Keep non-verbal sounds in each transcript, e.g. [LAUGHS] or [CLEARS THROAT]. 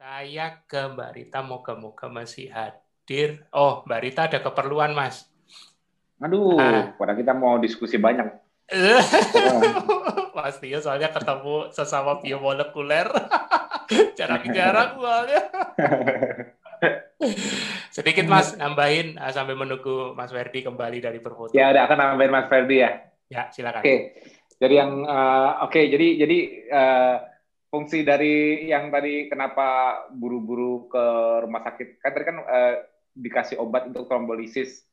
Saya ke Mbak Rita, moga-moga masih hadir. Oh, Mbak Rita ada keperluan, Mas. Aduh, padahal kita mau diskusi banyak. [LAUGHS] Pasti ya, soalnya ketemu sesama biomolekuler. [LAUGHS] Jarang-jarang soalnya. [LAUGHS] Sedikit Mas, nambahin ah, sampai menunggu Mas Ferdi kembali dari perfoto. Ya, udah akan nambahin Mas Ferdi ya. Ya, silakan. Oke. Okay. Jadi yang uh, oke, okay, jadi jadi uh, fungsi dari yang tadi kenapa buru-buru ke rumah sakit? Kan tadi kan uh, dikasih obat untuk trombolisis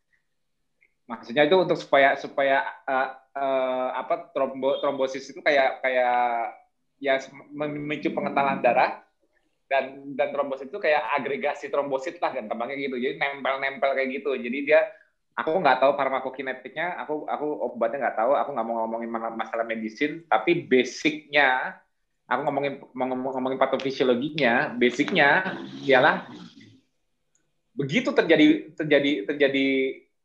maksudnya itu untuk supaya supaya uh, uh, apa trombo trombosis itu kayak kayak ya memicu pengentalan darah. Dan dan trombosit itu kayak agregasi trombosit lah kan gampangnya gitu. Jadi nempel-nempel kayak gitu. Jadi dia aku nggak tahu farmakokinetiknya aku aku obatnya nggak tahu. Aku nggak mau ngomongin masalah medisin. Tapi basicnya aku ngomongin ngomong, ngomongin patofisiologinya, basicnya ialah begitu terjadi terjadi terjadi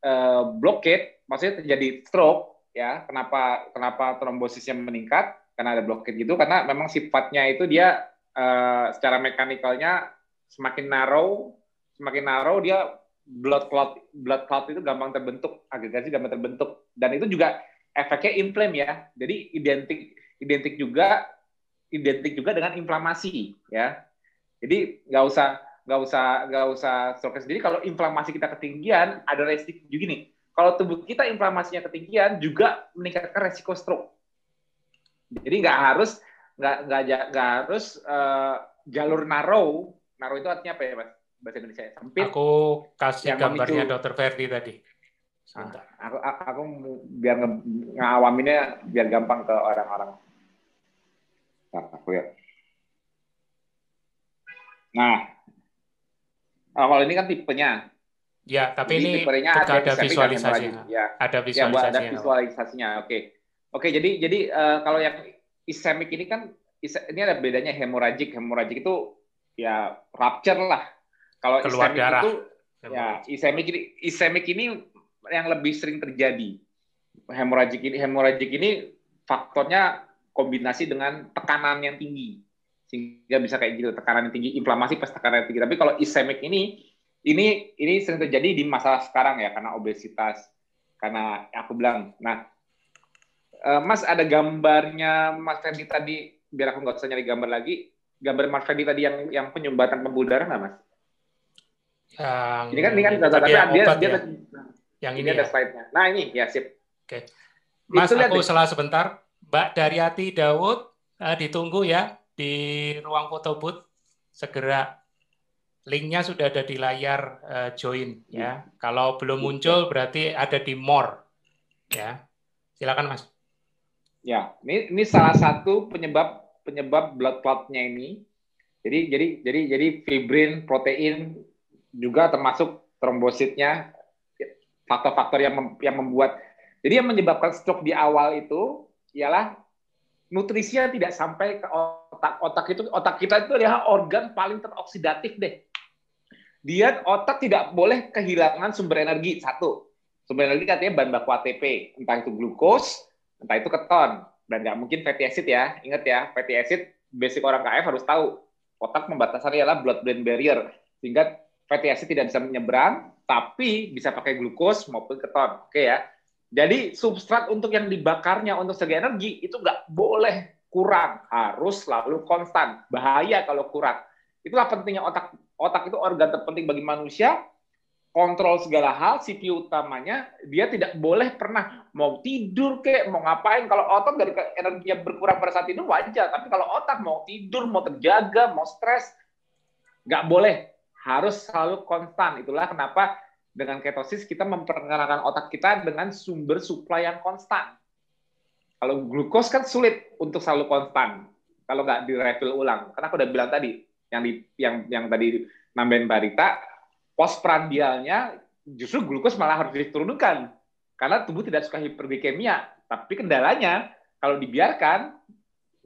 uh, blockade, maksudnya terjadi stroke, ya kenapa kenapa trombosisnya meningkat? Karena ada blockade gitu, karena memang sifatnya itu dia uh, secara mekanikalnya semakin narrow, semakin narrow dia blood clot blood clot itu gampang terbentuk, agregasi gampang terbentuk, dan itu juga efeknya inflame ya. Jadi identik identik juga identik juga dengan inflamasi ya. Jadi nggak usah nggak usah nggak usah stroke sendiri. Kalau inflamasi kita ketinggian, ada resiko juga nih. Kalau tubuh kita inflamasinya ketinggian juga meningkatkan resiko stroke. Jadi nggak harus nggak nggak nggak harus uh, jalur narrow. Narrow itu artinya apa ya, mas? Bahasa Indonesia sempit. Aku kasih gambarnya memicu, Dokter Ferdi tadi. Sebentar. Aku, aku, aku biar ngawaminnya biar gampang ke orang-orang. Nah, aku ya. Nah, oh, kalau ini kan tipenya. Ya, tapi ini, ini ada, ada visualisasinya. Ya. Ada visualisasinya. Ya, ada visualisasinya. Oke. Oke, jadi jadi uh, kalau yang ischemic ini kan ini ada bedanya hemoragik. Hemoragik itu ya rupture lah. Kalau ischemic darah. itu ya ischemic ini ischemic ini yang lebih sering terjadi. Hemoragik ini hemoragik ini faktornya kombinasi dengan tekanan yang tinggi. Sehingga bisa kayak gitu tekanan yang tinggi inflamasi pas tekanan yang tinggi. Tapi kalau ischemic ini ini ini sering terjadi di masa sekarang ya karena obesitas karena aku bilang. Nah uh, Mas ada gambarnya Mas Fendi tadi biar aku nggak usah nyari gambar lagi. Gambar Mas Fendi tadi yang yang penyumbatan pembuluh darah nggak Mas? Yang ini kan ini kan data dia, dia, dia ya? yang ini, ini ada ya? slide-nya. Nah ini ya sip. Oke. Mas Itu aku salah sebentar Mbak Daryati Dawud uh, ditunggu ya di ruang foto booth segera linknya sudah ada di layar uh, join ya. Kalau belum muncul berarti ada di more ya. Silakan Mas. Ya, ini ini salah satu penyebab penyebab blood clotnya ini. Jadi jadi jadi jadi fibrin, protein juga termasuk trombositnya faktor-faktor yang mem, yang membuat jadi yang menyebabkan stroke di awal itu ialah nutrisinya tidak sampai ke otak. Otak itu otak kita itu adalah organ paling teroksidatif deh. Dia otak tidak boleh kehilangan sumber energi satu. Sumber energi katanya bahan baku ATP, entah itu glukos, entah itu keton, dan nggak mungkin fatty acid ya. Ingat ya, fatty acid basic orang KF harus tahu. Otak pembatasannya adalah blood-brain barrier, sehingga fatty acid tidak bisa menyeberang, tapi bisa pakai glukos maupun keton. Oke ya. Jadi substrat untuk yang dibakarnya untuk segi energi itu nggak boleh kurang, harus selalu konstan. Bahaya kalau kurang. Itulah pentingnya otak. Otak itu organ terpenting bagi manusia. Kontrol segala hal, CPU utamanya, dia tidak boleh pernah mau tidur kek, mau ngapain. Kalau otak dari energinya berkurang pada saat tidur wajar, tapi kalau otak mau tidur, mau terjaga, mau stres, nggak boleh. Harus selalu konstan. Itulah kenapa dengan ketosis kita memperkenalkan otak kita dengan sumber supply yang konstan. Kalau glukos kan sulit untuk selalu konstan kalau nggak di refill ulang. Karena aku udah bilang tadi, yang di, yang yang tadi nambahin barita, postprandialnya justru glukos malah harus diturunkan karena tubuh tidak suka hiperglikemia. Tapi kendalanya kalau dibiarkan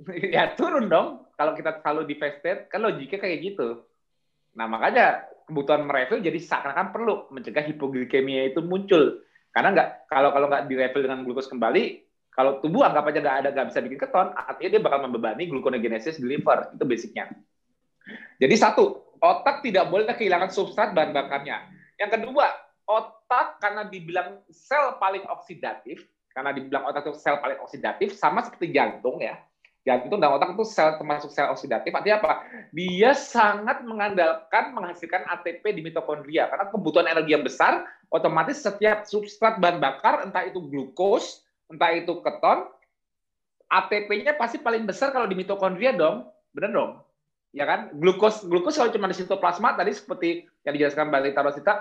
[LAUGHS] ya turun dong. Kalau kita selalu di fasted kan logiknya kayak gitu. Nah makanya kebutuhan merefill jadi seakan-akan perlu mencegah hipoglikemia itu muncul. Karena nggak kalau kalau nggak direfill dengan glukos kembali, kalau tubuh anggap aja nggak ada nggak bisa bikin keton, artinya dia bakal membebani gluconeogenesis di liver. Itu basicnya. Jadi satu, otak tidak boleh kehilangan substrat bahan bakarnya. Yang kedua, otak karena dibilang sel paling oksidatif, karena dibilang otak itu sel paling oksidatif, sama seperti jantung ya. Jantung dan otak itu sel termasuk sel oksidatif. Artinya apa? Dia sangat mengandalkan menghasilkan ATP di mitokondria karena kebutuhan energi yang besar, otomatis setiap substrat bahan bakar, entah itu glukos, entah itu keton, ATP-nya pasti paling besar kalau di mitokondria dong, benar dong? Ya kan? Glukos, glukos kalau cuma di sitoplasma tadi seperti yang dijelaskan Mbak Lita Rosita,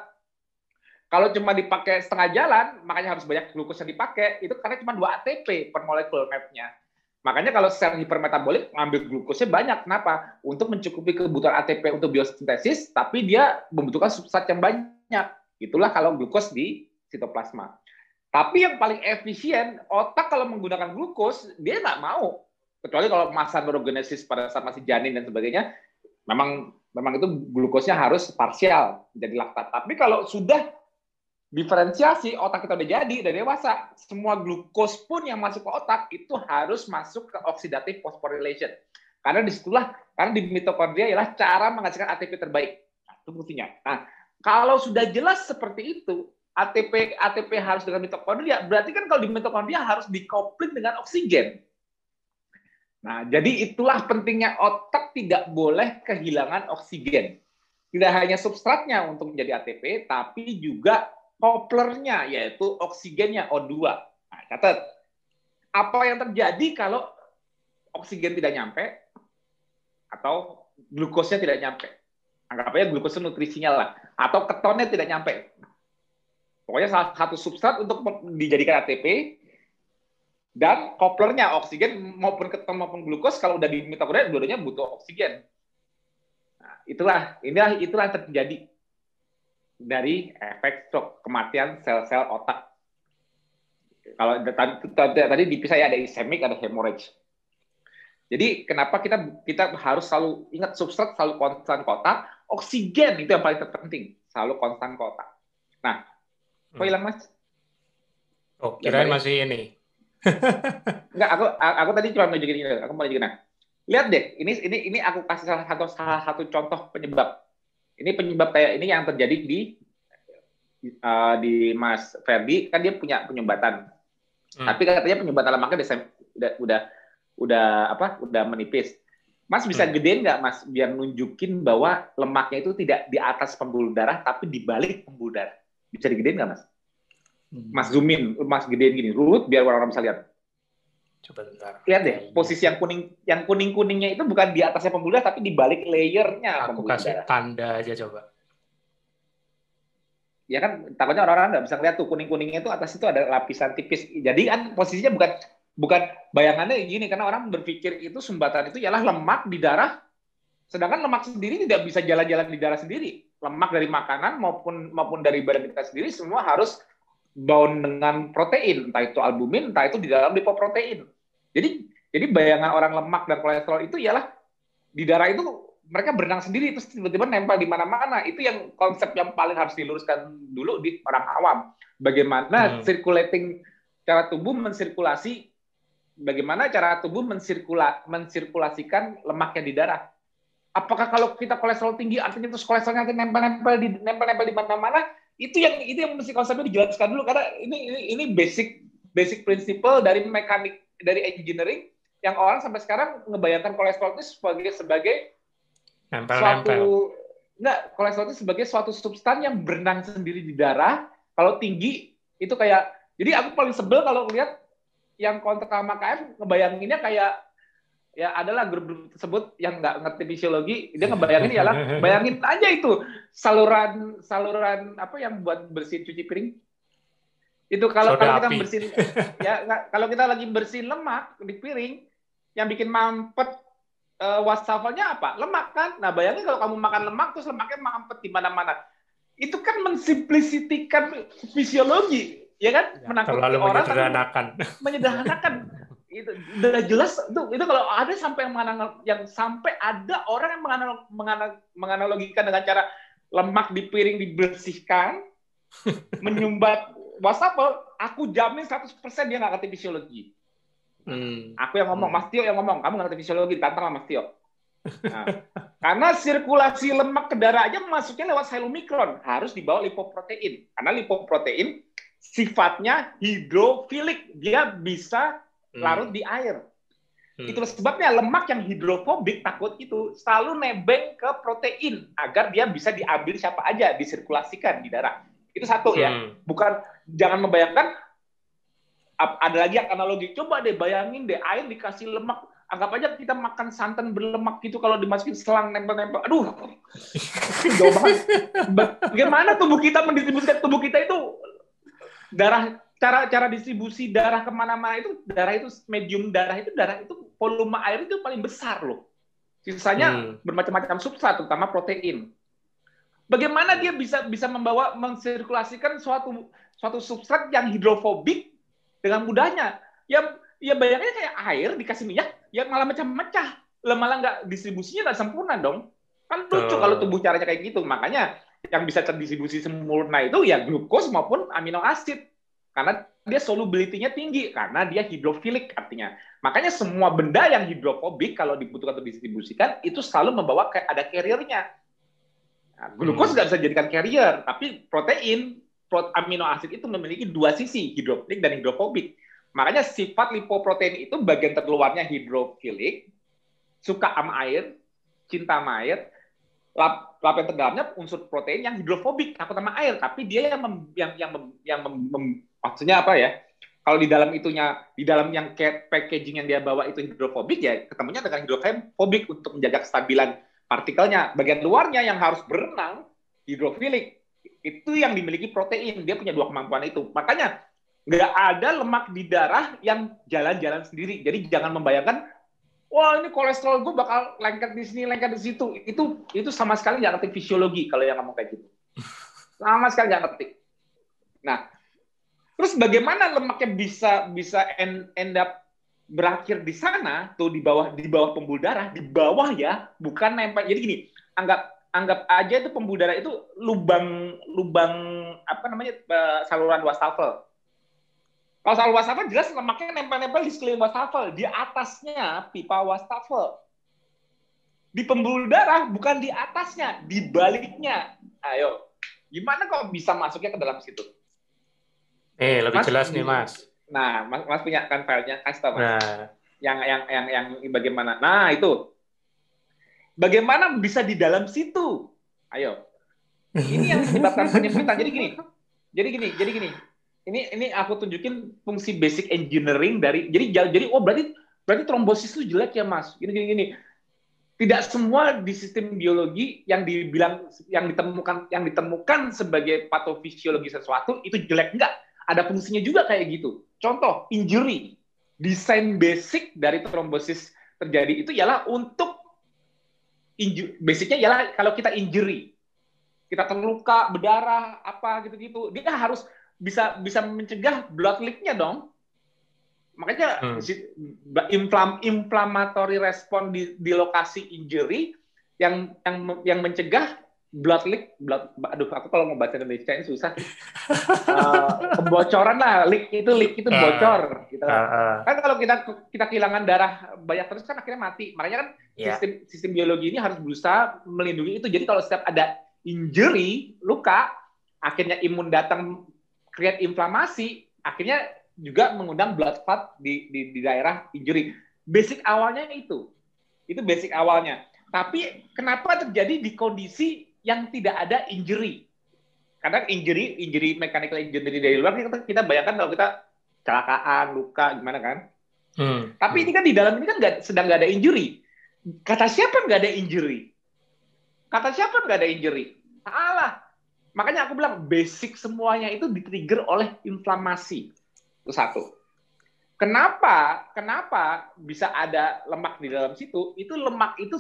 kalau cuma dipakai setengah jalan, makanya harus banyak glukos yang dipakai, itu karena cuma 2 ATP per molekul map-nya. Makanya kalau sel hipermetabolik ngambil glukosnya banyak. Kenapa? Untuk mencukupi kebutuhan ATP untuk biosintesis, tapi dia membutuhkan substrat yang banyak. Itulah kalau glukos di sitoplasma. Tapi yang paling efisien, otak kalau menggunakan glukos, dia nggak mau. Kecuali kalau masa neurogenesis pada saat masih janin dan sebagainya, memang memang itu glukosnya harus parsial menjadi laktat. Tapi kalau sudah diferensiasi otak kita udah jadi dari dewasa. Semua glukos pun yang masuk ke otak itu harus masuk ke oxidative phosphorylation. Karena di situlah karena di mitokondria ialah cara menghasilkan ATP terbaik. Nah, itu buktinya nah kalau sudah jelas seperti itu ATP ATP harus dengan mitokondria berarti kan kalau di mitokondria harus dikopling dengan oksigen. Nah jadi itulah pentingnya otak tidak boleh kehilangan oksigen. Tidak hanya substratnya untuk menjadi ATP tapi juga Koplernya yaitu oksigennya O2. Nah, catat. Apa yang terjadi kalau oksigen tidak nyampe atau glukosnya tidak nyampe? Anggap aja glukosnya nutrisinya lah. Atau ketonnya tidak nyampe. Pokoknya salah satu substrat untuk dijadikan ATP dan koplernya oksigen maupun keton maupun glukos kalau udah di mitokondria dua-duanya butuh oksigen. Nah, itulah inilah itulah terjadi dari efek stroke, kematian sel-sel otak. Kalau tadi, tadi dipisah ya ada ischemic, ada hemorrhage. Jadi kenapa kita kita harus selalu ingat substrat selalu konstan kotak, oksigen itu yang paling terpenting, selalu konstan kotak. Nah, kok hmm. hilang mas? Oh, kirain masih ini. [LAUGHS] Enggak, aku aku tadi cuma nunjukin ini, aku mau nunjukin. Nah, lihat deh, ini ini ini aku kasih salah satu salah satu contoh penyebab ini penyebab kayak ini yang terjadi di uh, di Mas Ferdi kan dia punya penyumbatan. Hmm. Tapi katanya penyumbatan lemaknya udah, udah udah udah apa? Udah menipis. Mas bisa hmm. gedein nggak Mas biar nunjukin bahwa lemaknya itu tidak di atas pembuluh darah tapi di balik pembuluh darah. Bisa digedein nggak Mas? Hmm. Mas zoomin, Mas gedein gini, rut biar orang-orang bisa lihat. Coba bentar. Lihat deh, posisi yang kuning yang kuning-kuningnya itu bukan di atasnya pembuluh tapi di balik layernya Aku kasih darah. tanda aja coba. Ya kan, takutnya orang-orang nggak bisa lihat tuh kuning-kuningnya itu atas itu ada lapisan tipis. Jadi kan posisinya bukan bukan bayangannya gini karena orang berpikir itu sumbatan itu ialah lemak di darah sedangkan lemak sendiri tidak bisa jalan-jalan di darah sendiri. Lemak dari makanan maupun maupun dari badan kita sendiri semua harus bound dengan protein, entah itu albumin, entah itu di dalam lipoprotein. Jadi jadi bayangan orang lemak dan kolesterol itu ialah di darah itu mereka berenang sendiri terus tiba-tiba nempel di mana-mana. Itu yang konsep yang paling harus diluruskan dulu di orang awam. Bagaimana hmm. circulating cara tubuh mensirkulasi bagaimana cara tubuh mensirkula, mensirkulasikan lemaknya di darah. Apakah kalau kita kolesterol tinggi artinya terus kolesterolnya nempel-nempel di nempel-nempel di mana-mana? Itu yang itu yang mesti konsepnya dijelaskan dulu karena ini ini, ini basic basic principle dari mekanik dari engineering yang orang sampai sekarang ngebayangkan kolesterol itu sebagai sebagai nempel, suatu nempel. enggak kolesterol itu sebagai suatu substan yang berenang sendiri di darah kalau tinggi itu kayak jadi aku paling sebel kalau lihat yang kontak sama KF ngebayanginnya kayak ya adalah grup-grup tersebut yang nggak ngerti fisiologi dia ngebayangin ialah bayangin aja itu saluran saluran apa yang buat bersihin cuci piring itu kalau kalau kita bersihin ya kalau kita lagi bersihin lemak di piring yang bikin mampet uh, wastafelnya apa? Lemak kan? Nah, bayangin kalau kamu makan lemak terus lemaknya mampet di mana-mana. Itu kan mensimplisikan fisiologi, ya kan? Ya, Menakutkan orang menyederhanakan. Menyederhanakan. itu udah jelas itu itu kalau ada sampai yang menganal, yang sampai ada orang yang menganal, menganal, menganalogikan dengan cara lemak di piring dibersihkan [LAUGHS] menyumbat wastafel, aku jamin 100% dia nggak ngerti fisiologi. Hmm. Aku yang ngomong, Mas Tio yang ngomong, kamu nggak ngerti fisiologi, tantang Mas Tio. Nah, [LAUGHS] Karena sirkulasi lemak ke darah aja masuknya lewat sel omikron, harus dibawa lipoprotein. Karena lipoprotein sifatnya hidrofilik, dia bisa hmm. larut di air. Hmm. Itu sebabnya lemak yang hidrofobik takut itu selalu nebeng ke protein agar dia bisa diambil siapa aja, disirkulasikan di darah. Itu satu ya. hmm. ya. Bukan jangan membayangkan ada lagi yang analogi. Coba deh bayangin deh air dikasih lemak anggap aja kita makan santan berlemak gitu kalau dimasukin selang nempel-nempel. Aduh, [LAUGHS] jauh banget. Bagaimana tubuh kita mendistribusikan tubuh kita itu darah cara cara distribusi darah ke mana-mana itu darah itu medium darah itu darah itu volume air itu paling besar loh. Sisanya hmm. bermacam-macam substrat, terutama protein. Bagaimana dia bisa bisa membawa mensirkulasikan suatu suatu substrat yang hidrofobik dengan mudahnya? Yang ya bayangnya kayak air dikasih minyak, ya malah mecah-mecah. Lah malah nggak distribusinya nggak sempurna dong. Kan lucu uh. kalau tubuh caranya kayak gitu. Makanya yang bisa terdistribusi sempurna itu ya glukos maupun amino asid. Karena dia solubility-nya tinggi, karena dia hidrofilik artinya. Makanya semua benda yang hidrofobik kalau dibutuhkan untuk distribusikan, itu selalu membawa kayak ada carrier-nya. Nah, glukos hmm. nggak bisa jadikan carrier, tapi protein, amino asid itu memiliki dua sisi, hidrofilik dan hidrofobik. Makanya sifat lipoprotein itu bagian terluarnya hidrofilik, suka sama air, cinta sama air, lap, lapisan terdalamnya unsur protein yang hidrofobik, takut sama air, tapi dia yang mem, yang yang mem, yang mem, mem, maksudnya apa ya? Kalau di dalam itunya, di dalam yang packaging yang dia bawa itu hidrofobik ya ketemunya dengan hidrofobik untuk menjaga kestabilan partikelnya. Bagian luarnya yang harus berenang hidrofilik itu yang dimiliki protein. Dia punya dua kemampuan itu. Makanya nggak ada lemak di darah yang jalan-jalan sendiri. Jadi jangan membayangkan, wah ini kolesterol gue bakal lengket di sini, lengket di situ. Itu itu sama sekali nggak ngerti fisiologi kalau yang ngomong kayak gitu. Sama sekali nggak ngerti. Nah, terus bagaimana lemaknya bisa bisa end, end up berakhir di sana tuh di bawah di bawah pembuluh darah di bawah ya bukan nempel jadi gini anggap anggap aja itu pembuluh darah itu lubang lubang apa namanya eh, saluran wastafel kalau soal wastafel jelas lemaknya nempel-nempel di sekeliling wastafel, di atasnya pipa wastafel. Di pembuluh darah bukan di atasnya, di baliknya. Ayo, gimana kok bisa masuknya ke dalam situ? Eh, lebih mas, jelas nih, Mas. Nah, Mas, mas punya kan filenya, Mas. Nah. Yang yang yang yang bagaimana? Nah, itu. Bagaimana bisa di dalam situ? Ayo. Ini yang menyebabkan penyempitan. Jadi gini. Jadi gini, jadi gini ini ini aku tunjukin fungsi basic engineering dari jadi jadi oh berarti berarti trombosis itu jelek ya mas gini gini gini tidak semua di sistem biologi yang dibilang yang ditemukan yang ditemukan sebagai patofisiologi sesuatu itu jelek enggak ada fungsinya juga kayak gitu contoh injury desain basic dari trombosis terjadi itu ialah untuk inju, basicnya ialah kalau kita injury kita terluka berdarah apa gitu-gitu dia harus bisa bisa mencegah blood leak-nya dong. Makanya hmm. inflam, inflammatory respon di, di lokasi injury yang yang yang mencegah blood leak, blood, aduh aku kalau mau baca Indonesia ini susah. uh, kebocoran lah, leak itu leak itu ah. bocor, gitu. Uh, uh. Kan kalau kita kita kehilangan darah banyak terus kan akhirnya mati. Makanya kan yeah. sistem sistem biologi ini harus berusaha melindungi itu. Jadi kalau setiap ada injury, luka, akhirnya imun datang create inflamasi, akhirnya juga mengundang blood clot di, di, di daerah injury. Basic awalnya itu. Itu basic awalnya. Tapi kenapa terjadi di kondisi yang tidak ada injury? Karena injury, injury mechanical injury dari luar kita, kita bayangkan kalau kita kecelakaan, luka, gimana kan? Hmm. Tapi ini kan di dalam ini kan gak, sedang nggak ada injury. Kata siapa nggak ada injury? Kata siapa nggak ada injury? Salah. Makanya aku bilang basic semuanya itu di-trigger oleh inflamasi. Itu satu. Kenapa? Kenapa bisa ada lemak di dalam situ? Itu lemak itu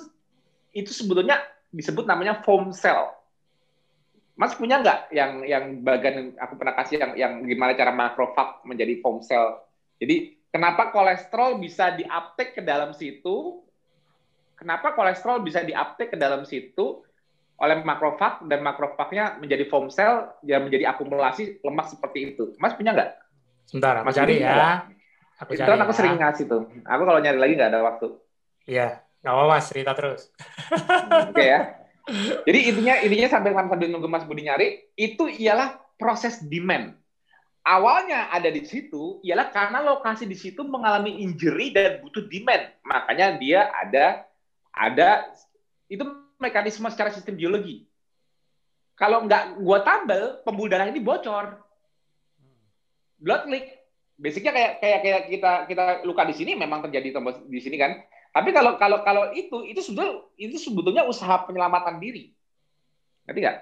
itu sebetulnya disebut namanya foam cell. Mas punya nggak yang yang bagian aku pernah kasih yang yang gimana cara makrofag menjadi foam cell? Jadi kenapa kolesterol bisa diuptake ke dalam situ? Kenapa kolesterol bisa diuptake ke dalam situ? oleh makrofag dan makrofagnya menjadi foam cell yang menjadi akumulasi lemak seperti itu. Mas punya nggak? Sebentar, Mas cari ya. Aku cari. aku ya. sering ngasih tuh. Aku kalau nyari lagi nggak ada waktu. Iya, Nggak apa mas, cerita terus. [LAUGHS] Oke okay, ya. Jadi intinya intinya sampai sampai nunggu Mas Budi nyari itu ialah proses demand. Awalnya ada di situ ialah karena lokasi di situ mengalami injury dan butuh demand. Makanya dia ada ada itu mekanisme secara sistem biologi. Kalau nggak gua tabel, pembuluh darah ini bocor. Blood leak. Basicnya kayak kayak kayak kita kita luka di sini memang terjadi di sini kan. Tapi kalau kalau kalau itu itu sebetulnya itu sebetulnya usaha penyelamatan diri. Ngerti nggak?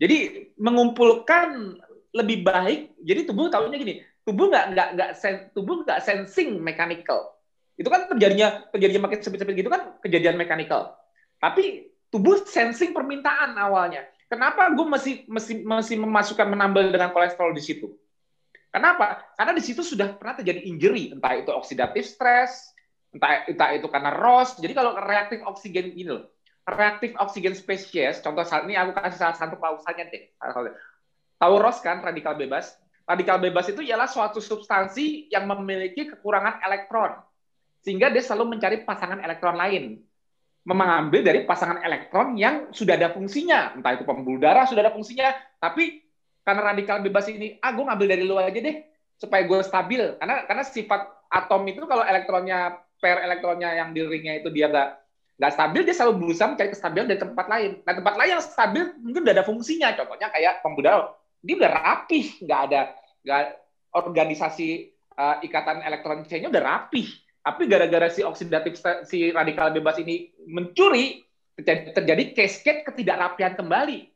Jadi mengumpulkan lebih baik. Jadi tubuh tahunya gini, tubuh nggak nggak nggak sen, tubuh nggak sensing mechanical. Itu kan terjadinya terjadinya makin sempit-sempit gitu kan kejadian mechanical. Tapi tubuh sensing permintaan awalnya. Kenapa gue masih masih masih memasukkan menambal dengan kolesterol di situ? Kenapa? Karena di situ sudah pernah terjadi injury, entah itu oksidatif stress, entah, entah itu karena ROS. Jadi kalau reaktif oksigen ini loh, reaktif oksigen spesies, contoh saat ini aku kasih salah satu pausannya deh. Tahu ROS kan, radikal bebas? Radikal bebas itu ialah suatu substansi yang memiliki kekurangan elektron. Sehingga dia selalu mencari pasangan elektron lain. Mengambil dari pasangan elektron yang sudah ada fungsinya. Entah itu pembuluh darah sudah ada fungsinya, tapi karena radikal bebas ini, ah gue ngambil dari luar aja deh, supaya gue stabil. Karena karena sifat atom itu kalau elektronnya per elektronnya yang di ringnya itu dia nggak nggak stabil, dia selalu berusaha mencari kestabilan dari tempat lain. Nah tempat lain yang stabil mungkin udah ada fungsinya, contohnya kayak pembudal, dia udah rapih, nggak ada nggak organisasi uh, ikatan elektron C-nya udah rapih. Tapi gara-gara si oksidatif si radikal bebas ini mencuri, terjadi, terjadi cascade ketidakrapian kembali.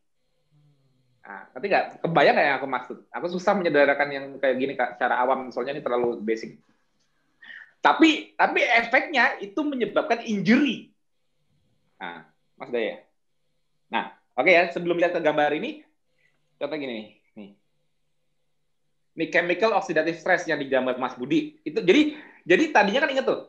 Nah, nanti nggak kebayang nggak yang aku maksud? Aku susah menyederhanakan yang kayak gini kak, secara awam, soalnya ini terlalu basic. Tapi tapi efeknya itu menyebabkan injury. Nah, Mas Daya. Nah, oke okay ya, sebelum lihat ke gambar ini, contoh gini nih. Ini chemical oxidative stress yang digambar Mas Budi. Itu jadi jadi tadinya kan ingat tuh.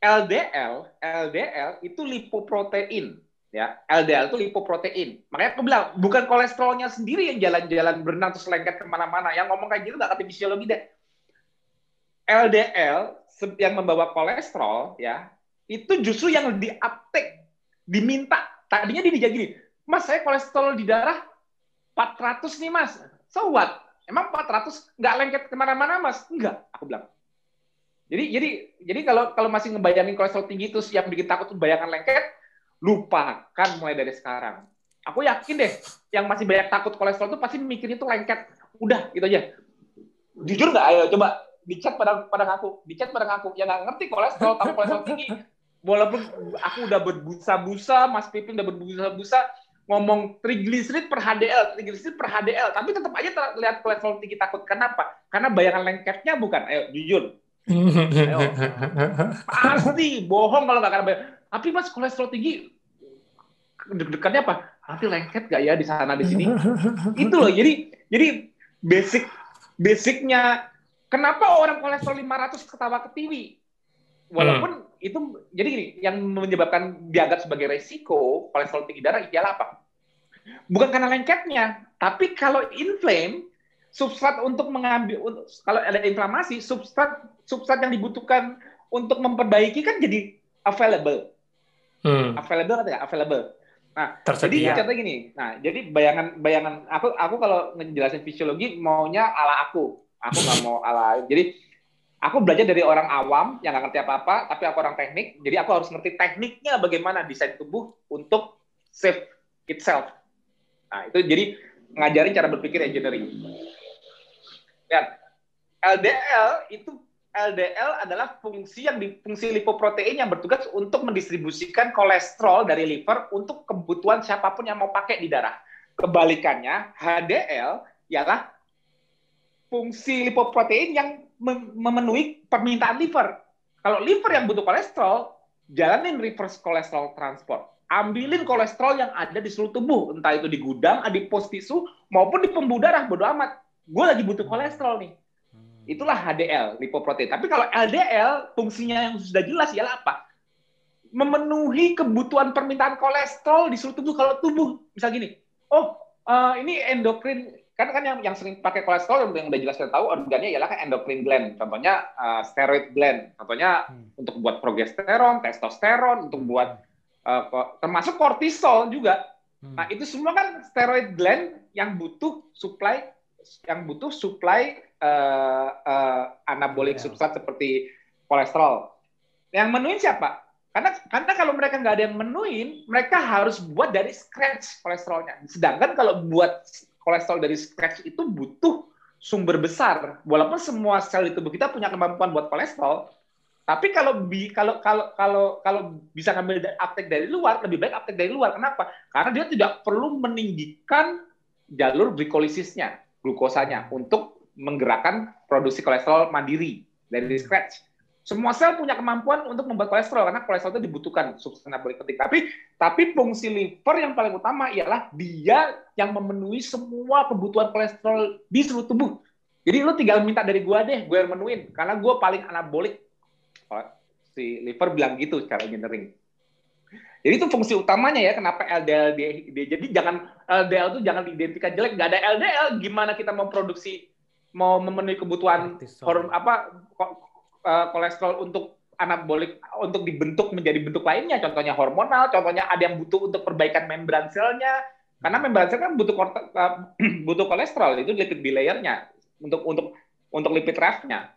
LDL, LDL itu lipoprotein ya. LDL itu lipoprotein. Makanya aku bilang bukan kolesterolnya sendiri yang jalan-jalan berenang terus lengket ke mana-mana. Yang ngomong kayak gitu nggak ngerti fisiologi deh. LDL yang membawa kolesterol ya itu justru yang di uptake diminta. Tadinya dia gini mas saya kolesterol di darah 400 nih mas. So what? Emang 400 nggak lengket ke mana-mana mas? Enggak aku bilang. Jadi jadi jadi kalau kalau masih ngebayangin kolesterol tinggi terus yang bikin takut tuh bayangan lengket lupakan mulai dari sekarang. Aku yakin deh yang masih banyak takut kolesterol tuh pasti mikirnya tuh lengket. Udah gitu aja. Jujur nggak? Ayo coba dicat pada pada ngaku, dicat pada ngaku. Ya nggak ngerti kolesterol, tahu kolesterol tinggi. Walaupun aku udah berbusa-busa, Mas Pipin udah berbusa-busa ngomong triglycerid per HDL, triglycerid per HDL, tapi tetap aja terlihat kolesterol tinggi takut. Kenapa? Karena bayangan lengketnya bukan. Ayo jujur. Ayo. Pasti bohong kalau nggak karena Tapi Mas kolesterol tinggi deg-degannya apa? Nanti lengket gak ya di sana di sini? Itu loh. Jadi jadi basic basicnya Kenapa orang kolesterol 500 ketawa ke TV? Walaupun hmm. itu jadi gini, yang menyebabkan dianggap sebagai resiko kolesterol tinggi darah ialah apa? Bukan karena lengketnya, tapi kalau inflame, substrat untuk mengambil kalau ada inflamasi, substrat substrat yang dibutuhkan untuk memperbaiki kan jadi available. Hmm. Available atau Available. Nah, Tersedia. jadi contoh gini. Nah, jadi bayangan bayangan aku aku kalau ngejelasin fisiologi maunya ala aku Aku nggak mau ala. Jadi aku belajar dari orang awam yang nggak ngerti apa-apa, tapi aku orang teknik. Jadi aku harus ngerti tekniknya bagaimana desain tubuh untuk save itself. Nah itu jadi ngajarin cara berpikir engineering. Ya, LDL itu LDL adalah fungsi yang di, fungsi lipoprotein yang bertugas untuk mendistribusikan kolesterol dari liver untuk kebutuhan siapa pun yang mau pakai di darah. Kebalikannya, HDL ialah fungsi lipoprotein yang memenuhi permintaan liver. Kalau liver yang butuh kolesterol, jalanin reverse kolesterol transport. Ambilin kolesterol yang ada di seluruh tubuh, entah itu di gudang, adipos tisu, maupun di pembuluh darah. Bodo amat. Gue lagi butuh kolesterol nih. Itulah HDL, lipoprotein. Tapi kalau LDL, fungsinya yang sudah jelas ialah apa? Memenuhi kebutuhan permintaan kolesterol di seluruh tubuh. Kalau tubuh, misal gini, oh uh, ini endokrin kan kan yang yang sering pakai kolesterol yang udah jelas kita tahu organnya ialah kan endocrine gland contohnya uh, steroid gland contohnya hmm. untuk buat progesteron testosteron untuk buat uh, termasuk kortisol juga hmm. nah itu semua kan steroid gland yang butuh supply yang butuh supply uh, uh, anabolik yeah. substrat seperti kolesterol yang menuin siapa karena karena kalau mereka nggak ada yang menuin mereka harus buat dari scratch kolesterolnya sedangkan kalau buat kolesterol dari scratch itu butuh sumber besar. Walaupun semua sel di tubuh kita punya kemampuan buat kolesterol, tapi kalau bi, kalau kalau kalau kalau bisa ngambil uptake dari luar, lebih baik uptake dari luar. Kenapa? Karena dia tidak perlu meninggikan jalur glikolisisnya, glukosanya untuk menggerakkan produksi kolesterol mandiri dari scratch. Semua sel punya kemampuan untuk membuat kolesterol karena kolesterol itu dibutuhkan substansi penting. Tapi tapi fungsi liver yang paling utama ialah dia yang memenuhi semua kebutuhan kolesterol di seluruh tubuh. Jadi lu tinggal minta dari gua deh, gue yang menuin karena gua paling anabolik. Si liver bilang gitu secara engineering. Jadi itu fungsi utamanya ya kenapa LDL dia, dia jadi jangan LDL itu jangan diidentikan jelek, nggak ada LDL gimana kita mau produksi mau memenuhi kebutuhan hormon apa uh, kolesterol untuk anabolik untuk dibentuk menjadi bentuk lainnya, contohnya hormonal, contohnya ada yang butuh untuk perbaikan membran selnya, karena membran sel kan butuh uh, [CLEARS THROAT] butuh kolesterol itu lipid bilayernya untuk untuk untuk lipid rafnya.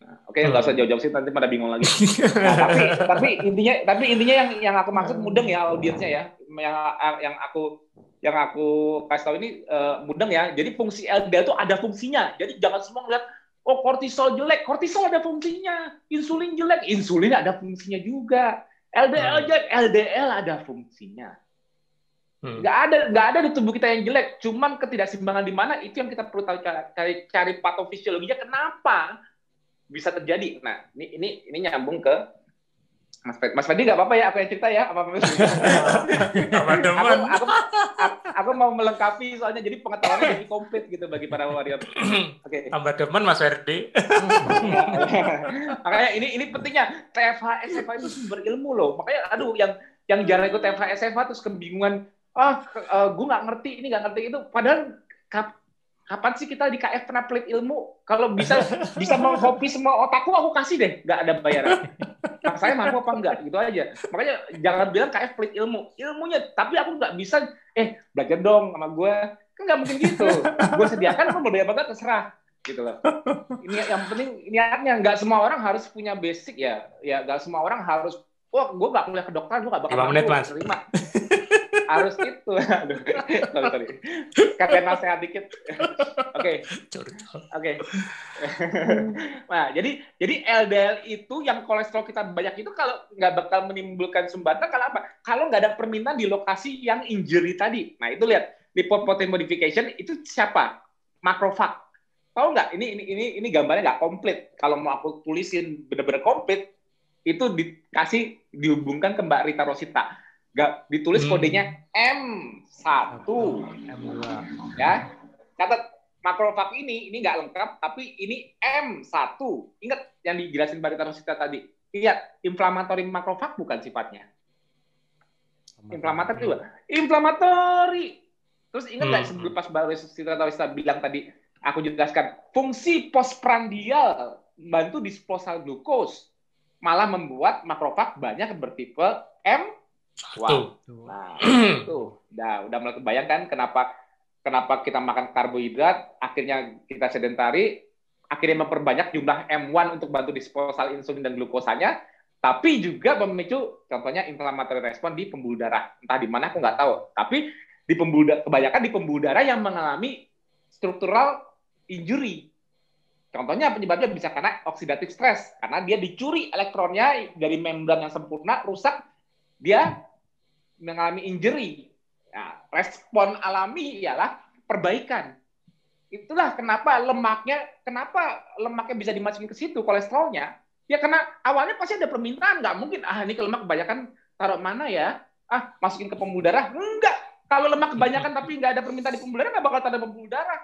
Nah, Oke, okay, nggak usah hmm. jauh-jauh sih, nanti pada bingung lagi. [LAUGHS] Nah, tapi tapi intinya tapi intinya yang yang aku maksud mudeng ya audiensnya ya, yang yang aku yang aku kasih tahu ini uh, mudeng ya. Jadi fungsi LDL itu ada fungsinya. Jadi jangan semua ngeliat Oh, kortisol jelek. Kortisol ada fungsinya. Insulin jelek. Insulin ada fungsinya juga. LDL hmm. jelek. LDL ada fungsinya. Hmm. Gak ada nggak ada di tubuh kita yang jelek. Cuman ketidakseimbangan di mana itu yang kita perlu tahu cari cari patofisiologinya kenapa bisa terjadi. Nah, ini ini ini nyambung ke Mas Fedi, Mas Fedi nggak apa-apa ya, aku yang cerita ya, apa [LAUGHS] apa aku, aku, aku, aku mau melengkapi soalnya jadi pengetahuannya jadi komplit gitu bagi para warrior. [CLEARS THROAT] Oke. Okay. Tambah demen Mas Ferdi. [LAUGHS] Makanya ini ini pentingnya TFH SFA itu sumber ilmu loh. Makanya aduh yang yang jarang ikut TFH SFA terus kebingungan, ah oh, uh, gue nggak ngerti ini nggak ngerti itu. Padahal kapan sih kita di KF pernah pelit ilmu? Kalau bisa bisa menghobi semua otakku, aku kasih deh, nggak ada bayaran. Nah, saya mampu apa enggak, gitu aja. Makanya jangan bilang KF pelit ilmu, ilmunya, tapi aku nggak bisa, eh belajar dong sama gue, kan nggak mungkin gitu. Gue sediakan, aku mau bayar apa terserah, gitu loh. Ini yang penting niatnya, nggak semua orang harus punya basic ya, ya nggak semua orang harus, wah gue nggak kuliah ke dokter, gue nggak bakal menit, mas. terima harus itu. Aduh. sorry, sorry. Kalian nasihat dikit. Oke. Oke. Nah, jadi jadi LDL itu yang kolesterol kita banyak itu kalau nggak bakal menimbulkan sumbatan kalau apa? Kalau nggak ada permintaan di lokasi yang injury tadi. Nah, itu lihat di protein modification itu siapa? Makrofag. Tahu nggak? Ini ini ini ini gambarnya nggak komplit. Kalau mau aku tulisin benar-benar komplit, itu dikasih dihubungkan ke Mbak Rita Rosita Gak ditulis hmm. kodenya M1. M2. Ya. Catat makrofag ini ini nggak lengkap tapi ini M1. Ingat yang dijelasin Mbak Rosita tadi. Lihat, inflamatori makrofag bukan sifatnya. Inflamatori juga. Inflamatori. Terus ingat nggak hmm. sebelum pas Mbak Rosita bilang tadi, aku jelaskan fungsi postprandial membantu disposal glukos malah membuat makrofag banyak bertipe M Wow. Nah, itu udah udah mulai kebayang kenapa kenapa kita makan karbohidrat, akhirnya kita sedentari, akhirnya memperbanyak jumlah M1 untuk bantu disposal insulin dan glukosanya, tapi juga memicu contohnya inflammatory respon di pembuluh darah. Entah di mana aku nggak tahu, tapi di pembuluh kebanyakan di pembuluh darah yang mengalami struktural injury. Contohnya penyebabnya bisa karena oxidative stress, karena dia dicuri elektronnya dari membran yang sempurna, rusak, dia mengalami injury. Nah, respon alami ialah perbaikan. Itulah kenapa lemaknya, kenapa lemaknya bisa dimasukin ke situ, kolesterolnya. Ya karena awalnya pasti ada permintaan, nggak mungkin, ah ini lemak kebanyakan taruh mana ya? Ah, masukin ke pembuluh darah? Enggak. Kalau lemak kebanyakan tapi nggak ada permintaan di pembuluh darah, nggak bakal ada pembuluh darah.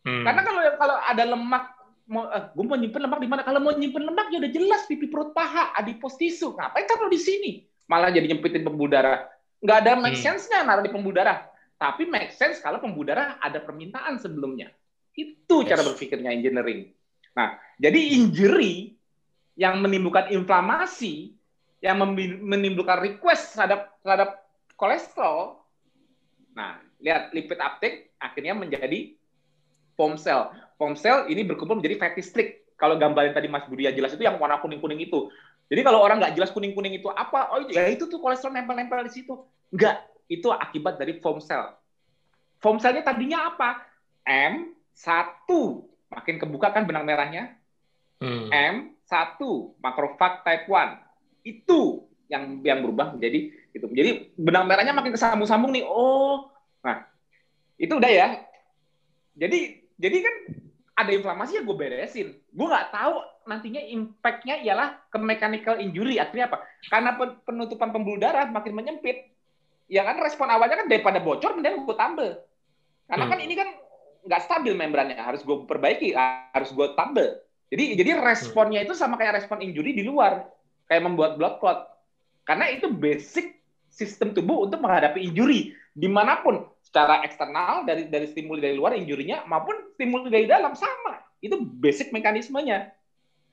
Hmm. Karena kalau kalau ada lemak mau eh, gue mau nyimpen lemak di mana? Kalau mau nyimpen lemak ya udah jelas pipi perut paha, adipos tisu. Ngapain taruh di sini? Malah jadi nyempitin pembuluh darah nggak ada make hmm. sense-nya naruh di pembuluh darah. tapi make sense kalau pembuluh darah ada permintaan sebelumnya. Itu yes. cara berpikirnya engineering. Nah, jadi injury yang menimbulkan inflamasi, yang menimbulkan request terhadap terhadap kolesterol. Nah, lihat lipid uptake akhirnya menjadi foam cell. Foam cell ini berkumpul menjadi fatty streak. Kalau gambar yang tadi Mas Budia jelas itu yang warna kuning-kuning itu. Jadi kalau orang nggak jelas kuning-kuning itu apa, oh ya itu tuh kolesterol nempel-nempel di situ. Enggak, itu akibat dari foam cell. Foam cell-nya tadinya apa? M1. Makin kebuka kan benang merahnya. Hmm. M1, makrofag type 1. Itu yang yang berubah menjadi itu. Jadi benang merahnya makin kesambung-sambung nih. Oh. Nah, itu udah ya. Jadi jadi kan ada inflamasi ya gue beresin. Gue nggak tahu nantinya impact-nya ialah ke mechanical injury. Artinya apa? Karena penutupan pembuluh darah makin menyempit, ya kan respon awalnya kan daripada bocor mending gue tambel karena kan hmm. kan ini kan nggak stabil membrannya harus gue perbaiki harus gue tambel jadi jadi responnya itu sama kayak respon injury di luar kayak membuat blood clot karena itu basic sistem tubuh untuk menghadapi injury di mana pun secara eksternal dari dari stimuli dari luar injurinya maupun stimuli dari dalam sama itu basic mekanismenya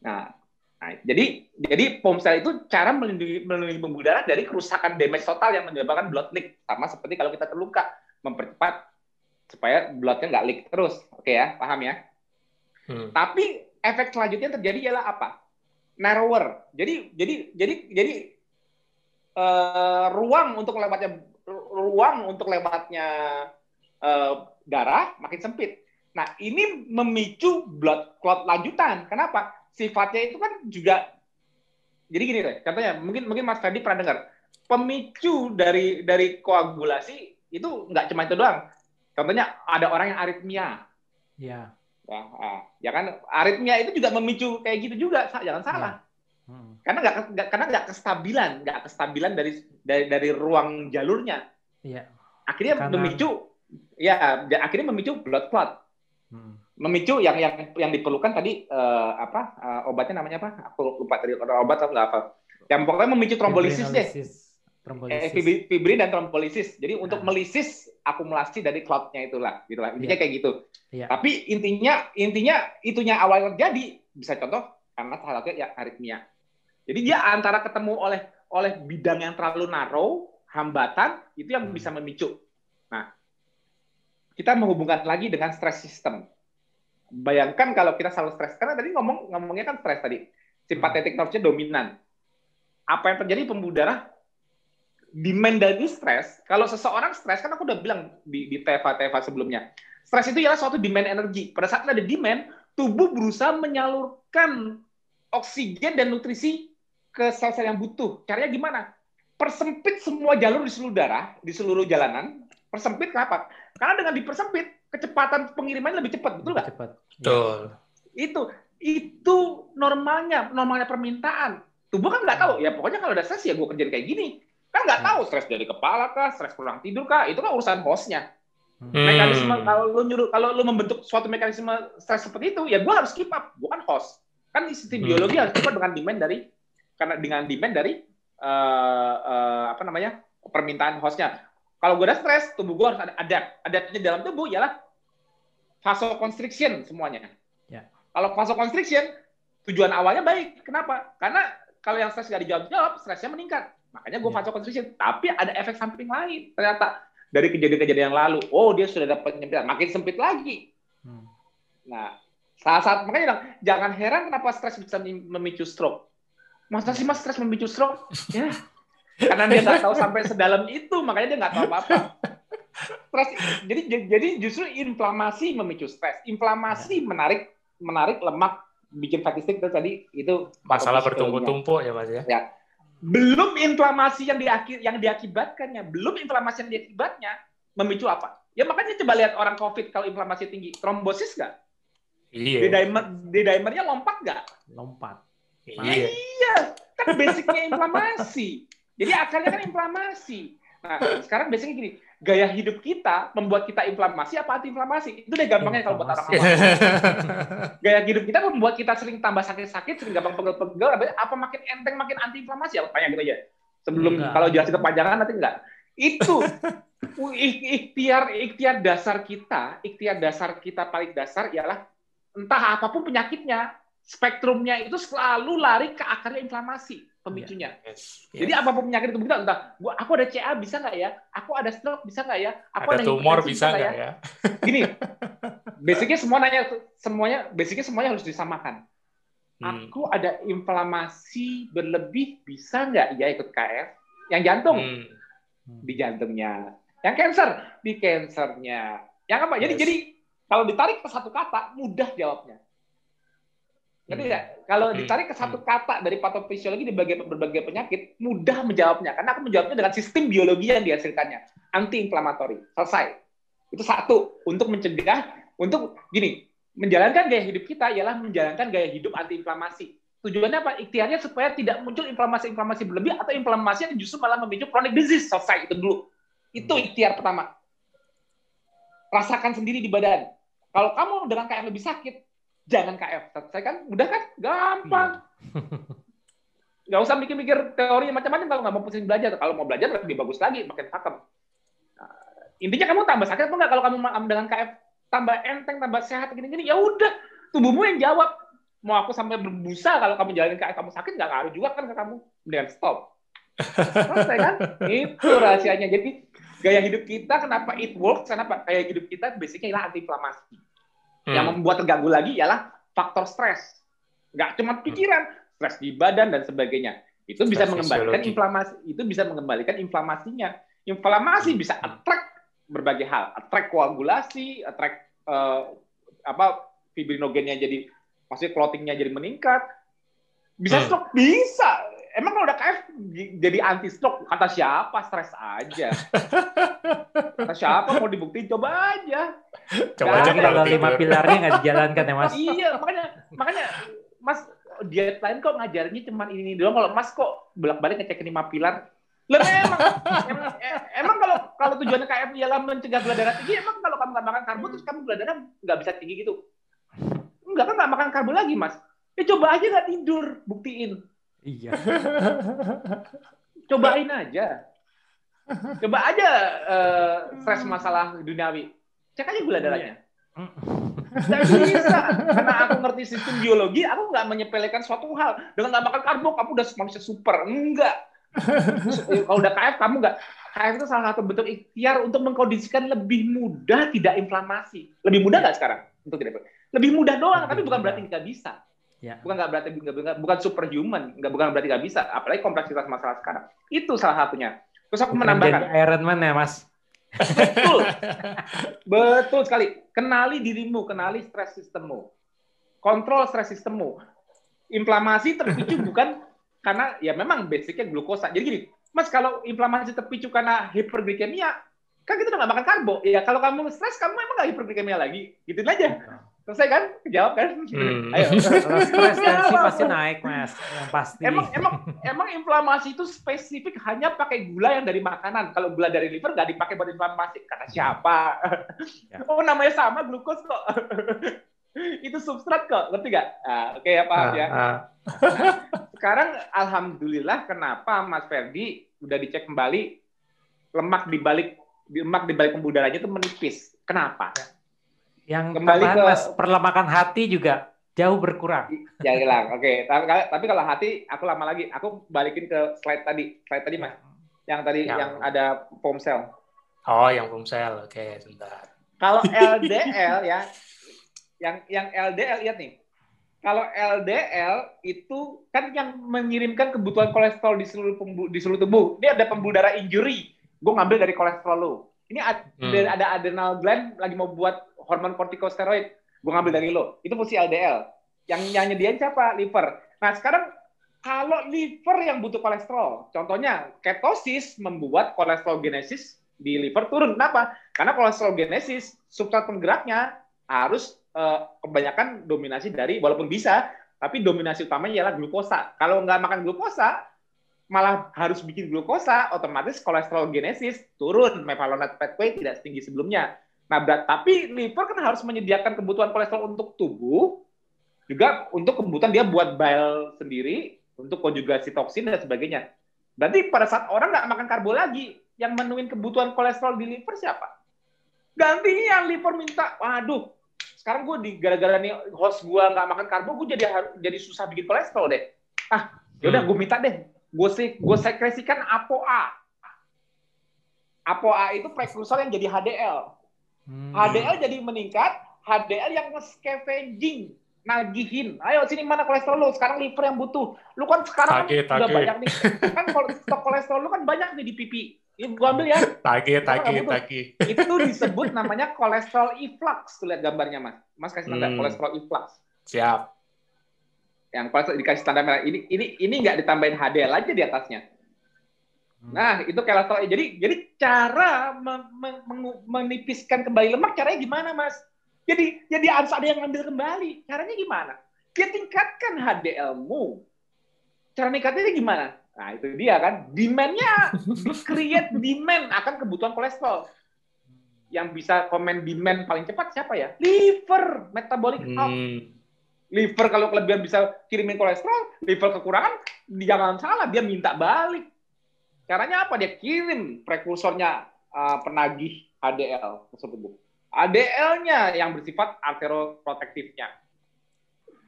nah Nah, jadi jadi pomsel itu cara melindungi, melindungi pembuluh darah dari kerusakan damage total yang menyebabkan blood leak. Sama seperti kalau kita terluka, mempercepat supaya bloodnya nggak leak terus. Oke ya, paham ya? Hmm. Tapi efek selanjutnya yang terjadi ialah apa? Narrower. Jadi jadi jadi jadi uh, ruang untuk lewatnya ruang untuk lewatnya uh, darah makin sempit. Nah, ini memicu blood clot lanjutan. Kenapa? sifatnya itu kan juga jadi gini deh, contohnya mungkin mungkin Mas Ferdi pernah dengar pemicu dari dari koagulasi itu nggak cuma itu doang. Contohnya ada orang yang aritmia. Ya. Ya, ya kan aritmia itu juga memicu kayak gitu juga, jangan ya. salah. Ya. Hmm. Karena nggak karena nggak kestabilan, nggak kestabilan dari dari dari ruang jalurnya. Iya. Akhirnya karena... memicu ya akhirnya memicu blood clot. Hmm memicu yang yang yang diperlukan tadi uh, apa uh, obatnya namanya apa? Aku lupa tadi obat atau apa. Yang pokoknya memicu trombolisis deh. Trombolisis. Eh, fibrin dan trombolisis. Jadi nah. untuk melisis akumulasi dari clotnya itulah, gitulah. Intinya yeah. kayak gitu. Yeah. Tapi intinya intinya itunya awal terjadi bisa contoh karena salah satunya ya aritmia. Jadi dia antara ketemu oleh oleh bidang yang terlalu narrow, hambatan itu yang hmm. bisa memicu. Nah, kita menghubungkan lagi dengan stress system. Bayangkan kalau kita selalu stres karena tadi ngomong ngomongnya kan stres tadi. Simpatetik hmm. nerve-nya dominan. Apa yang terjadi? Pembuluh darah demand dari stres kalau seseorang stres kan aku udah bilang di di TFA TFA sebelumnya stres itu ialah suatu demand energi. Pada saat ada demand tubuh berusaha menyalurkan oksigen dan nutrisi ke sel-sel yang butuh. Caranya gimana persempit semua jalur di seluruh darah di seluruh jalanan persempit kenapa karena dengan dipersempit kecepatan pengiriman lebih cepat, betul nggak? Cepat. Betul. Itu itu normalnya, normalnya permintaan. Tubuh kan nggak tahu. Ya pokoknya kalau ada stres ya gue kerjain kayak gini. Kan nggak tahu stres dari kepala kah, stres kurang tidur kah, itu kan urusan hostnya. Hmm. Mekanisme kalau lu nyuruh kalau lu membentuk suatu mekanisme stres seperti itu, ya gue harus keep up, bukan host. Kan sistem hmm. biologi harus keep up dengan demand dari karena dengan demand dari uh, uh, apa namanya permintaan hostnya. Kalau gue udah stres, tubuh gue harus ada adapt. Adaptnya dalam tubuh ialah vasoconstriction semuanya. Ya. Kalau vasoconstriction, tujuan awalnya baik. Kenapa? Karena kalau yang stres nggak dijawab-jawab, stresnya meningkat. Makanya gue ya. vasoconstriction. Tapi ada efek samping lain. Ternyata dari kejadian-kejadian yang lalu, oh dia sudah dapat penyempitan, makin sempit lagi. Hmm. Nah, salah satu makanya bilang, jangan heran kenapa stres bisa memicu stroke. Masa sih mas stres memicu stroke? ya, karena dia nggak tahu sampai sedalam itu, makanya dia nggak tahu apa-apa. Stres, jadi jadi justru inflamasi memicu stres. Inflamasi ya. menarik menarik lemak bikin fatty stick itu tadi itu masalah bertumpuk-tumpuk ya mas ya. ya. Belum inflamasi yang diakir yang diakibatkannya, belum inflamasi yang diakibatnya memicu apa? Ya makanya coba lihat orang COVID kalau inflamasi tinggi, trombosis nggak? Iya. D-dimer, D-dimernya lompat nggak? Lompat. Iya. iya. Kan basicnya inflamasi. Jadi akarnya kan inflamasi. Nah, sekarang biasanya gini, gaya hidup kita membuat kita inflamasi apa anti-inflamasi? Itu deh gampangnya kalau buat orang awam. gaya hidup kita membuat kita sering tambah sakit-sakit, sering gampang pegel-pegel, apa makin enteng makin anti-inflamasi? Apa tanya gitu aja. Sebelum enggak. kalau jelas kepanjangan nanti enggak. Itu [LAUGHS] ikhtiar ikhtiar dasar kita, ikhtiar dasar kita paling dasar ialah entah apa pun penyakitnya, spektrumnya itu selalu lari ke akarnya inflamasi pemicunya. Yes, yes. Jadi apa pun penyakit itu kita entah gua aku ada CA bisa nggak ya? Aku ada stroke bisa nggak ya? Aku ada, ada tumor bisa nggak ya? ya? Gini, [LAUGHS] basicnya semua nanya semuanya basicnya semuanya harus disamakan. Hmm. Aku ada inflamasi berlebih bisa nggak ya ikut KF? Yang jantung hmm. di jantungnya yang cancer di cancernya. Yang apa? Jadi yes. jadi kalau ditarik ke satu kata mudah jawabnya. Ngerti. Kalau hmm. ditarik ke satu hmm. kata dari patofisiologi di berbagai, berbagai penyakit, mudah menjawabnya. Karena aku menjawabnya dengan sistem biologi yang dihasilkannya. Anti-inflamatori. Selesai. Itu satu. Untuk mencegah, untuk gini, menjalankan gaya hidup kita ialah menjalankan gaya hidup anti-inflamasi. Tujuannya apa? Ikhtiarnya supaya tidak muncul inflamasi-inflamasi berlebih atau inflamasi yang justru malah memicu chronic disease. Selesai. Itu dulu. Itu hmm. ikhtiar pertama. Rasakan sendiri di badan. Kalau kamu dengan KF lebih sakit, jangan KF. Saya kan, udah kan, gampang. Hmm. Gak usah mikir-mikir teori macam-macam kalau nggak mau pusing belajar. Kalau mau belajar lebih bagus lagi, makin pakem. Nah, intinya kamu tambah sakit apa enggak kalau kamu dengan KF tambah enteng, tambah sehat gini-gini, ya udah tubuhmu yang jawab. Mau aku sampai berbusa kalau kamu jalanin KF kamu sakit nggak ngaruh juga kan ke kamu. Mendingan stop. Selesai kan? Itu rahasianya. Jadi gaya hidup kita kenapa it works kenapa gaya hidup kita basicnya ialah anti inflamasi hmm. yang membuat terganggu lagi ialah faktor stres. Nggak cuma pikiran stres di badan dan sebagainya. Itu stress bisa mengembalikan inflamasi itu bisa mengembalikan inflamasinya. Inflamasi bisa attract berbagai hal. Attract koagulasi attract uh, apa fibrinogennya jadi maksudnya clottingnya jadi meningkat. Bisa hmm. stroke bisa Emang kalau udah KF jadi anti stroke kata siapa? Stres aja. kata siapa mau dibuktiin coba aja. Coba aja kalau lima pilarnya nggak dijalankan ya mas. Iya makanya makanya mas diet lain kok ngajarnya cuma ini doang. Kalau mas kok bolak balik ngecek lima pilar. Lah emang, emang, emang kalau kalau tujuannya KF ialah mencegah gula darah tinggi, emang kalau kamu nggak makan karbo terus kamu gula darah nggak bisa tinggi gitu? Enggak kan nggak makan karbo lagi mas. Ya coba aja nggak tidur, buktiin Iya. Cobain aja. Coba aja uh, stres masalah duniawi. Cek aja gula darahnya. Tidak bisa. Karena aku ngerti sistem biologi, aku nggak menyepelekan suatu hal. Dengan nggak makan karbo, kamu udah manusia super. Enggak. Kalau udah KF, kamu nggak. KF itu salah satu bentuk ikhtiar untuk mengkondisikan lebih mudah tidak inflamasi. Lebih mudah nggak sekarang? Untuk tidak Lebih mudah doang, tapi bukan berarti nggak bisa. Ya. Bukan nggak berarti bukan, bukan superhuman, nggak bukan berarti nggak bisa. Apalagi kompleksitas masalah sekarang. Itu salah satunya. Terus aku bukan menambahkan. Jadi Iron Man ya, Mas. Betul, betul sekali. Kenali dirimu, kenali stres sistemmu, kontrol stres sistemmu. Inflamasi terpicu [LAUGHS] bukan karena ya memang basicnya glukosa. Jadi gini, Mas kalau inflamasi terpicu karena hiperglikemia, kan kita udah nggak makan karbo. Ya kalau kamu stres, kamu emang nggak hiperglikemia lagi. Gituin aja. Selesai kan? Jawab kan? Hmm. Ayo. stres tensi pasti naik, Mas. Yang pasti. Emang emang emang inflamasi itu spesifik hanya pakai gula yang dari makanan. Kalau gula dari liver nggak dipakai buat inflamasi. Kata siapa? Ya. Oh, namanya sama glukos kok. itu substrat kok, ngerti nggak? Nah, Oke okay, ya paham ya. Ah, ah. sekarang alhamdulillah kenapa Mas Ferdi udah dicek kembali lemak di balik lemak di balik pembuluh darahnya itu menipis. Kenapa? Ya yang kembali ke mas, perlemakan hati juga jauh berkurang. Ya hilang. Oke, okay. tapi, tapi kalau hati aku lama lagi. Aku balikin ke slide tadi. Slide tadi Mas. Yang tadi yang, yang ada foam cell. Oh, yang foam cell. Oke, okay, sebentar. Kalau [LAUGHS] LDL ya, yang yang LDL lihat nih. Kalau LDL itu kan yang mengirimkan kebutuhan kolesterol di seluruh pembu, di seluruh tubuh. Ini ada pembuluh darah injury. Gue ngambil dari kolesterol lo. Ini ada, hmm. ada adrenal gland lagi mau buat hormon kortikosteroid. Gue ngambil dari lo. Itu fungsi LDL. Yang nyediain siapa? Liver. Nah sekarang kalau liver yang butuh kolesterol, contohnya ketosis membuat kolesterol genesis di liver turun. Kenapa? Karena kolesterol genesis substrat penggeraknya harus uh, kebanyakan dominasi dari, walaupun bisa, tapi dominasi utamanya ialah glukosa. Kalau nggak makan glukosa, malah harus bikin glukosa, otomatis kolesterol genesis turun, mevalonate pathway tidak setinggi sebelumnya. Nah, berat, tapi liver kan harus menyediakan kebutuhan kolesterol untuk tubuh, juga untuk kebutuhan dia buat bile sendiri, untuk konjugasi toksin dan sebagainya. Berarti pada saat orang nggak makan karbo lagi, yang menuin kebutuhan kolesterol di liver siapa? Gantinya liver minta, waduh, sekarang gue di gara-gara nih host gue nggak makan karbo, gue jadi jadi susah bikin kolesterol deh. Ah, yaudah hmm. gue minta deh, gue sih gue sekresikan ApoA. ApoA itu prekursor yang jadi HDL. Hmm. HDL jadi meningkat, HDL yang nge-scavenging nagihin. Ayo sini mana kolesterol lu? Sekarang liver yang butuh. Lu kan sekarang tage, kan udah banyak nih. Kan stok kolesterol lu kan banyak nih di pipi. Ini gua ambil ya. Tage, tage, tage. Itu disebut namanya kolesterol efflux. Tuh lihat gambarnya, Mas. Mas kasih tanda hmm. kolesterol efflux. Siap. Yang kolesterol dikasih tanda merah. Ini ini ini nggak ditambahin HDL aja di atasnya. Hmm. Nah, itu kolesterol. Jadi jadi cara menipiskan kembali lemak caranya gimana, Mas? Jadi jadi harus ada yang ngambil kembali. Caranya gimana? Dia tingkatkan HDL-mu. Cara ningkatinnya gimana? Nah, itu dia kan. Demand-nya [LAUGHS] create demand akan kebutuhan kolesterol. Yang bisa komen demand paling cepat siapa ya? Liver, metabolic health. Hmm. Liver kalau kelebihan bisa kirimin kolesterol, liver kekurangan, jangan salah, dia minta balik. Caranya apa? Dia kirim prekursornya uh, penagih HDL tersebut. ADL-nya yang bersifat arteroprotektifnya.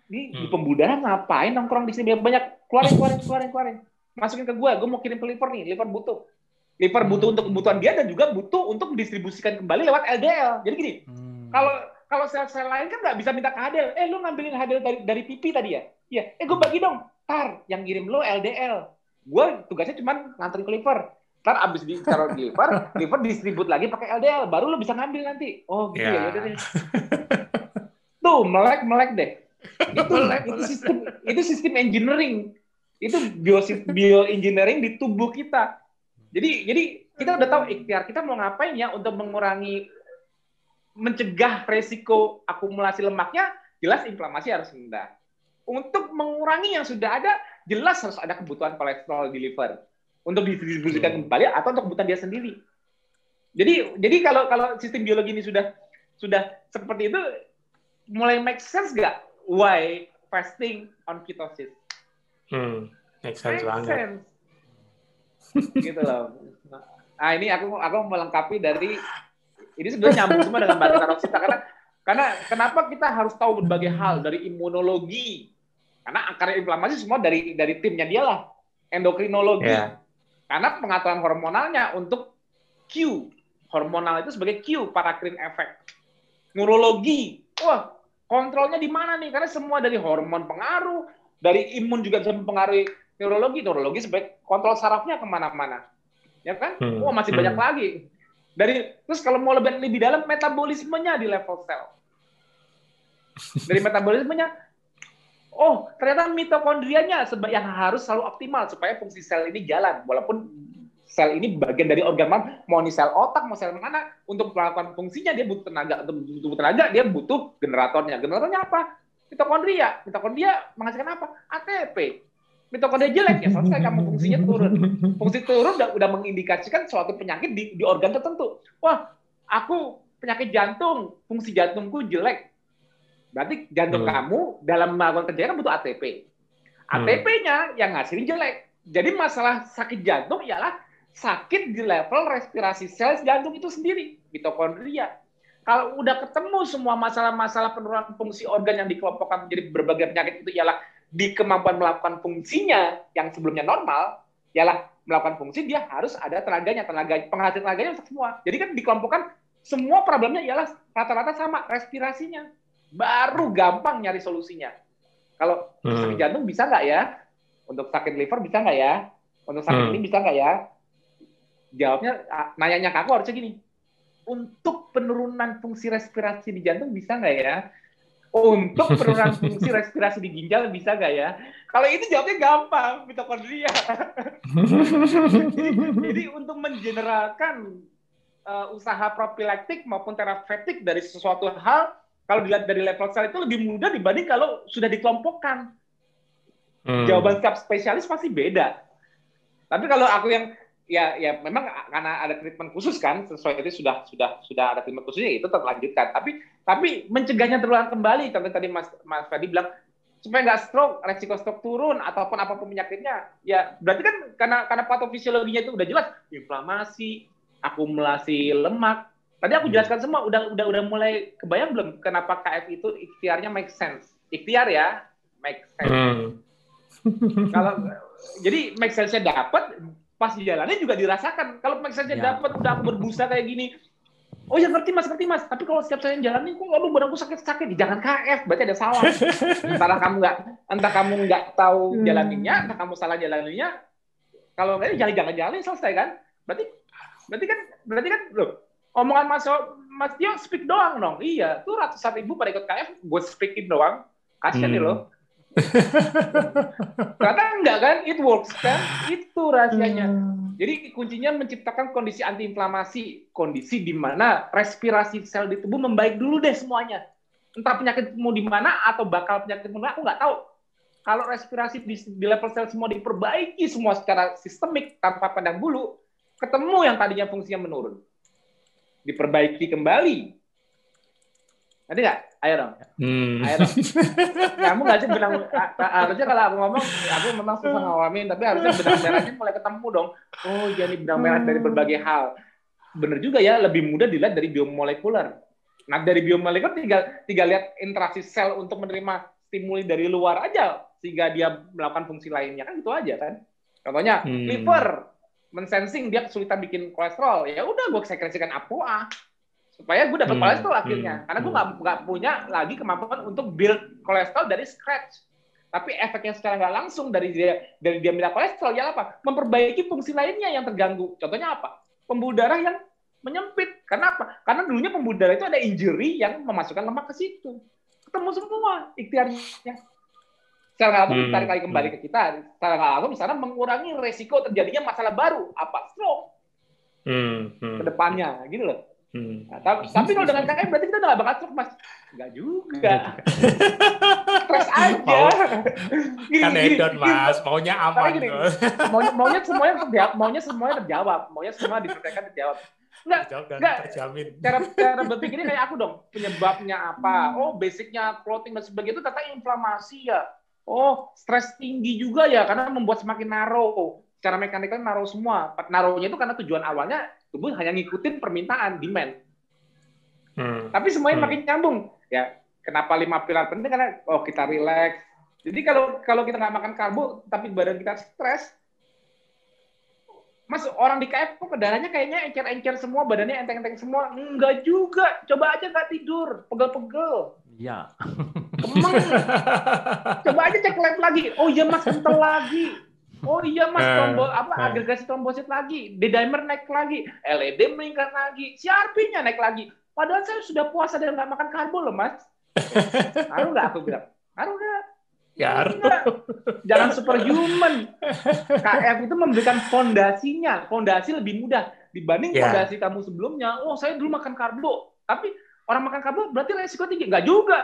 Ini hmm. di pembudahan ngapain nongkrong di sini banyak keluarin keluarin keluarin keluarin. Masukin ke gue, gue mau kirim ke liver nih, liver butuh. Liver butuh hmm. untuk kebutuhan dia dan juga butuh untuk mendistribusikan kembali lewat LDL. Jadi gini, hmm. kalau kalau sel-sel lain kan nggak bisa minta ke HDL. Eh, lu ngambilin HDL dari dari pipi tadi ya? Iya. Eh, gue bagi dong. Tar, yang kirim lo LDL. Gue tugasnya cuma nganterin ke liver. Ntar abis ditaruh di liver, [LAUGHS] liver distribut lagi pakai LDL, baru lo bisa ngambil nanti. Oh gitu yeah. ya, ya deh. Tuh melek melek deh. [LAUGHS] Itu melek, itu sistem itu sistem engineering. Itu bio bioengineering di tubuh kita. Jadi jadi kita udah tahu ikhtiar kita mau ngapain ya untuk mengurangi mencegah resiko akumulasi lemaknya, jelas inflamasi harus rendah. Untuk mengurangi yang sudah ada, jelas harus ada kebutuhan kolesterol di liver untuk didistribusikan hmm. kembali atau untuk kebutuhan dia sendiri. Jadi jadi kalau kalau sistem biologi ini sudah sudah seperti itu mulai make sense gak why fasting on ketosis? Hmm, make sense make banget. Sense. gitu loh. Nah ini aku aku melengkapi dari ini sebenarnya nyambung semua dengan bata karoksita karena karena kenapa kita harus tahu berbagai hal dari imunologi karena akar inflamasi semua dari dari timnya dia lah endokrinologi yeah. Karena pengaturan hormonalnya untuk Q. Hormonal itu sebagai Q, paracrine effect. Neurologi. Wah, kontrolnya di mana nih? Karena semua dari hormon pengaruh, dari imun juga bisa mempengaruhi neurologi. Neurologi sebagai kontrol sarafnya ke mana-mana. Ya kan? Hmm. Wah, masih hmm. banyak lagi. Dari terus kalau mau lebih lebih dalam metabolismenya di level sel. Dari metabolismenya oh ternyata mitokondrianya yang harus selalu optimal supaya fungsi sel ini jalan. Walaupun sel ini bagian dari organ mana mau ini sel otak mau sel mana untuk melakukan fungsinya dia butuh tenaga untuk butuh tenaga dia butuh generatornya. Generatornya apa? Mitokondria. Mitokondria menghasilkan apa? ATP mitokondria jelek ya selesai kamu fungsinya turun fungsi turun udah, udah mengindikasikan suatu penyakit di, di organ tertentu wah aku penyakit jantung fungsi jantungku jelek Berarti jantung hmm. kamu dalam melakukan kerja kan butuh ATP. ATP-nya hmm. yang ngasilin jelek. Jadi masalah sakit jantung ialah sakit di level respirasi sel jantung itu sendiri, mitokondria. Kalau udah ketemu semua masalah-masalah penurunan fungsi organ yang dikelompokkan menjadi berbagai penyakit itu ialah di kemampuan melakukan fungsinya yang sebelumnya normal, ialah melakukan fungsi dia harus ada tenaganya, tenaga penghasil tenaganya semua. Jadi kan dikelompokkan semua problemnya ialah rata-rata sama respirasinya baru gampang nyari solusinya. Kalau hmm. sakit jantung bisa nggak ya? Untuk sakit liver bisa nggak ya? Untuk sakit hmm. ini bisa nggak ya? Jawabnya, nanyanya ke aku harusnya gini. Untuk penurunan fungsi respirasi di jantung bisa nggak ya? Untuk penurunan fungsi respirasi di ginjal bisa nggak ya? Kalau itu jawabnya gampang, mitokondria. jadi, [LAUGHS] jadi untuk mengeneralkan uh, usaha profilaktik maupun terapeutik dari sesuatu hal kalau dilihat dari level sel itu lebih mudah dibanding kalau sudah dikelompokkan. Hmm. Jawaban setiap spesialis pasti beda. Tapi kalau aku yang ya ya memang karena ada treatment khusus kan sesuai itu sudah sudah sudah ada treatment khususnya itu terlanjutkan. Tapi tapi mencegahnya terulang kembali karena tadi Mas Mas Fadi bilang supaya nggak stroke, resiko stroke turun ataupun apa pun penyakitnya, ya berarti kan karena karena patofisiologinya itu udah jelas, inflamasi, akumulasi lemak. Tadi aku jelaskan semua, udah udah udah mulai kebayang belum kenapa KF itu ikhtiarnya make sense. Ikhtiar ya, make sense. Hmm. Kalau jadi make sense-nya dapat, pas jalannya juga dirasakan. Kalau make sense-nya ya. dapat udah berbusa kayak gini, Oh ya ngerti mas, ngerti mas. Tapi kalau setiap saya jalan nih, kok aduh badanku sakit-sakit. Jangan KF, berarti ada salah. entah kamu nggak, entah kamu nggak tahu hmm. jalaninnya, entah kamu salah jalaninnya. Kalau nggak jangan jangan jalan selesai kan? Berarti, berarti kan, berarti kan, loh. Omongan mas Mas Tio speak doang dong. Iya, tuh ratusan ribu pada ikut KF, gue speakin doang. Kasian hmm. nih lo. [LAUGHS] Ternyata enggak kan? It works kan? Itu rahasianya. Hmm. Jadi kuncinya menciptakan kondisi antiinflamasi, kondisi di mana respirasi sel di tubuh membaik dulu deh semuanya. Entah penyakit mau di mana atau bakal penyakit mana, aku nggak tahu. Kalau respirasi di, di level sel semua diperbaiki semua secara sistemik tanpa pandang bulu, ketemu yang tadinya fungsinya menurun. Diperbaiki kembali. Nanti nggak? Ayo dong. Hmm. Ayo dong. Kamu nggak sih benang harusnya kalau aku ngomong, aku memang susah ngawamin, tapi harusnya benang merahnya mulai ketemu dong. Oh, jadi benang merah dari berbagai hal. Bener juga ya, lebih mudah dilihat dari biomolekuler. Nah, dari biomolekuler tinggal tinggal lihat interaksi sel untuk menerima stimuli dari luar aja sehingga dia melakukan fungsi lainnya kan gitu aja kan. Contohnya hmm. liver mensensing dia kesulitan bikin kolesterol, ya udah gue sekresikan APOA supaya gue dapat hmm, kolesterol akhirnya. hmm, karena gue nggak hmm. nggak punya lagi kemampuan untuk build kolesterol dari scratch. Tapi efeknya secara nggak langsung dari dia dari dia minta kolesterol ya apa? Memperbaiki fungsi lainnya yang terganggu. Contohnya apa? Pembuluh darah yang menyempit. Karena apa? Karena dulunya pembuluh darah itu ada injury yang memasukkan lemak ke situ. Ketemu semua ikhtiarnya. Secara nggak langsung hmm, tarik lagi kembali hmm. ke kita. Secara nggak langsung misalnya mengurangi resiko terjadinya masalah baru. Apa? Stroke. Hmm, hmm. ke depannya. Gitu loh Hmm. Nah, tapi, tapi kalau dengan KM berarti kita udah gak bakal stroke mas? Enggak juga. Stres [LAUGHS] aja. Mau, kan edon mas, maunya aman. Gini, [LAUGHS] maunya, maunya semuanya terjawab, maunya semuanya terjawab, maunya semua diselesaikan terjawab. Enggak, enggak. Terjamin. Cara, cara berpikirnya kayak aku dong. Penyebabnya apa? Oh, basicnya clothing dan sebagainya itu kata inflamasi ya. Oh, stres tinggi juga ya, karena membuat semakin narrow. Secara mekanikal narrow semua. Narrownya itu karena tujuan awalnya tubuh hanya ngikutin permintaan demand. Hmm. Tapi semuanya hmm. makin nyambung. Ya, kenapa lima pilar penting karena oh kita relax. Jadi kalau kalau kita nggak makan karbo tapi badan kita stres, Mas orang di KF kok darahnya kayaknya encer-encer semua, badannya enteng-enteng semua. Enggak juga. Coba aja nggak tidur, pegel-pegel. Iya. Kemang. [LAUGHS] Coba aja cek lab lagi. Oh iya Mas kental lagi. Oh iya mas, uh, trombo, apa uh. agregasi trombosit lagi, D-dimer naik lagi, LED meningkat lagi, CRP-nya naik lagi. Padahal saya sudah puasa dan nggak makan karbo loh mas. [LAUGHS] Harus nggak aku bilang? Harus nggak? Ya. Jangan superhuman. KF itu memberikan fondasinya, fondasi lebih mudah dibanding yeah. fondasi kamu sebelumnya. Oh saya dulu makan karbo, tapi orang makan karbo berarti resiko tinggi. Nggak juga.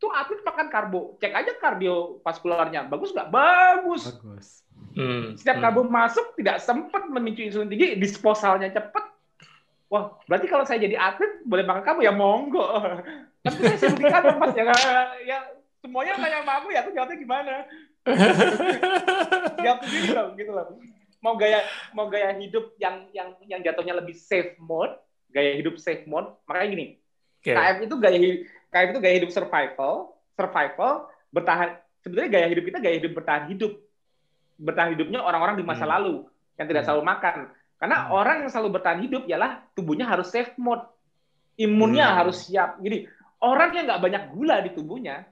Tuh atlet makan karbo, cek aja kardiovaskularnya. Bagus nggak? Bagus. Bagus Hmm. Setiap hmm. karbo masuk tidak sempat memicu insulin tinggi, disposalnya cepat. Wah, berarti kalau saya jadi atlet boleh makan karbo ya monggo. [LAUGHS] Tapi saya sibuk di kantor mas ya, ya semuanya tanya sama aku ya aku jawabnya gimana? [LAUGHS] Jawab sendiri loh, gitu loh. Mau gaya mau gaya hidup yang yang yang jatuhnya lebih safe mode, gaya hidup safe mode. Makanya gini, okay. KF itu gaya KF itu gaya hidup survival, survival bertahan. Sebenarnya gaya hidup kita gaya hidup bertahan hidup bertahan hidupnya orang-orang di masa hmm. lalu yang tidak hmm. selalu makan. Karena hmm. orang yang selalu bertahan hidup ialah tubuhnya harus safe mode, imunnya hmm. harus siap. Jadi orang yang nggak banyak gula di tubuhnya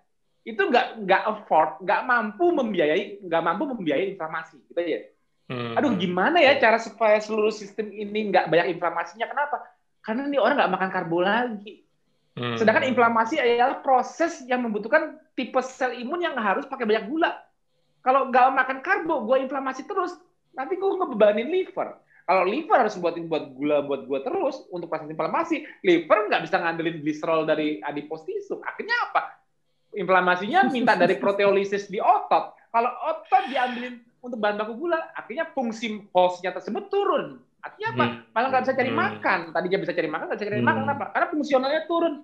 itu nggak nggak afford, nggak mampu membiayai, nggak mampu membiayai inflamasi, gitu ya. Hmm. Aduh, gimana ya cara supaya seluruh sistem ini nggak banyak inflamasinya? Kenapa? Karena ini orang nggak makan karbo lagi. Hmm. Sedangkan inflamasi adalah proses yang membutuhkan tipe sel imun yang harus pakai banyak gula. Kalau nggak makan karbo, gue inflamasi terus, nanti gue ngebebanin liver. Kalau liver harus buatin buat gula buat gue terus untuk proses inflamasi, liver nggak bisa ngandelin gliserol dari adipose tissue. Akhirnya apa? Inflamasinya minta dari [LAUGHS] proteolisis di otot. Kalau otot diambilin untuk bahan baku gula, akhirnya fungsi hostnya tersebut turun. Artinya apa? Hmm. Malah nggak bisa cari hmm. makan. Tadinya bisa cari makan, nggak bisa cari hmm. makan. Kenapa? Karena fungsionalnya turun.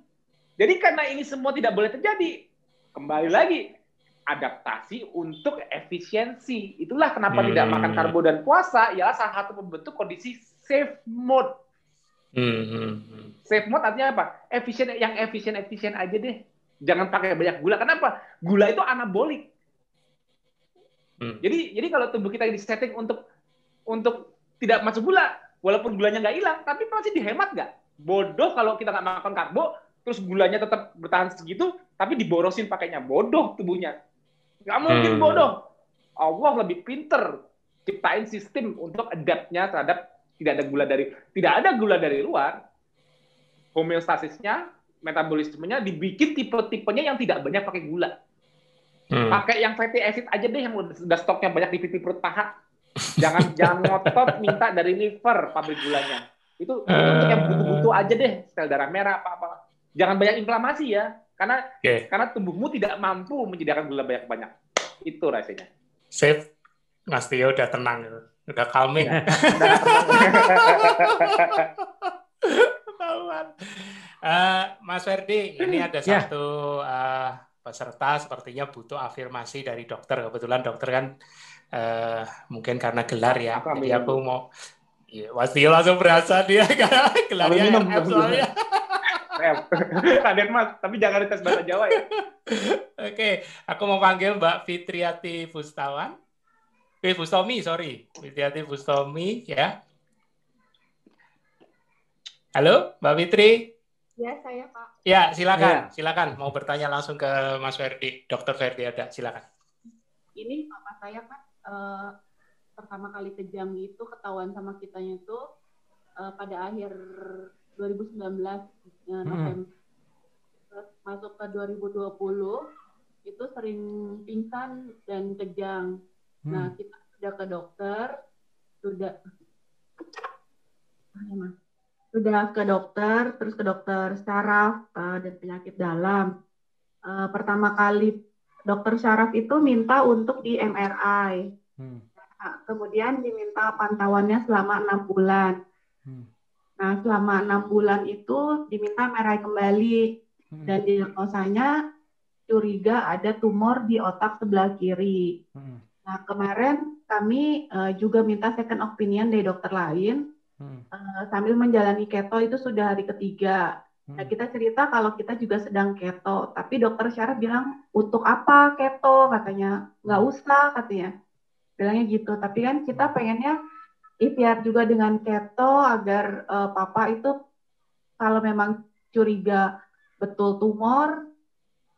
Jadi karena ini semua tidak boleh terjadi, kembali lagi adaptasi untuk efisiensi. Itulah kenapa hmm. tidak makan karbo dan puasa ialah salah satu pembentuk kondisi safe mode. Hmm. hmm, hmm. Safe mode artinya apa? Efisien yang efisien efisien aja deh. Jangan pakai banyak gula. Kenapa? Gula itu anabolik. Hmm. Jadi jadi kalau tubuh kita disetting untuk untuk tidak masuk gula, walaupun gulanya nggak hilang, tapi pasti dihemat nggak? Bodoh kalau kita nggak makan karbo, terus gulanya tetap bertahan segitu, tapi diborosin pakainya. Bodoh tubuhnya. Nggak mungkin hmm. bodoh. Allah lebih pinter ciptain sistem untuk adaptnya terhadap tidak ada gula dari tidak ada gula dari luar. Homeostasisnya, metabolismenya dibikin tipe-tipenya yang tidak banyak pakai gula. Hmm. Pakai yang fatty acid aja deh yang udah stoknya banyak di pipi perut paha. Jangan jangan ngotot minta dari liver pabrik gulanya. Itu, itu untuk yang butuh-butuh aja deh, sel darah merah apa-apa. Jangan banyak inflamasi ya. Karena okay. karena tubuhmu tidak mampu menyediakan gula banyak-banyak. Itu rasanya. Safe. Mas Tio udah tenang, udah calming. [LAUGHS] uh, Mas Ferdi, ini ada ya. satu uh, peserta sepertinya butuh afirmasi dari dokter. Kebetulan dokter kan uh, mungkin karena gelar ya. Jadi aku mau Ya, Mas Tio langsung berasa dia [LAUGHS] karena gelarnya MF soalnya. [LAUGHS] Raden Mas, tapi jangan dites bahasa Jawa ya. Oke, aku mau panggil Mbak Fitriati Fustawan. Eh, Fustomi, sorry. Fitriati Fustomi, ya. Halo, Mbak Fitri. Ya, saya Pak. Ya, silakan, ya. silakan. Mau bertanya langsung ke Mas Ferdi, Dokter Ferdi ada, silakan. Ini Papa saya Pak, uh, pertama kali kejang itu ketahuan sama kitanya itu uh, pada akhir 2019 uh, hmm. November. Terus masuk ke 2020 itu sering pingsan dan kejang. Hmm. Nah, kita sudah ke dokter, sudah sudah ke dokter, terus ke dokter saraf uh, dan penyakit dalam. Uh, pertama kali dokter saraf itu minta untuk di MRI. Hmm. Nah, kemudian diminta pantauannya selama enam bulan. Nah, selama enam bulan itu diminta MRI kembali hmm. dan diagnosanya curiga ada tumor di otak sebelah kiri. Hmm. Nah, kemarin kami uh, juga minta second opinion dari dokter lain hmm. uh, sambil menjalani keto itu sudah hari ketiga. Hmm. Nah, kita cerita kalau kita juga sedang keto, tapi dokter syaraf bilang untuk apa keto katanya nggak usah katanya bilangnya gitu. Tapi kan kita pengennya ikhtiar juga dengan keto agar uh, papa itu kalau memang curiga betul tumor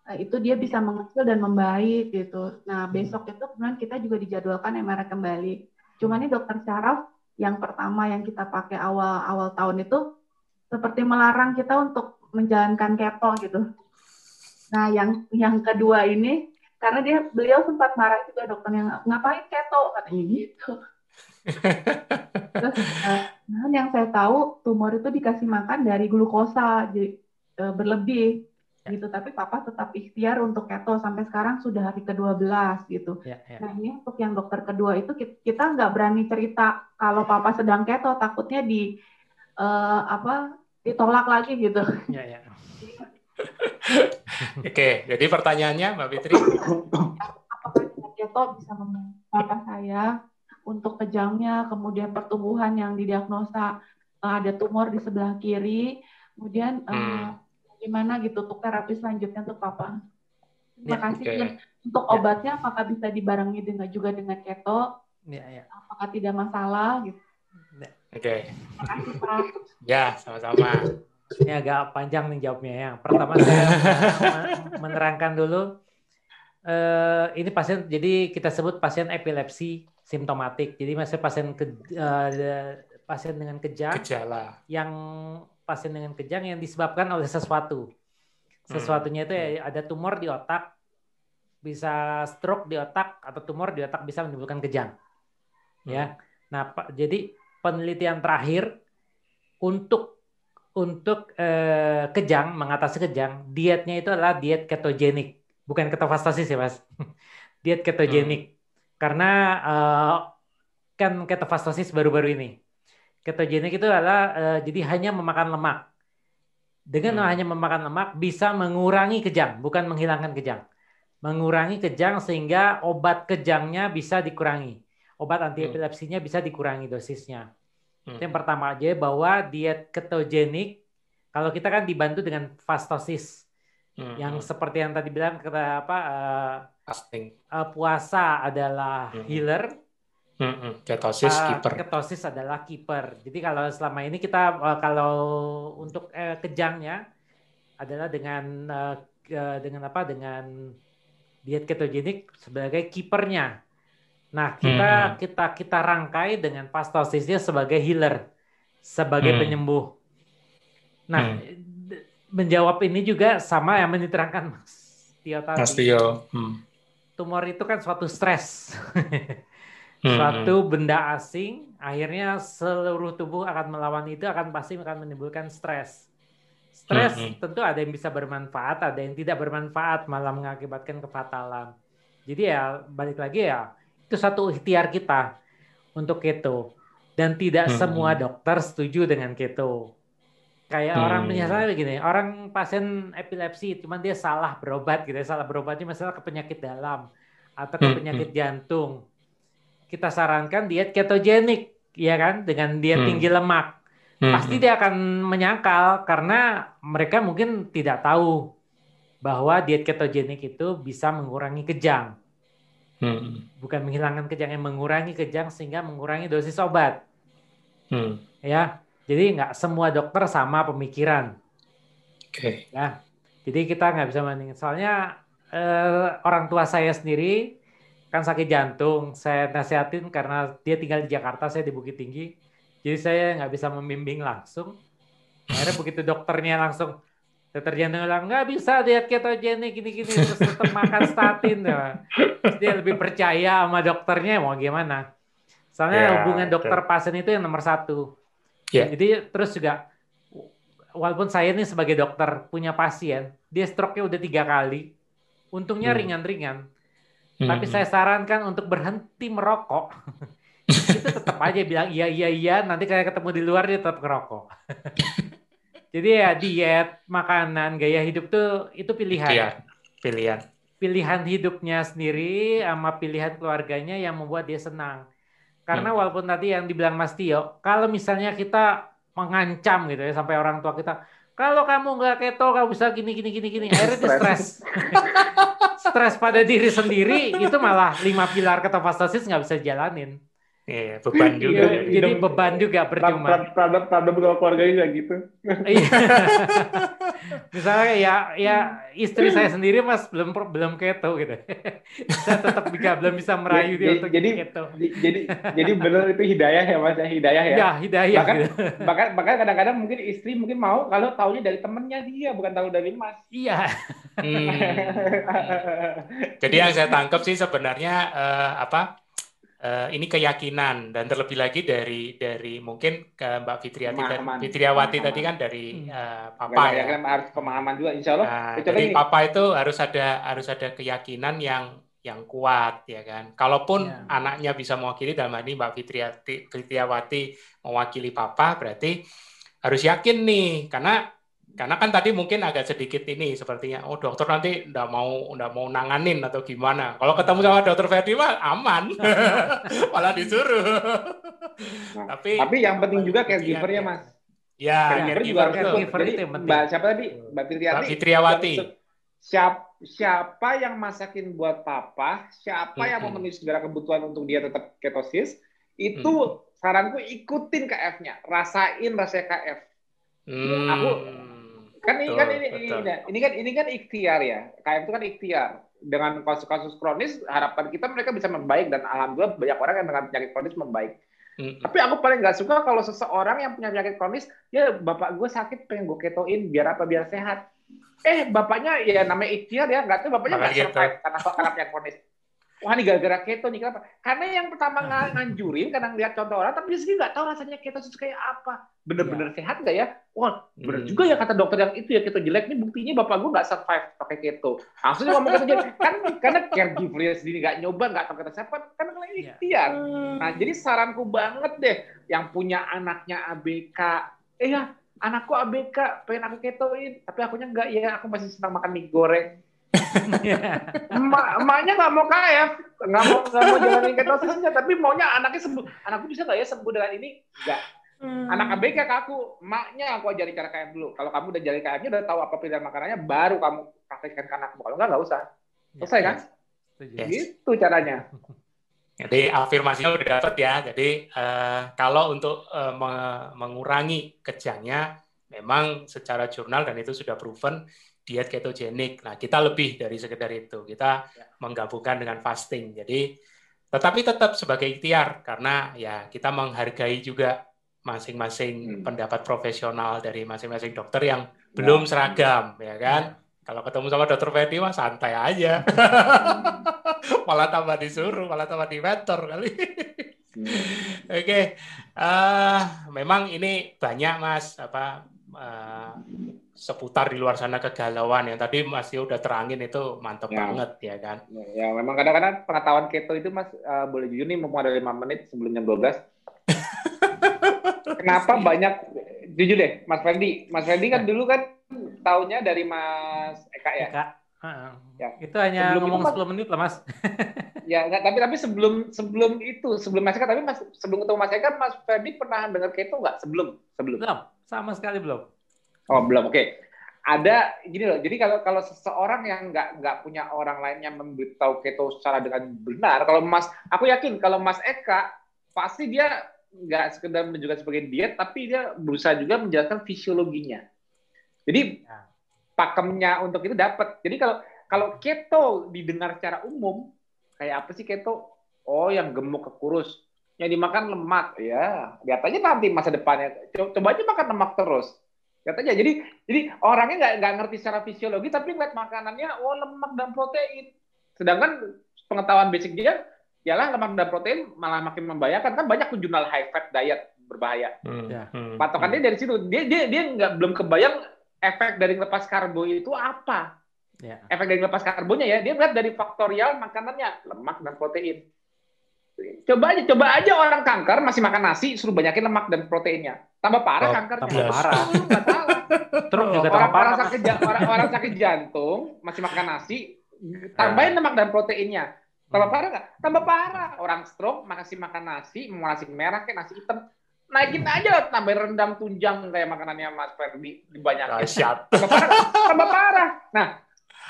uh, itu dia bisa mengecil dan membaik gitu. Nah hmm. besok itu kemudian kita juga dijadwalkan MRI kembali. Cuma ini dokter saraf yang pertama yang kita pakai awal awal tahun itu seperti melarang kita untuk menjalankan keto gitu. Nah yang yang kedua ini karena dia beliau sempat marah juga dokter yang ngapain keto katanya gitu. [LAUGHS] Terus uh, yang saya tahu tumor itu dikasih makan dari glukosa jadi uh, berlebih ya. gitu tapi papa tetap ikhtiar untuk keto sampai sekarang sudah hari ke-12 gitu. Ya, ya. Nah, ini untuk yang dokter kedua itu kita nggak berani cerita kalau papa sedang keto takutnya di uh, apa ditolak lagi gitu. Ya, ya. [LAUGHS] Oke, jadi pertanyaannya Mbak Fitri. Apakah keto bisa membantu papa saya untuk kejangnya, kemudian pertumbuhan yang didiagnosa uh, ada tumor di sebelah kiri, kemudian uh, hmm. gimana gitu untuk terapi selanjutnya untuk papa. Terima ya, kasih. Okay. untuk ya. obatnya apakah bisa dibarengi dengan juga dengan keto? Ya, ya. Apakah tidak masalah gitu? Ya. Oke. Okay. Terima kasih Pak. Ya, sama-sama. Ini agak panjang nih jawabnya. Yang pertama saya [LAUGHS] menerangkan dulu. Uh, ini pasien, jadi kita sebut pasien epilepsi simptomatik. Jadi masih pasien ke, uh, pasien dengan kejang gejala yang pasien dengan kejang yang disebabkan oleh sesuatu. Sesuatunya itu ya, ada tumor di otak, bisa stroke di otak atau tumor di otak bisa menimbulkan kejang. Ya. Nah, jadi penelitian terakhir untuk untuk eh, kejang mengatasi kejang dietnya itu adalah diet ketogenik bukan ketofastosis ya mas [LAUGHS] diet ketogenik karena uh, kan ketofastosis baru-baru ini. Ketogenik itu adalah uh, jadi hanya memakan lemak. Dengan hmm. hanya memakan lemak bisa mengurangi kejang, bukan menghilangkan kejang. mengurangi kejang sehingga obat kejangnya bisa dikurangi. Obat anti epilepsinya bisa dikurangi dosisnya. Hmm. Yang pertama aja bahwa diet ketogenik kalau kita kan dibantu dengan fastosis. Hmm. Yang seperti yang tadi bilang kata apa uh, fasting. Uh, puasa adalah hmm. healer. Hmm. Ketosis uh, keeper. Ketosis adalah keeper. Jadi kalau selama ini kita uh, kalau untuk uh, kejangnya adalah dengan uh, dengan apa dengan diet ketogenik sebagai kipernya. Nah, kita hmm. kita kita rangkai dengan pastosisnya sebagai healer, sebagai hmm. penyembuh. Nah, hmm. Menjawab ini juga sama yang diterangkan Mas Tio tadi. Mas Tio. Hmm. Tumor itu kan suatu stres. [LAUGHS] Hmm. suatu benda asing, akhirnya seluruh tubuh akan melawan itu akan pasti akan menimbulkan stres. Stres hmm. tentu ada yang bisa bermanfaat, ada yang tidak bermanfaat, malah mengakibatkan kefatalan. Jadi ya balik lagi ya itu satu ikhtiar kita untuk keto. Dan tidak hmm. semua dokter setuju dengan keto. Kayak hmm. orang misalnya begini, orang pasien epilepsi, cuman dia salah berobat gitu, ya, salah berobatnya masalah ke penyakit dalam atau ke hmm, penyakit hmm. jantung. Kita sarankan diet ketogenik, ya kan, dengan diet hmm. tinggi lemak. Hmm. Pasti dia akan menyangkal karena mereka mungkin tidak tahu bahwa diet ketogenik itu bisa mengurangi kejang. Hmm. Bukan menghilangkan kejang yang mengurangi kejang sehingga mengurangi dosis obat. Hmm. Ya, jadi nggak semua dokter sama pemikiran. Oke. Okay. Ya, jadi kita nggak bisa bandingin. Soalnya eh, orang tua saya sendiri kan sakit jantung. Saya nasihatin karena dia tinggal di Jakarta, saya di Bukit Tinggi. Jadi saya nggak bisa membimbing langsung. Akhirnya begitu dokternya langsung dokter jantung bilang nggak bisa diet ketogenik gini-gini terus tetap makan statin ya. dia lebih percaya sama dokternya mau gimana soalnya yeah, hubungan dokter pasien itu yang nomor satu yeah. jadi terus juga walaupun saya nih sebagai dokter punya pasien dia stroke-nya udah tiga kali untungnya hmm. ringan-ringan hmm. tapi saya sarankan untuk berhenti merokok [LAUGHS] itu tetap aja bilang iya iya iya nanti kayak ketemu di luar dia tetap ngerokok [LAUGHS] Jadi ya diet, makanan, gaya hidup tuh itu pilihan. Iya, pilihan. Pilihan hidupnya sendiri sama pilihan keluarganya yang membuat dia senang. Karena hmm. walaupun tadi yang dibilang Mas Tio, kalau misalnya kita mengancam gitu ya sampai orang tua kita, kalau kamu nggak keto kamu bisa gini gini gini gini, [LAUGHS] akhirnya dia stres. [LAUGHS] stres pada diri sendiri itu malah lima pilar ketofastosis nggak bisa jalanin. Iya, beban juga. Iya, jadi beban juga percuma. Terhadap terhadap keluarga juga gitu. Iya. [LAUGHS] Misalnya ya ya istri saya sendiri mas belum belum keto gitu. [LAUGHS] saya tetap juga belum bisa merayu dia untuk jadi, keto. Jadi jadi benar itu hidayah ya mas ya hidayah ya. Ya hidayah. Bahkan gitu. bahkan bahkan kadang-kadang mungkin istri mungkin mau kalau taunya dari temennya dia bukan tahu dari mas. Iya. Hmm. [LAUGHS] Jadi yang saya tangkap sih sebenarnya uh, apa? Uh, ini keyakinan dan terlebih lagi dari dari mungkin ke Mbak Fitriati pemahaman. Fitriawati pemahaman. tadi kan dari uh, Papa ya. ya. harus pemahaman juga Insya Allah. Nah, dari ini. Papa itu harus ada harus ada keyakinan yang yang kuat ya kan. Kalaupun ya. anaknya bisa mewakili dalam ini Mbak Fitriati Fitriawati mewakili Papa berarti harus yakin nih karena karena kan tadi mungkin agak sedikit ini sepertinya, oh dokter nanti udah mau udah mau nanganin atau gimana. Kalau ketemu sama dokter Ferdi mah aman, [LAUGHS] malah disuruh. Nah, tapi tapi yang penting juga caregiver ya mas. Ya, caregiver juga harus caregiver itu yang penting. Mbak siapa tadi? Mbak Fitriati. Mbak Fitriawati. Siapa, siapa yang masakin buat papa, siapa hmm. yang memenuhi segala kebutuhan untuk dia tetap ketosis, itu hmm. saranku ikutin KF-nya, rasain rasa KF. Hmm. Aku Kan ini kan ini, ini, ini kan ini kan ikhtiar ya. KM itu kan ikhtiar. Dengan kasus-kasus kronis harapan kita mereka bisa membaik dan alhamdulillah banyak orang yang dengan penyakit kronis membaik. hmm Tapi aku paling nggak suka kalau seseorang yang punya penyakit kronis, ya bapak gue sakit pengen gue ketoin biar apa biar sehat. Eh bapaknya ya namanya ikhtiar ya nggak tahu bapaknya nggak survive gitu. karena karena penyakit kronis wah ini gara-gara keto nih kenapa? Karena yang pertama nganjurin karena ngeliat contoh orang, tapi dia sendiri nggak tahu rasanya keto itu kayak apa. Bener-bener ya. sehat nggak ya? Wah, bener hmm. juga ya kata dokter yang itu ya keto jelek. Ini buktinya bapak gue nggak survive pakai keto. Langsung ngomong keto jelek. Kan karena caregiver sendiri nggak nyoba, nggak tahu kata siapa. Kan ini iya. ikhtiar. Hmm. Nah, jadi saranku banget deh, yang punya anaknya ABK, eh ya anakku ABK, pengen aku ketoin, tapi akunya enggak ya, aku masih senang makan mie goreng [LAUGHS] Emak, emaknya nggak mau KF, nggak mau nggak mau jalanin ketosisnya, tapi maunya anaknya sembuh. Anakku bisa nggak ya sembuh dengan ini? Enggak. Hmm. Anak ABK ke aku, maknya aku ajarin cara KF dulu. Kalau kamu udah jadi KF-nya, udah tahu apa pilihan makanannya, baru kamu praktekkan ke anakmu. Kalau enggak, nggak usah. Selesai kan? Yes. Gitu caranya. [LAUGHS] Jadi afirmasinya udah dapat ya. Jadi uh, kalau untuk uh, mengurangi kejangnya, memang secara jurnal dan itu sudah proven diet ketogenik. Nah, kita lebih dari sekedar itu. Kita ya. menggabungkan dengan fasting. Jadi tetapi tetap sebagai ikhtiar karena ya kita menghargai juga masing-masing hmm. pendapat profesional dari masing-masing dokter yang ya. belum seragam, ya kan? Ya. Kalau ketemu sama dokter Fendi mah santai aja. [LAUGHS] malah tambah disuruh, malah tambah di mentor kali. hmm. Oke, okay. uh, eh, memang ini banyak mas apa uh, seputar di luar sana kegalauan yang tadi masih udah terangin itu mantep ya. banget ya kan. Ya, ya memang kadang-kadang pengetahuan keto itu mas uh, boleh jujur nih mau ada lima menit sebelum jam 12 [LAUGHS] Kenapa banyak jujur deh, Mas Fendi. Mas Fendi kan dulu kan tahunnya dari Mas Eka ya. Eka. Ya. Itu hanya sebelum ngomong itu, 10 menit lah, Mas. [LAUGHS] ya, enggak, tapi tapi sebelum sebelum itu, sebelum Mas Eka, tapi Mas sebelum ketemu Mas Eka, Mas Fendi pernah dengar keto nggak? Sebelum, sebelum. Belum, sama sekali belum. Oh, belum. Oke. Okay. Ada gini loh. Jadi kalau kalau seseorang yang nggak nggak punya orang lain yang memberitahu keto secara dengan benar, kalau Mas, aku yakin kalau Mas Eka pasti dia nggak sekedar menunjukkan sebagai diet, tapi dia berusaha juga menjelaskan fisiologinya. Jadi ya. pakemnya untuk itu dapat. Jadi kalau kalau keto didengar secara umum, kayak apa sih keto? Oh, yang gemuk ke kurus, yang dimakan lemak, ya. Lihat aja nanti masa depannya. Coba aja makan lemak terus. Lihat aja. Jadi jadi orangnya nggak nggak ngerti secara fisiologi, tapi ngeliat makanannya, oh lemak dan protein. Sedangkan pengetahuan basic dia ialah lemak dan protein malah makin membahayakan kan banyak jurnal high fat diet berbahaya. Hmm. Ya. Hmm. Patokannya hmm. dari situ dia dia dia nggak belum kebayang efek dari lepas karbo itu apa. Ya. Efek dari lepas karbonya ya dia melihat dari faktorial makanannya lemak dan protein. Coba aja coba aja orang kanker masih makan nasi suruh banyakin lemak dan proteinnya. Tambah parah oh, kankernya. Tambah parah. [LAUGHS] Terus juga orang, parah. Orang sakit, orang, orang sakit jantung masih makan nasi tambahin lemak dan proteinnya Tambah parah nggak? Tambah parah. Orang stroke masih makan nasi, mau nasi merah kayak nasi hitam. Naikin aja tambah rendang tunjang kayak makanannya Mas Ferdi dibanyakin. Tambah parah, tambah parah. Nah,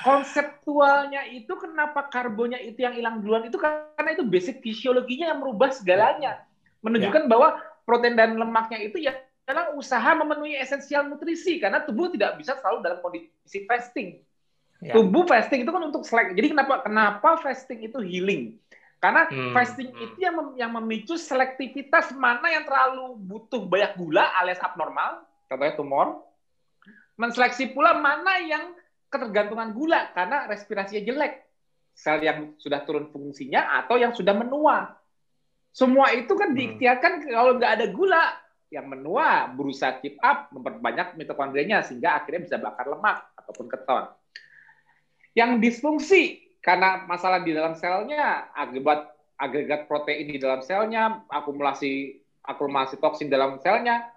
konseptualnya itu kenapa karbonnya itu yang hilang duluan itu karena itu basic fisiologinya yang merubah segalanya. Menunjukkan ya. bahwa protein dan lemaknya itu ya adalah usaha memenuhi esensial nutrisi karena tubuh tidak bisa selalu dalam kondisi fasting. Ya. Tubuh fasting itu kan untuk selek. Jadi kenapa kenapa fasting itu healing? Karena hmm. fasting hmm. itu yang mem yang memicu selektivitas mana yang terlalu butuh banyak gula alias abnormal, contohnya tumor. Menseleksi pula mana yang ketergantungan gula karena respirasinya jelek. Sel yang sudah turun fungsinya atau yang sudah menua. Semua itu kan hmm. diikhtiarkan kalau nggak ada gula, yang menua berusaha keep up, memperbanyak mitokondrianya sehingga akhirnya bisa bakar lemak ataupun keton yang disfungsi karena masalah di dalam selnya akibat agregat protein di dalam selnya akumulasi akumulasi toksin dalam selnya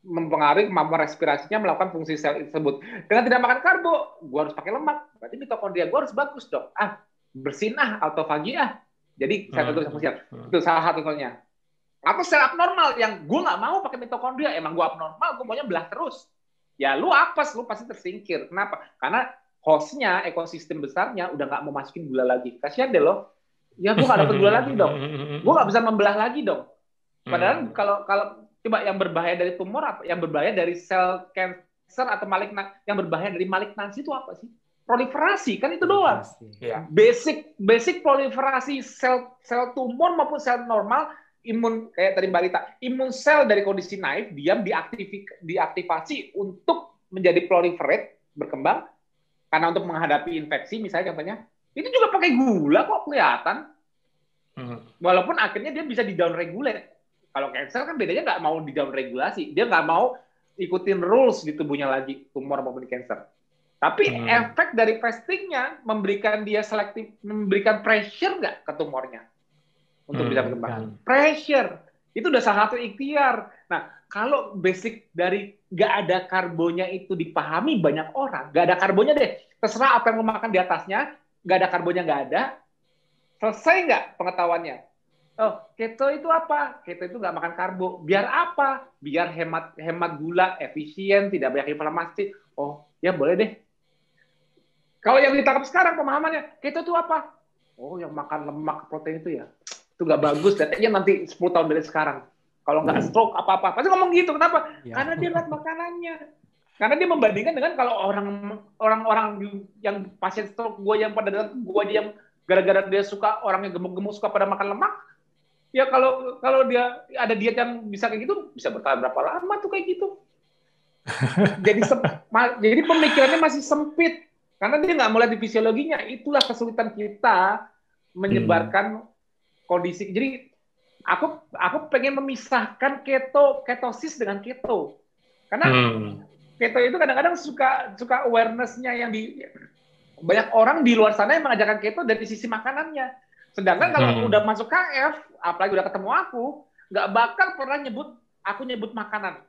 mempengaruhi kemampuan respirasinya melakukan fungsi sel tersebut. Dengan tidak makan karbo, gua harus pakai lemak. Berarti mitokondria gua harus bagus dong. Ah, bersin ah, autofagi ah. Jadi sel itu fungsi. Hmm. Itu salah satu contohnya. Atau sel abnormal yang gua nggak mau pakai mitokondria, emang gua abnormal, gua maunya belah terus. Ya lu apes, lu pasti tersingkir. Kenapa? Karena hostnya, ekosistem besarnya udah nggak mau masukin gula lagi. Kasihan deh lo. Ya gue nggak dapet gula lagi dong. [LAUGHS] Gue nggak bisa membelah lagi dong. Padahal hmm. kalau kalau coba yang berbahaya dari tumor apa? Yang berbahaya dari sel cancer atau maligna yang berbahaya dari malignansi itu apa sih? Proliferasi kan itu doang. Ya. Basic basic proliferasi sel sel tumor maupun sel normal imun kayak tadi Mbak Rita, imun sel dari kondisi naif diam diaktif, diaktifasi untuk menjadi proliferate berkembang karena untuk menghadapi infeksi misalnya contohnya, itu juga pakai gula kok kelihatan. Hmm. Walaupun akhirnya dia bisa di down regulate. Kalau cancer kan bedanya nggak mau di down regulasi, dia nggak mau ikutin rules di tubuhnya lagi tumor maupun cancer. Tapi hmm. efek dari fastingnya memberikan dia selektif, memberikan pressure nggak ke tumornya untuk hmm. bisa berkembang. Kan. Pressure itu udah salah satu ikhtiar. Nah, kalau basic dari nggak ada karbonnya itu dipahami banyak orang, nggak ada karbonnya deh, terserah apa yang lo makan di atasnya, nggak ada karbonnya nggak ada, selesai nggak pengetahuannya? Oh, keto itu apa? Keto itu nggak makan karbo. Biar apa? Biar hemat hemat gula, efisien, tidak banyak inflamasi. Oh, ya boleh deh. Kalau yang ditangkap sekarang pemahamannya, keto itu apa? Oh, yang makan lemak protein itu ya, itu nggak bagus. Datanya nanti 10 tahun dari sekarang kalau nggak hmm. stroke apa-apa, pasti ngomong gitu. Kenapa? Ya. Karena dia lihat makanannya. Karena dia membandingkan dengan kalau orang orang-orang yang pasien stroke gue yang pada datang gue dia yang gara-gara dia suka orang yang gemuk-gemuk suka pada makan lemak, ya kalau kalau dia ada diet yang bisa kayak gitu bisa bertahan berapa lama tuh kayak gitu. [LAUGHS] jadi jadi pemikirannya masih sempit karena dia nggak mulai di fisiologinya. Itulah kesulitan kita menyebarkan hmm. kondisi. Jadi aku aku pengen memisahkan keto ketosis dengan keto karena hmm. keto itu kadang-kadang suka suka awarenessnya yang di banyak orang di luar sana yang mengajarkan keto dari sisi makanannya sedangkan kalau hmm. udah masuk KF apalagi udah ketemu aku nggak bakal pernah nyebut aku nyebut makanan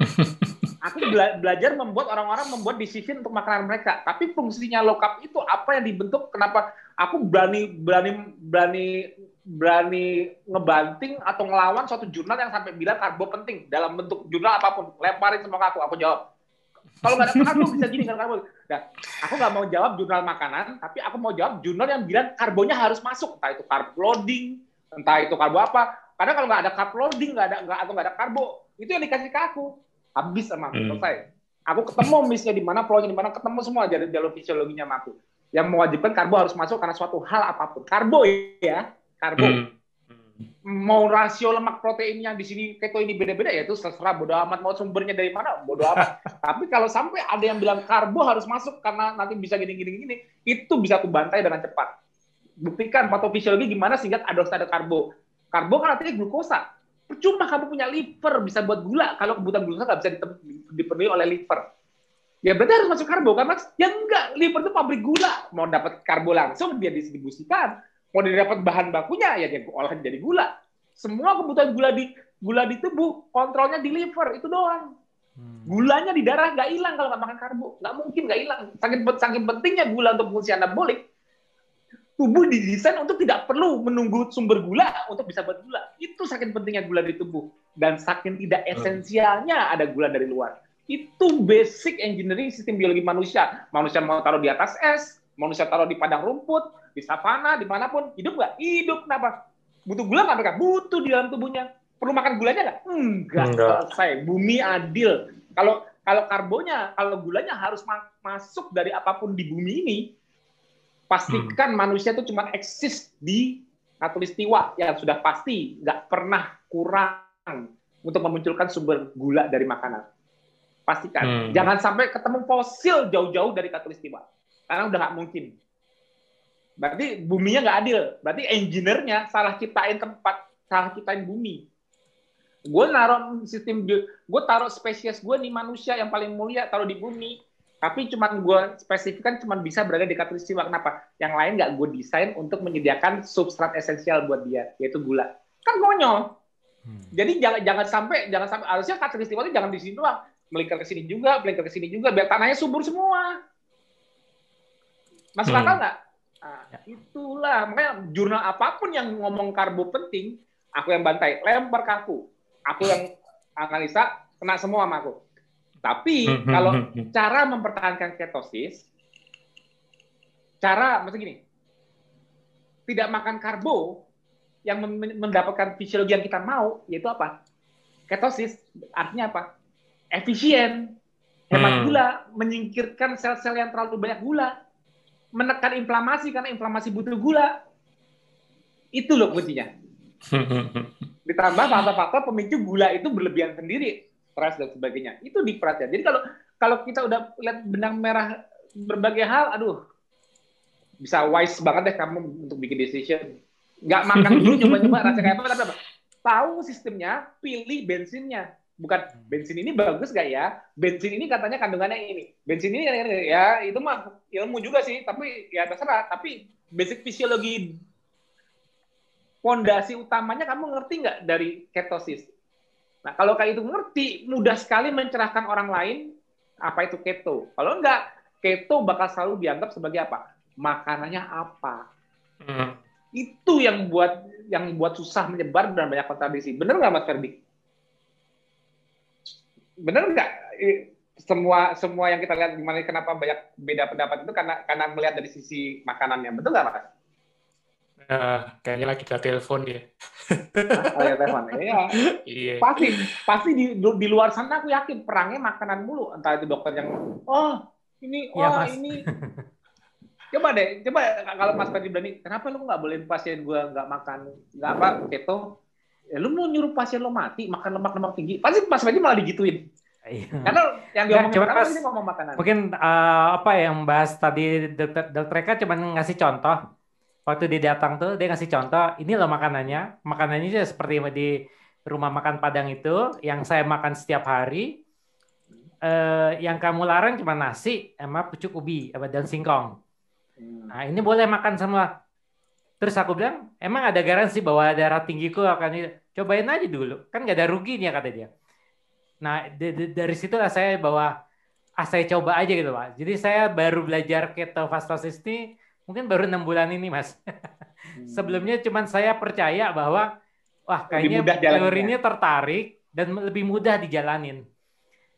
[LAUGHS] aku bela belajar membuat orang-orang membuat decision untuk makanan mereka. Tapi fungsinya lokap itu apa yang dibentuk? Kenapa aku berani berani berani berani ngebanting atau ngelawan suatu jurnal yang sampai bilang karbo penting dalam bentuk jurnal apa pun lemparin semua ke aku aku jawab kalau nggak ada karbo bisa gini kan karbo nah, aku nggak mau jawab jurnal makanan tapi aku mau jawab jurnal yang bilang karbonya harus masuk entah itu carb loading entah itu karbo apa karena kalau nggak ada carb loading nggak ada nggak atau nggak ada karbo itu yang dikasih ke aku habis sama aku hmm. selesai aku ketemu missnya di mana flownya di mana ketemu semua dari jalur fisiologinya sama aku yang mewajibkan karbo harus masuk karena suatu hal apa pun karbo ya karbo. Hmm. Mau rasio lemak proteinnya di sini keto ini beda-beda ya itu terserah bodo amat mau sumbernya dari mana bodo amat. [LAUGHS] Tapi kalau sampai ada yang bilang karbo harus masuk karena nanti bisa gini-gini gini, itu bisa aku bantai dengan cepat. Buktikan patofisiologi gimana sehingga ada ada karbo. Karbo kan artinya glukosa. Percuma kamu punya liver bisa buat gula kalau kebutuhan glukosa nggak bisa dipenuhi oleh liver. Ya berarti harus masuk karbo kan mas? Ya enggak, liver itu pabrik gula. Mau dapat karbo langsung dia distribusikan mau didapat bahan bakunya ya dia olah jadi gula. Semua kebutuhan gula di gula di tubuh kontrolnya di liver itu doang. Hmm. Gulanya di darah nggak hilang kalau nggak makan karbo, nggak mungkin nggak hilang. Saking saking pentingnya gula untuk fungsi anabolik, tubuh didesain untuk tidak perlu menunggu sumber gula untuk bisa buat gula. Itu saking pentingnya gula di tubuh dan saking tidak esensialnya ada gula dari luar. Itu basic engineering sistem biologi manusia. Manusia mau taruh di atas es, manusia taruh di padang rumput, di savana, di mana pun, hidup nggak? Hidup kenapa? Butuh gula nggak mereka? Butuh di dalam tubuhnya. Perlu makan gulanya nggak? Enggak, Enggak. selesai. Bumi adil. Kalau kalau karbonya, kalau gulanya harus ma masuk dari apa pun di bumi ini, pastikan hmm. manusia itu cuma eksis di katulistiwa yang sudah pasti nggak pernah kurang untuk memunculkan sumber gula dari makanan. Pastikan. Hmm. Jangan sampai ketemu fosil jauh-jauh dari katulistiwa. Karena udah nggak mungkin. Berarti buminya nggak adil. Berarti engineer-nya salah ciptain tempat, salah ciptain bumi. Gue naruh sistem, gue taruh spesies gue nih manusia yang paling mulia taruh di bumi. Tapi cuman gue spesifikkan cuman bisa berada di katulistiwa. Kenapa? Yang lain nggak gue desain untuk menyediakan substrat esensial buat dia, yaitu gula. Kan konyol. Hmm. Jadi jangan jangan sampai jangan sampai harusnya katulistiwa itu jangan di sini doang, melingkar ke sini juga, melingkar ke sini juga, biar tanahnya subur semua. Masuk hmm. akal nggak? Nah, ya. itulah makanya jurnal apa pun yang ngomong karbo penting, aku yang bantai, lempar ke aku. Aku yang analisa, kena semua sama aku. Tapi hmm, hmm, kalau hmm, cara mempertahankan ketosis, cara maksud gini, tidak makan karbo yang mendapatkan fisiologi yang kita mau, yaitu apa? Ketosis artinya apa? Efisien, hemat gula, menyingkirkan sel-sel yang terlalu banyak gula menekan inflamasi karena inflamasi butuh gula. Itu loh kuncinya. Ditambah faktor-faktor pemicu gula itu berlebihan sendiri, stres dan sebagainya. Itu diperhatikan. Jadi kalau kalau kita udah lihat benang merah berbagai hal, aduh, bisa wise banget deh kamu untuk bikin decision. Nggak makan dulu, [LAUGHS] coba-coba rasa kayak apa, apa. Tahu sistemnya, pilih bensinnya bukan bensin ini bagus gak ya? Bensin ini katanya kandungannya ini. Bensin ini ya itu mah ilmu juga sih, tapi ya terserah. Tapi basic fisiologi pondasi utamanya kamu ngerti nggak dari ketosis? Nah, kalau kayak itu ngerti, mudah sekali mencerahkan orang lain apa itu keto. Kalau enggak, keto bakal selalu dianggap sebagai apa? Makanannya apa? Hmm. Itu yang buat yang buat susah menyebar dan banyak kontradiksi. Bener nggak Mas Ferdi? Bener nggak? Semua semua yang kita lihat gimana kenapa banyak beda pendapat itu karena karena melihat dari sisi makanannya. Betul nggak Mas? Uh, kayaknya lagi kita telepon dia. ya telepon. Iya. [LAUGHS] iya. Pasti pasti di di luar sana aku yakin perangnya makanan mulu. Entah itu dokter yang oh ini iya, oh ya, ini [LAUGHS] coba deh coba kalau Mas Ferdi berani kenapa lu nggak boleh pasien gua nggak makan nggak apa keto ya lu mau nyuruh pasien lo mati makan lemak lemak tinggi pasti Mas Ferdi malah digituin Iya. Karena yang diomongin ya, coba ini ngomong makanan. Mungkin uh, apa yang bahas tadi dokter dokter Eka cuma ngasih contoh waktu dia datang tuh dia ngasih contoh ini loh makanannya. Makanannya itu seperti di rumah makan Padang itu yang saya makan setiap hari. Eh, yang kamu larang cuma nasi sama pucuk ubi apa dan singkong. Hmm. nah ini boleh makan semua. Terus aku bilang emang ada garansi bahwa darah tinggiku akan cobain aja dulu. Kan gak ada ruginya kata dia. Nah dari situlah saya bahwa ah saya coba aja gitu pak. Jadi saya baru belajar ketofastosis ini mungkin baru enam bulan ini mas. [LAUGHS] Hmm. Sebelumnya cuma saya percaya bahwa wah kayaknya teorinya tertarik dan lebih mudah dijalanin.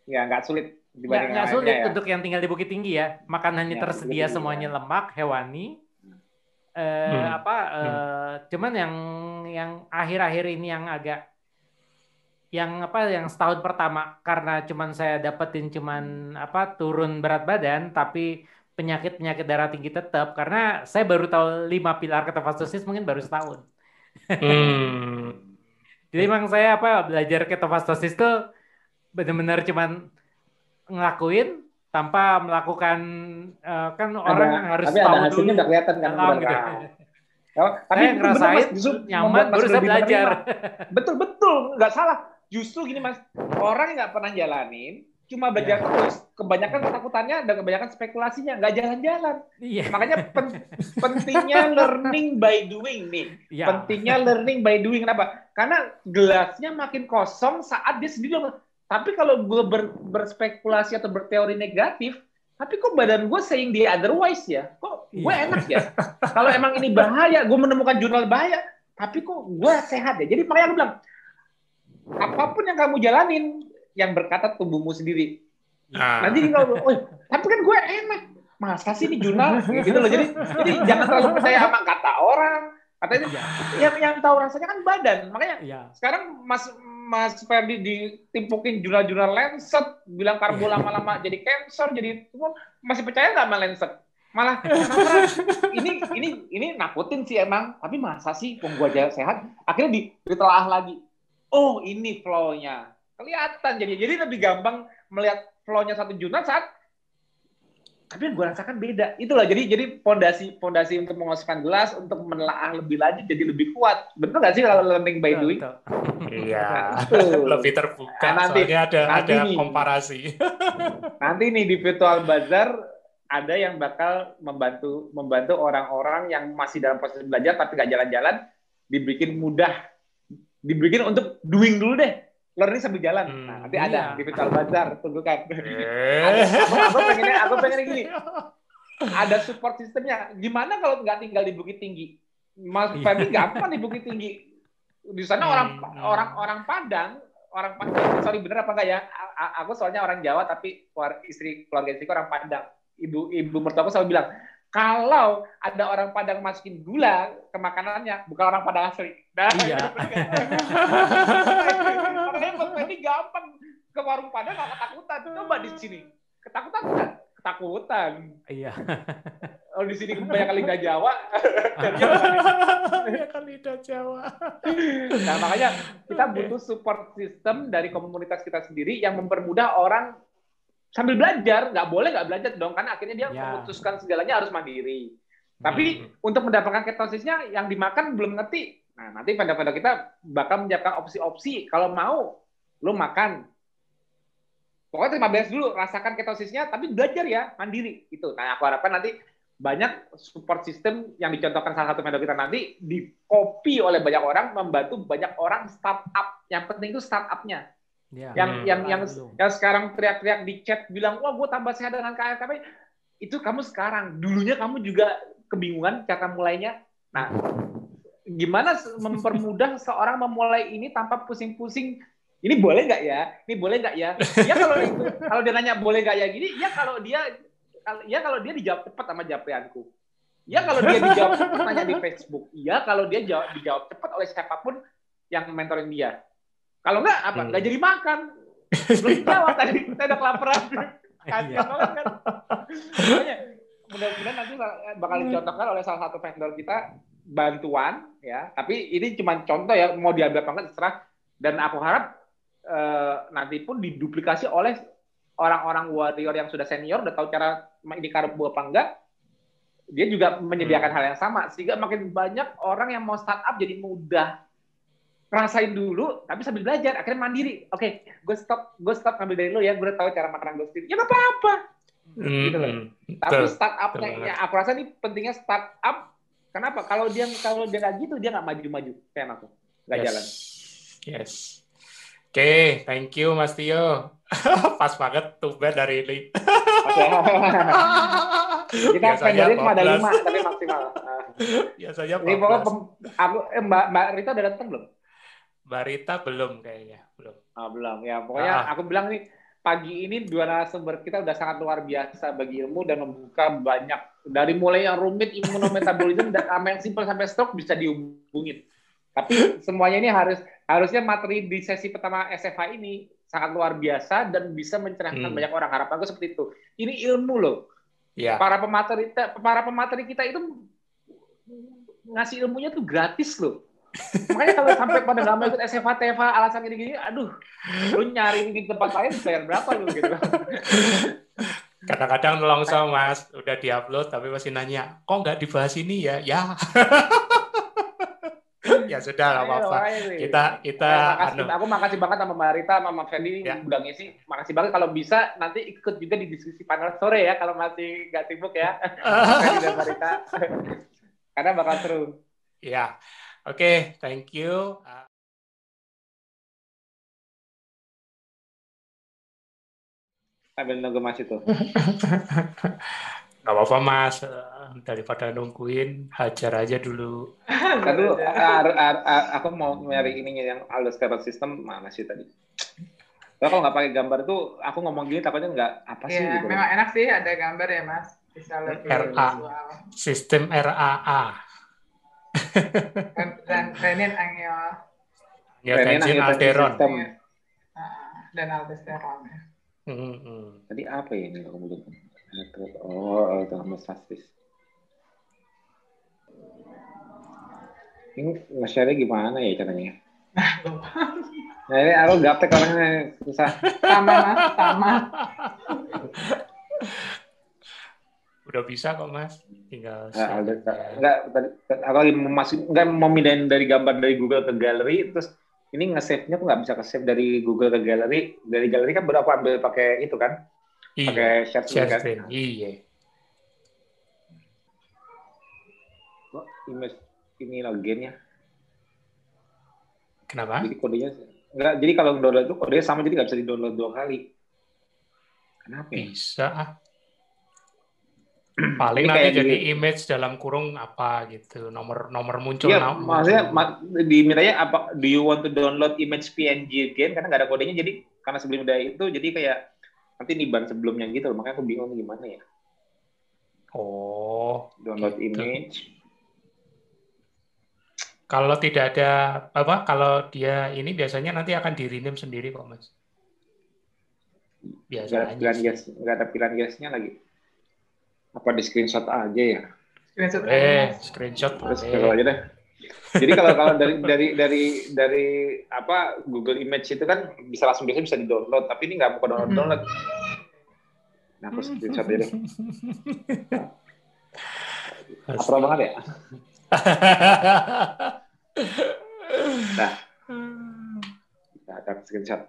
Ya nggak sulit. Nggak, nggak sulit ya. untuk yang tinggal di Bukit Tinggi ya. Makanannya ya, tersedia semuanya ya. lemak hewani. Eh, hmm. apa eh, hmm. cuman yang yang akhir-akhir ini yang agak yang apa yang setahun pertama karena cuman saya dapetin cuman apa turun berat badan tapi penyakit-penyakit darah tinggi tetap karena saya baru tahu lima pilar ketofastosis mungkin baru setahun. Hmm. Jadi emang saya apa belajar ketofastosis itu benar-benar cuman ngelakuin tanpa melakukan uh, kan ada, orang harus tapi tahu ada hasilnya dulu. kelihatan kan gitu. [LAUGHS] Oh, tapi saya ngerasain mas, nyaman baru saya belajar. Betul betul nggak salah. Justru gini mas, orang yang nggak pernah jalanin cuma belajar yeah. terus kebanyakan ketakutannya dan kebanyakan spekulasinya nggak jalan-jalan yeah. makanya pen pentingnya learning by doing nih yeah. pentingnya learning by doing kenapa karena gelasnya makin kosong saat dia sendiri tapi kalau gue ber, berspekulasi atau berteori negatif tapi kok badan gue saying dia otherwise ya kok gue yeah. enak ya kalau emang ini bahaya gue menemukan jurnal bahaya tapi kok gue sehat ya jadi makanya gue bilang apa pun yang kamu jalanin yang berkata tubuhmu sendiri. Nah. Nanti kalau, oh, tapi kan gue enak. Masa sih ini jurnal? gitu loh. Jadi, jadi jangan terlalu percaya sama kata orang. Katanya, ya. yang yang tahu rasanya kan badan. Makanya ya. sekarang Mas Mas Ferdi ditimpukin jurnal-jurnal Lancet, bilang karbo iya. lama-lama jadi cancer, jadi masih percaya nggak sama Lancet? Malah ini ini ini nakutin sih emang, tapi masa sih kok gua aja sehat? Akhirnya ditelaah lagi. Oh, ini flow-nya kelihatan jadi jadi lebih gampang melihat flow-nya satu jurnal saat tapi yang gue rasakan beda. Itulah jadi jadi pondasi pondasi untuk mengosongkan gelas untuk menelaah lebih lanjut jadi lebih kuat. Betul nggak sih kalau learning by doing? Iya. [LAUGHS] Lebih terbuka nah, nanti ada nanti ada nih, komparasi. [LAUGHS] Nanti nih di virtual bazar ada yang bakal membantu membantu orang-orang yang masih dalam proses belajar tapi nggak jalan-jalan dibikin mudah dibikin untuk doing dulu deh learning sambil jalan. Hmm, nah, nanti iya. ada di Vital Bazar, tunggu kan. Eh. [LAUGHS] aku, aku pengen aku pengen gini. Ada support sistemnya. Gimana kalau nggak tinggal di Bukit Tinggi? Mas iya. Femi gampang di Bukit Tinggi. Di sana hmm. orang orang orang Padang, orang Padang, sorry bener apa enggak ya? Aku soalnya orang Jawa tapi istri keluarga istriku orang Padang. Ibu ibu mertuaku selalu bilang, kalau ada orang Padang masukin gula ke makanannya, bukan orang Padang asli. Nah, iya. [LAUGHS] Makanya Mas Fendi gampang ke warung Padang nggak ketakutan. Coba di sini. Ketakutan kan? Ketakutan. Iya. Oh di sini kebanyakan lidah Jawa. kebanyakan lidah Jawa. Nah makanya kita butuh support system dari komunitas kita sendiri yang mempermudah orang sambil belajar nggak boleh nggak belajar dong karena akhirnya dia ya. memutuskan segalanya harus mandiri. Tapi hmm. untuk mendapatkan ketosisnya yang dimakan belum ngerti. Nah nanti pada-pada kita bakal menyiapkan opsi-opsi. Kalau mau lo makan. Pokoknya terima beres dulu rasakan ketosisnya tapi belajar ya mandiri. Itu. Nah aku harapkan nanti banyak support system yang dicontohkan salah satu metode kita nanti di copy oleh banyak orang membantu banyak orang startup. Yang penting itu startupnya Ya. Yang hmm. yang yang yang sekarang teriak-teriak di chat bilang, "Wah, gue tambah sehat dengan KLKP." Itu kamu sekarang. Dulunya kamu juga kebingungan cara mulainya. Nah, gimana mempermudah [LAUGHS] seorang memulai ini tanpa pusing-pusing ini boleh nggak ya? Ini boleh nggak ya? Ya kalau itu, kalau dia nanya boleh nggak ya gini, ya kalau dia ya kalau dia dijawab cepat sama japrianku. Ya kalau dia dijawab cepat nanya di Facebook. Ya kalau dia jawab dijawab cepat oleh siapa pun yang mentoring dia. Kalau nggak apa? Nggak hmm. jadi makan. Belum jawab tadi, [LAUGHS] saya udah kelaparan. Iya. banget kan. mudah-mudahan nanti bakal dicontohkan oleh salah satu vendor kita bantuan ya. Tapi ini cuma contoh ya, mau diambil apa enggak terserah. Dan aku harap uh, nanti pun diduplikasi oleh orang-orang warrior yang sudah senior, udah tahu cara ini karbu apa enggak, dia juga menyediakan hmm. hal yang sama sehingga makin banyak orang yang mau startup jadi mudah rasain dulu tapi sambil belajar akhirnya mandiri. Oke okay, gue stop gue stop ngambil dari lo ya gue udah tahu cara makanan gue sendiri. Ya nggak apa-apa. Hmm, gitu loh. hmm, tapi startupnya ya aku rasa ini pentingnya startup. Kenapa? Kalau dia kalau dia nggak gitu dia nggak maju-maju. Kayak aku. Nggak yes. jalan. Yes. Oke, thank you Mas Tio. [LAUGHS] Pas banget tuber dari ini. [LAUGHS] Kita vendornya cuma ada lima, tapi maksimal. [LAUGHS] Biasanya Ini pokoknya aku, eh, Mbak, Mbak Rita udah datang belum? Mbak Rita belum kayaknya, belum. Oh, belum. Ya, pokoknya ah. aku bilang nih, pagi ini dua narasumber kita udah sangat luar biasa bagi ilmu dan membuka banyak dari mulai yang rumit imunometabolisme dan sama yang simpel sampai stroke bisa dihubungin. Tapi semuanya ini harus harusnya materi di sesi pertama SFH ini sangat luar biasa dan bisa mencerahkan hmm. banyak orang. Harapan gue seperti itu. Ini ilmu loh. Ya. Para pemateri para pemateri kita itu ngasih ilmunya tuh gratis loh. Makanya kalau sampai pada nggak mau ikut SFH, TFH, alasan gini-gini, aduh, lu nyari di tempat lain bayar berapa lu gitu. Kadang-kadang nolong sama mas, udah diupload tapi masih nanya, kok nggak dibahas ini ya? Ya. [LAUGHS] ya sudah lah apa-apa. Kita kita makasih, anu. aku makasih banget sama Mbak Rita sama Mas Fendi ya. udah ngisi. Makasih banget kalau bisa nanti ikut juga di diskusi panel sore ya kalau masih nggak sibuk ya. [LAUGHS] Mbak Rita. Karena bakal seru. Ya. Oke, okay, thank you. Sambil nunggu Mas itu. [LAUGHS] Gak apa-apa Mas daripada nungguin hajar aja dulu. [LAUGHS] Aduh, aku mau nyari ininya yang aldosterone system mana sih tadi? Kalau kalau nggak pakai gambar itu, aku ngomong gini takutnya nggak apa sih ya, gitu. Memang enak sih ada gambar ya mas, bisa lebih RA, visual. sistem RAA. Dan renin angio. Ya, renin alderon. Ya. Dan aldosteron ya. Hmm. Tadi apa ya ini aku belum? Oh, aldosterostasis. Ini nge-share gimana ya caranya? [LAUGHS] Nah, ini aku gaptek orangnya susah. Sama, Mas. Sama. [LAUGHS] Udah bisa kok, Mas. Tinggal nah, enggak, tadi, aku lagi masih enggak mau mindahin dari gambar dari Google ke Gallery, terus ini nge-save-nya aku nggak bisa ke-save dari Google ke Gallery. Dari Gallery kan berapa ambil pakai itu kan? Iya. Pakai share screen kan? Iya. Oh, image ini loginnya. Kenapa? Jadi kodenya enggak. Jadi kalau download itu kodenya sama jadi nggak bisa di-download dua kali. Kenapa? Ya? Bisa. [CLEARS THROAT] Paling ini nanti jadi di... image dalam kurung apa gitu, nomor nomor muncul. Iya, maksudnya ma dimintanya apa? Do you want to download image PNG again? Karena nggak ada kodenya, jadi karena sebelum ada itu, jadi kayak nanti ban sebelumnya gitu, makanya aku bingung gimana ya. Oh. Download gitu. image. Kalau tidak ada apa, kalau dia ini biasanya nanti akan di rename sendiri kok mas. Biasanya. Gak ada pilihan gas, nggak ada pilihan gasnya lagi. Apa di screenshot aja ya? Screenshot. Eh, screenshot. Terus kalau aja deh. Jadi kalau kalau dari dari dari dari apa Google Image itu kan bisa langsung biasa bisa di download, tapi ini nggak mau download download. Nah, aku screenshot aja deh. Apa banget ya? [LAUGHS] nah, kita akan screenshot.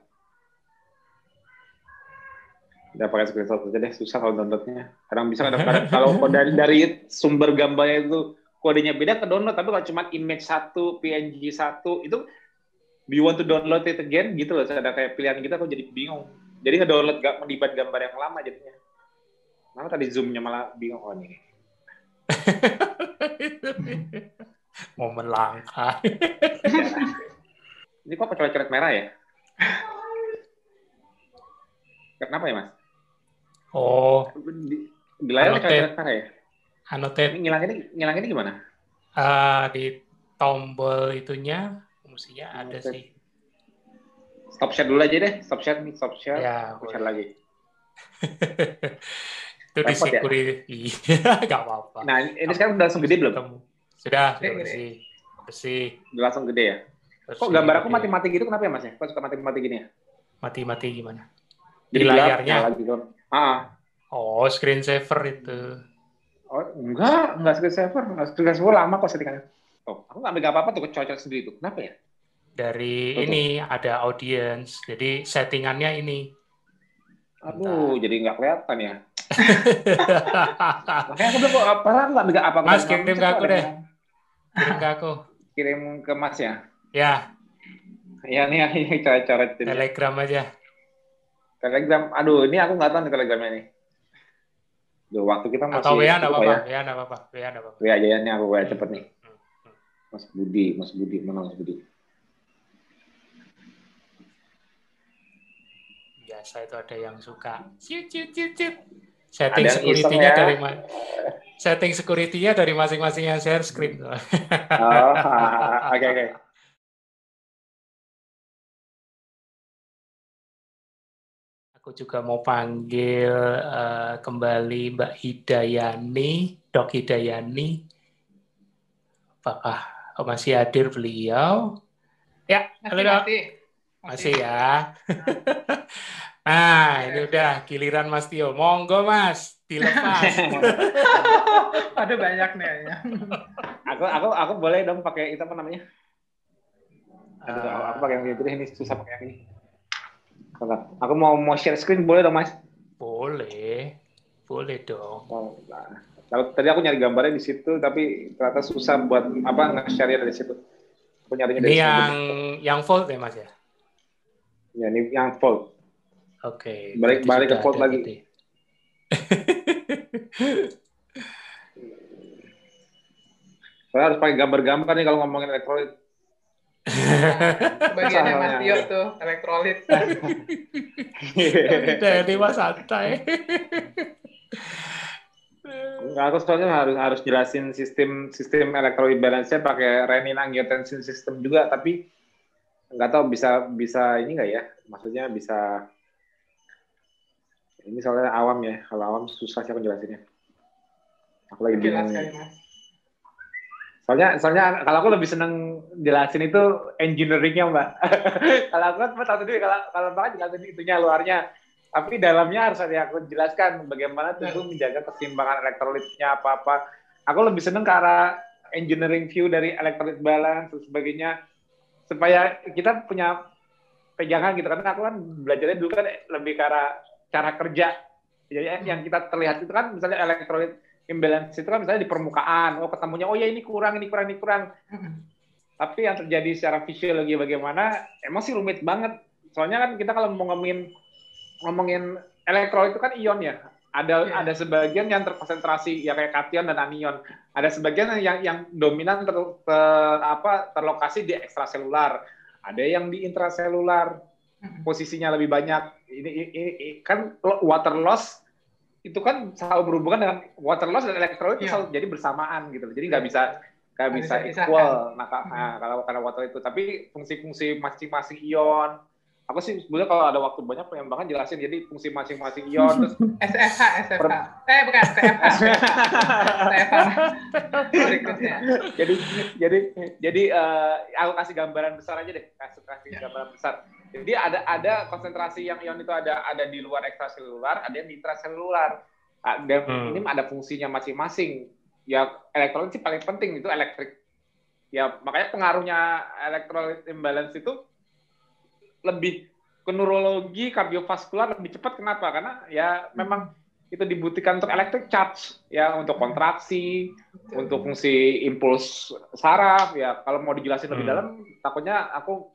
Udah pakai screenshot aja deh, susah kalau downloadnya. Kadang bisa kadang, [LAUGHS] kalau dari, dari sumber gambarnya itu kodenya beda ke download, tapi kalau cuma image satu, PNG satu, itu do you want to download it again? Gitu loh ada kayak pilihan kita aku jadi bingung. Jadi ngedownload gak melibat gambar yang lama jadinya. Mana tadi zoomnya malah bingung? Oh nih [LAUGHS] momen langka. Ini kok coret-coret merah ya? Kenapa ya mas oh di, di layar merah ya annotate ini ngilanginnya ngilanginnya gimana uh, di tombol itunya fungsinya ada sih. Stop share dulu aja deh, stop share nih, stop share, ya, stop share lagi. [LAUGHS] itu di security, iya, [LAUGHS] nggak apa-apa. Nah, ini sekarang udah langsung gede belum? Sudah, sudah bersih, bersih. Udah langsung gede ya? Bersih, Kok gambar aku mati-mati gitu kenapa ya mas ya? Kok suka mati-mati gini ya? Mati-mati gimana? Di, di layarnya? Lagi, ah. Oh, screen saver itu. Oh, enggak, enggak screen saver. Screen saver lama kok settingannya. Oh, aku nggak megang apa-apa tuh kecocok sendiri tuh. Kenapa ya? dari Betul. ini ada audience. Jadi settingannya ini. Aduh, Entah. jadi nggak kelihatan ya. [LAUGHS] Makanya aku bilang kok apa nggak megang apa Mas kirim ke aku deh. Kirim ke aku. Kirim ke Mas ya. Ya. Ya nih, [LAUGHS] ini cara-cara Telegram aja. Telegram. Aduh, ini aku nggak tahu nih Telegramnya nih. Duh, waktu kita masih Atau WA enggak apa-apa. WA enggak apa-apa. WA apa-apa. WA aja ya, nih aku WA cepet nih. Hmm, hmm. Mas Budi, Mas Budi, mana Mas Budi? biasa itu ada yang suka ciut ciut ciut ciut setting security-nya ya. dari setting security-nya dari masing-masing yang share screen. Oh, [LAUGHS] oke oke. Aku juga mau panggil uh, kembali Mbak Hidayani, Dok Hidayani. Apakah masih hadir beliau? Ya, halo Dok. Masih, masih ya. [LAUGHS] Nah, ini udah giliran Mas Tio. Monggo Mas, dilepas. [LAUGHS] Ada banyak nih ya. aku aku aku boleh dong pakai itu apa namanya? Aduh, uh, aku pakai yang itu ini susah pakai yang ini. Aku mau mau share screen boleh dong Mas? Boleh. Boleh dong. Oh, nah. Tadi aku nyari gambarnya di situ tapi ternyata susah buat apa nge-share dari situ. Aku nyarinya dari ini yang situ. yang fold ya Mas ya? Ya, ini yang fold. Oke. Okay, balik balik ke quote lagi. Gitu. Saya harus pakai gambar-gambar nih kalau ngomongin elektrolit. [LAUGHS] Bagiannya Mas Tio tuh, elektrolit. Jadi mas santai. Enggak, aku soalnya harus harus jelasin sistem sistem elektrolit balance-nya pakai renin angiotensin system juga, tapi nggak tahu bisa bisa ini nggak ya? Maksudnya bisa ini soalnya awam ya. Kalau awam susah sih aku jelasinnya. Aku lagi bingung. Soalnya, soalnya kalau aku lebih seneng jelasin itu engineeringnya mbak. [LAUGHS] kalau aku kan tahu tadi kalau kalau mbak jelasin itunya luarnya, tapi dalamnya harus ada aku jelaskan bagaimana tuh menjaga keseimbangan elektrolitnya apa apa. Aku lebih seneng ke arah engineering view dari elektrolit balance dan sebagainya supaya kita punya pegangan gitu karena aku kan belajarnya dulu kan lebih ke arah cara kerja. Jadi hmm. yang kita terlihat itu kan misalnya elektrolit imbalance itu kan misalnya di permukaan, oh ketemunya oh ya ini kurang, ini kurang, ini kurang. Tapi yang terjadi secara fisiologi bagaimana, emang sih rumit banget. Soalnya kan kita kalau mau ngomongin ngomongin elektrolit itu kan ion ya. Ada yeah. ada sebagian yang terkonsentrasi ya kayak kation dan anion. Ada sebagian yang yang dominan ter, ter apa terlokasi di ekstraselular. Ada yang di intraselular posisinya lebih banyak. Ini, ini, ini kan water loss itu kan selalu berhubungan dengan water loss dan elektrolit yeah. selalu jadi bersamaan gitu. Jadi nggak bisa nggak bisa, bisa equal. Nah, nah, kalau karena water itu, tapi fungsi-fungsi masing-masing ion aku sih sebenarnya kalau ada waktu banyak pengen banget jelasin. Jadi fungsi masing-masing ion terus [LAUGHS] SFH SFH eh bukan TFH TFH [LAUGHS] berikutnya. Jadi jadi jadi uh, aku kasih gambaran besar aja deh. Kasih kasih gambaran besar jadi ada ada konsentrasi yang ion itu ada ada di luar ekstraselular ada yang di intraselular. Ah, dan hmm. ini ada fungsinya masing-masing. Ya elektrolit sih paling penting itu elektrik. Ya makanya pengaruhnya elektrolit imbalance itu lebih ke neurologi kardiovaskular lebih cepat. Kenapa? Karena ya memang itu dibutuhkan untuk electric charge ya untuk kontraksi untuk fungsi impuls saraf ya. Kalau mau dijelasin lebih hmm. dalam takutnya aku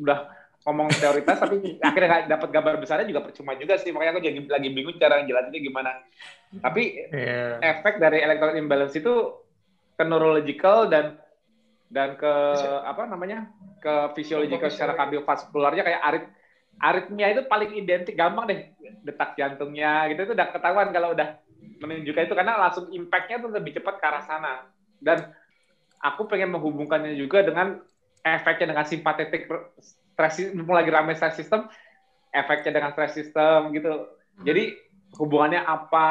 udah ngomong teoritas tapi akhirnya nggak dapat gambar besarnya juga percuma juga sih. Makanya aku jadi lagi bingung cara ngejelasinnya gimana. Tapi yeah. efek dari electrolyte imbalance itu ke neurological dan dan ke apa namanya? Ke fisiological secara kardiovaskularnya kayak arit aritmia itu paling identik gampang deh. Detak jantungnya gitu itu udah ketahuan kalau udah menunjukkan itu karena langsung impactnya tuh lebih cepat ke arah sana. Dan aku pengen menghubungkannya juga dengan efeknya dengan simpatetik stress mulai lagi rame stress system efeknya dengan stress system gitu. Jadi hubungannya apa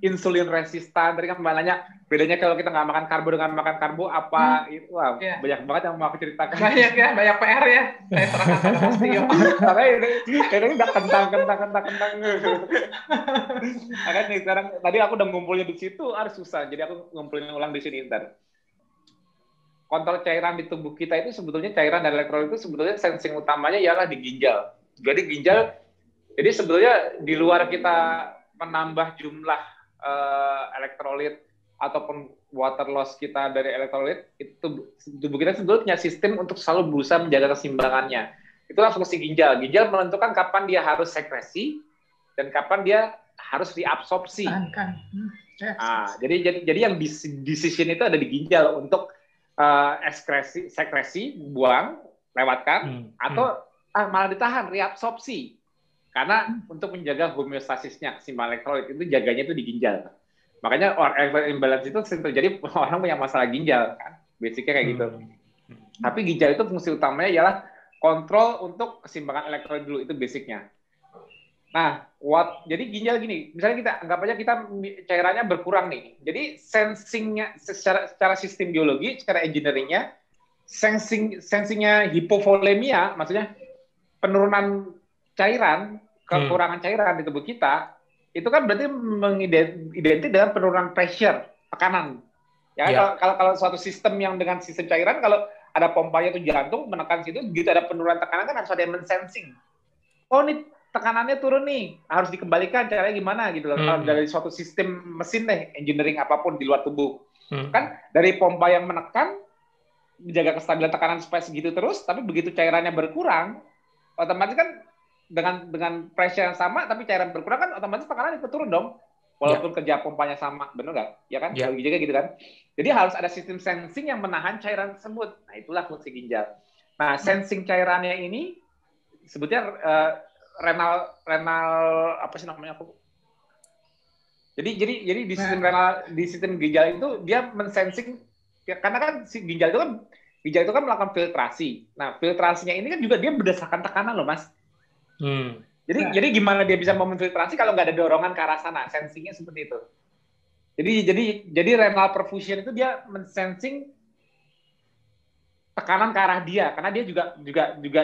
insulin resistan tadi kan mbak nanya bedanya kalau kita nggak makan karbo dengan makan karbo apa? Hmm. itu wah yeah. banyak banget yang mau aku ceritakan. Banyak ya banyak PR ya. Saya serahkan pasti karena ini ini udah kentang kentang kentang kentang. Makanya nih sekarang tadi aku udah ngumpulnya di situ harus susah. Jadi aku ngumpulin ulang di sini ntar kontrol cairan di tubuh kita itu sebetulnya cairan dan elektrolit itu sebetulnya sensing utamanya ialah di ginjal. Jadi ginjal, jadi sebetulnya di luar kita menambah jumlah uh, elektrolit ataupun water loss kita dari elektrolit, itu tubuh kita sebetulnya punya sistem untuk selalu berusaha menjaga keseimbangannya. Itulah fungsi ginjal. Ginjal menentukan kapan dia harus sekresi dan kapan dia harus diabsorpsi. Nah, jadi jadi jadi yang decision itu ada di ginjal untuk uh, ekskresi, sekresi, buang, lewatkan, hmm. atau hmm. Ah, malah ditahan, reabsorpsi. Karena hmm. untuk menjaga homeostasisnya, keseimbangan elektrolit itu jaganya itu di ginjal. Makanya orang imbalance itu sering terjadi [LAUGHS] orang punya masalah ginjal kan. Basicnya kayak gitu. Hmm. Tapi ginjal itu fungsi utamanya ialah kontrol untuk keseimbangan elektrolit dulu itu basicnya. Nah, what, jadi ginjal gini, misalnya kita anggap aja kita cairannya berkurang nih. Jadi sensingnya secara, secara sistem biologi, secara engineeringnya, sensing sensingnya hipovolemia, maksudnya penurunan cairan, kekurangan hmm. cairan di tubuh kita, itu kan berarti mengidentik dengan penurunan pressure, tekanan. Ya, ya. Kalau, kalau suatu sistem yang dengan sistem cairan, kalau ada pompanya itu jantung menekan situ, gitu ada penurunan tekanan kan harus ada yang mensensing. Oh, ini tekanannya turun nih, harus dikembalikan caranya gimana gitu loh. Hmm. dari suatu sistem mesin deh, engineering apa pun di luar tubuh. Hmm. Kan dari pompa yang menekan menjaga kestabilan tekanan supaya segitu terus, tapi begitu cairannya berkurang, otomatis kan dengan dengan pressure yang sama tapi cairan berkurang kan otomatis tekanan itu turun dong. Walaupun yeah. kerja pompanya sama, benar nggak? Ya kan? Yeah. juga gitu kan. Jadi harus ada sistem sensing yang menahan cairan tersebut. Nah, itulah fungsi ginjal. Nah, sensing cairannya ini sebutnya uh, renal renal apa sih namanya aku jadi jadi jadi di sistem nah. renal di sistem ginjal itu dia mensensing ya, karena kan si ginjal itu kan ginjal itu kan melakukan filtrasi. Nah filtrasinya ini kan juga dia berdasarkan tekanan loh mas. Hmm. Jadi nah. jadi gimana dia bisa memfiltrasi kalau nggak ada dorongan ke arah sana? Sensingnya seperti itu. Jadi jadi jadi renal perfusion itu dia mensensing tekanan ke arah dia karena dia juga juga juga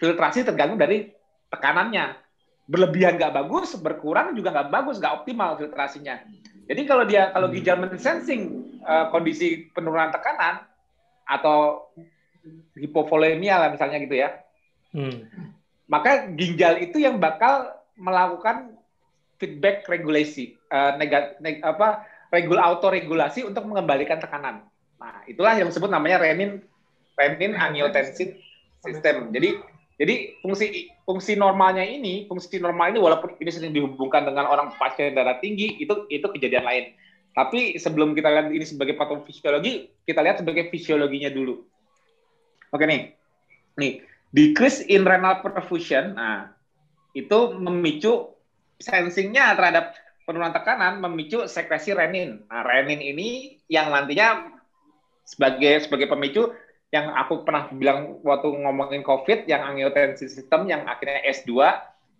filtrasi tergantung dari tekanannya. Berlebihan nggak bagus, berkurang juga nggak bagus, nggak optimal filtrasinya. Jadi kalau dia kalau hmm. ginjal mensensing uh, kondisi penurunan tekanan atau hipovolemia lah misalnya gitu ya, hmm. maka ginjal itu yang bakal melakukan feedback regulasi, uh, negat, neg, apa regul auto regulasi untuk mengembalikan tekanan. Nah, itulah yang disebut namanya renin renin angiotensin system. Jadi jadi fungsi fungsi normalnya ini, fungsi normal ini walaupun ini sering dihubungkan dengan orang pasien darah tinggi, itu itu kejadian lain. Tapi sebelum kita lihat ini sebagai patofisiologi, kita lihat sebagai fisiologinya dulu. Oke nih, nih decrease in renal perfusion, nah itu memicu sensingnya terhadap penurunan tekanan, memicu sekresi renin. Nah renin ini yang nantinya sebagai sebagai pemicu yang aku pernah bilang waktu ngomongin COVID, yang angiotensin system yang akhirnya S2,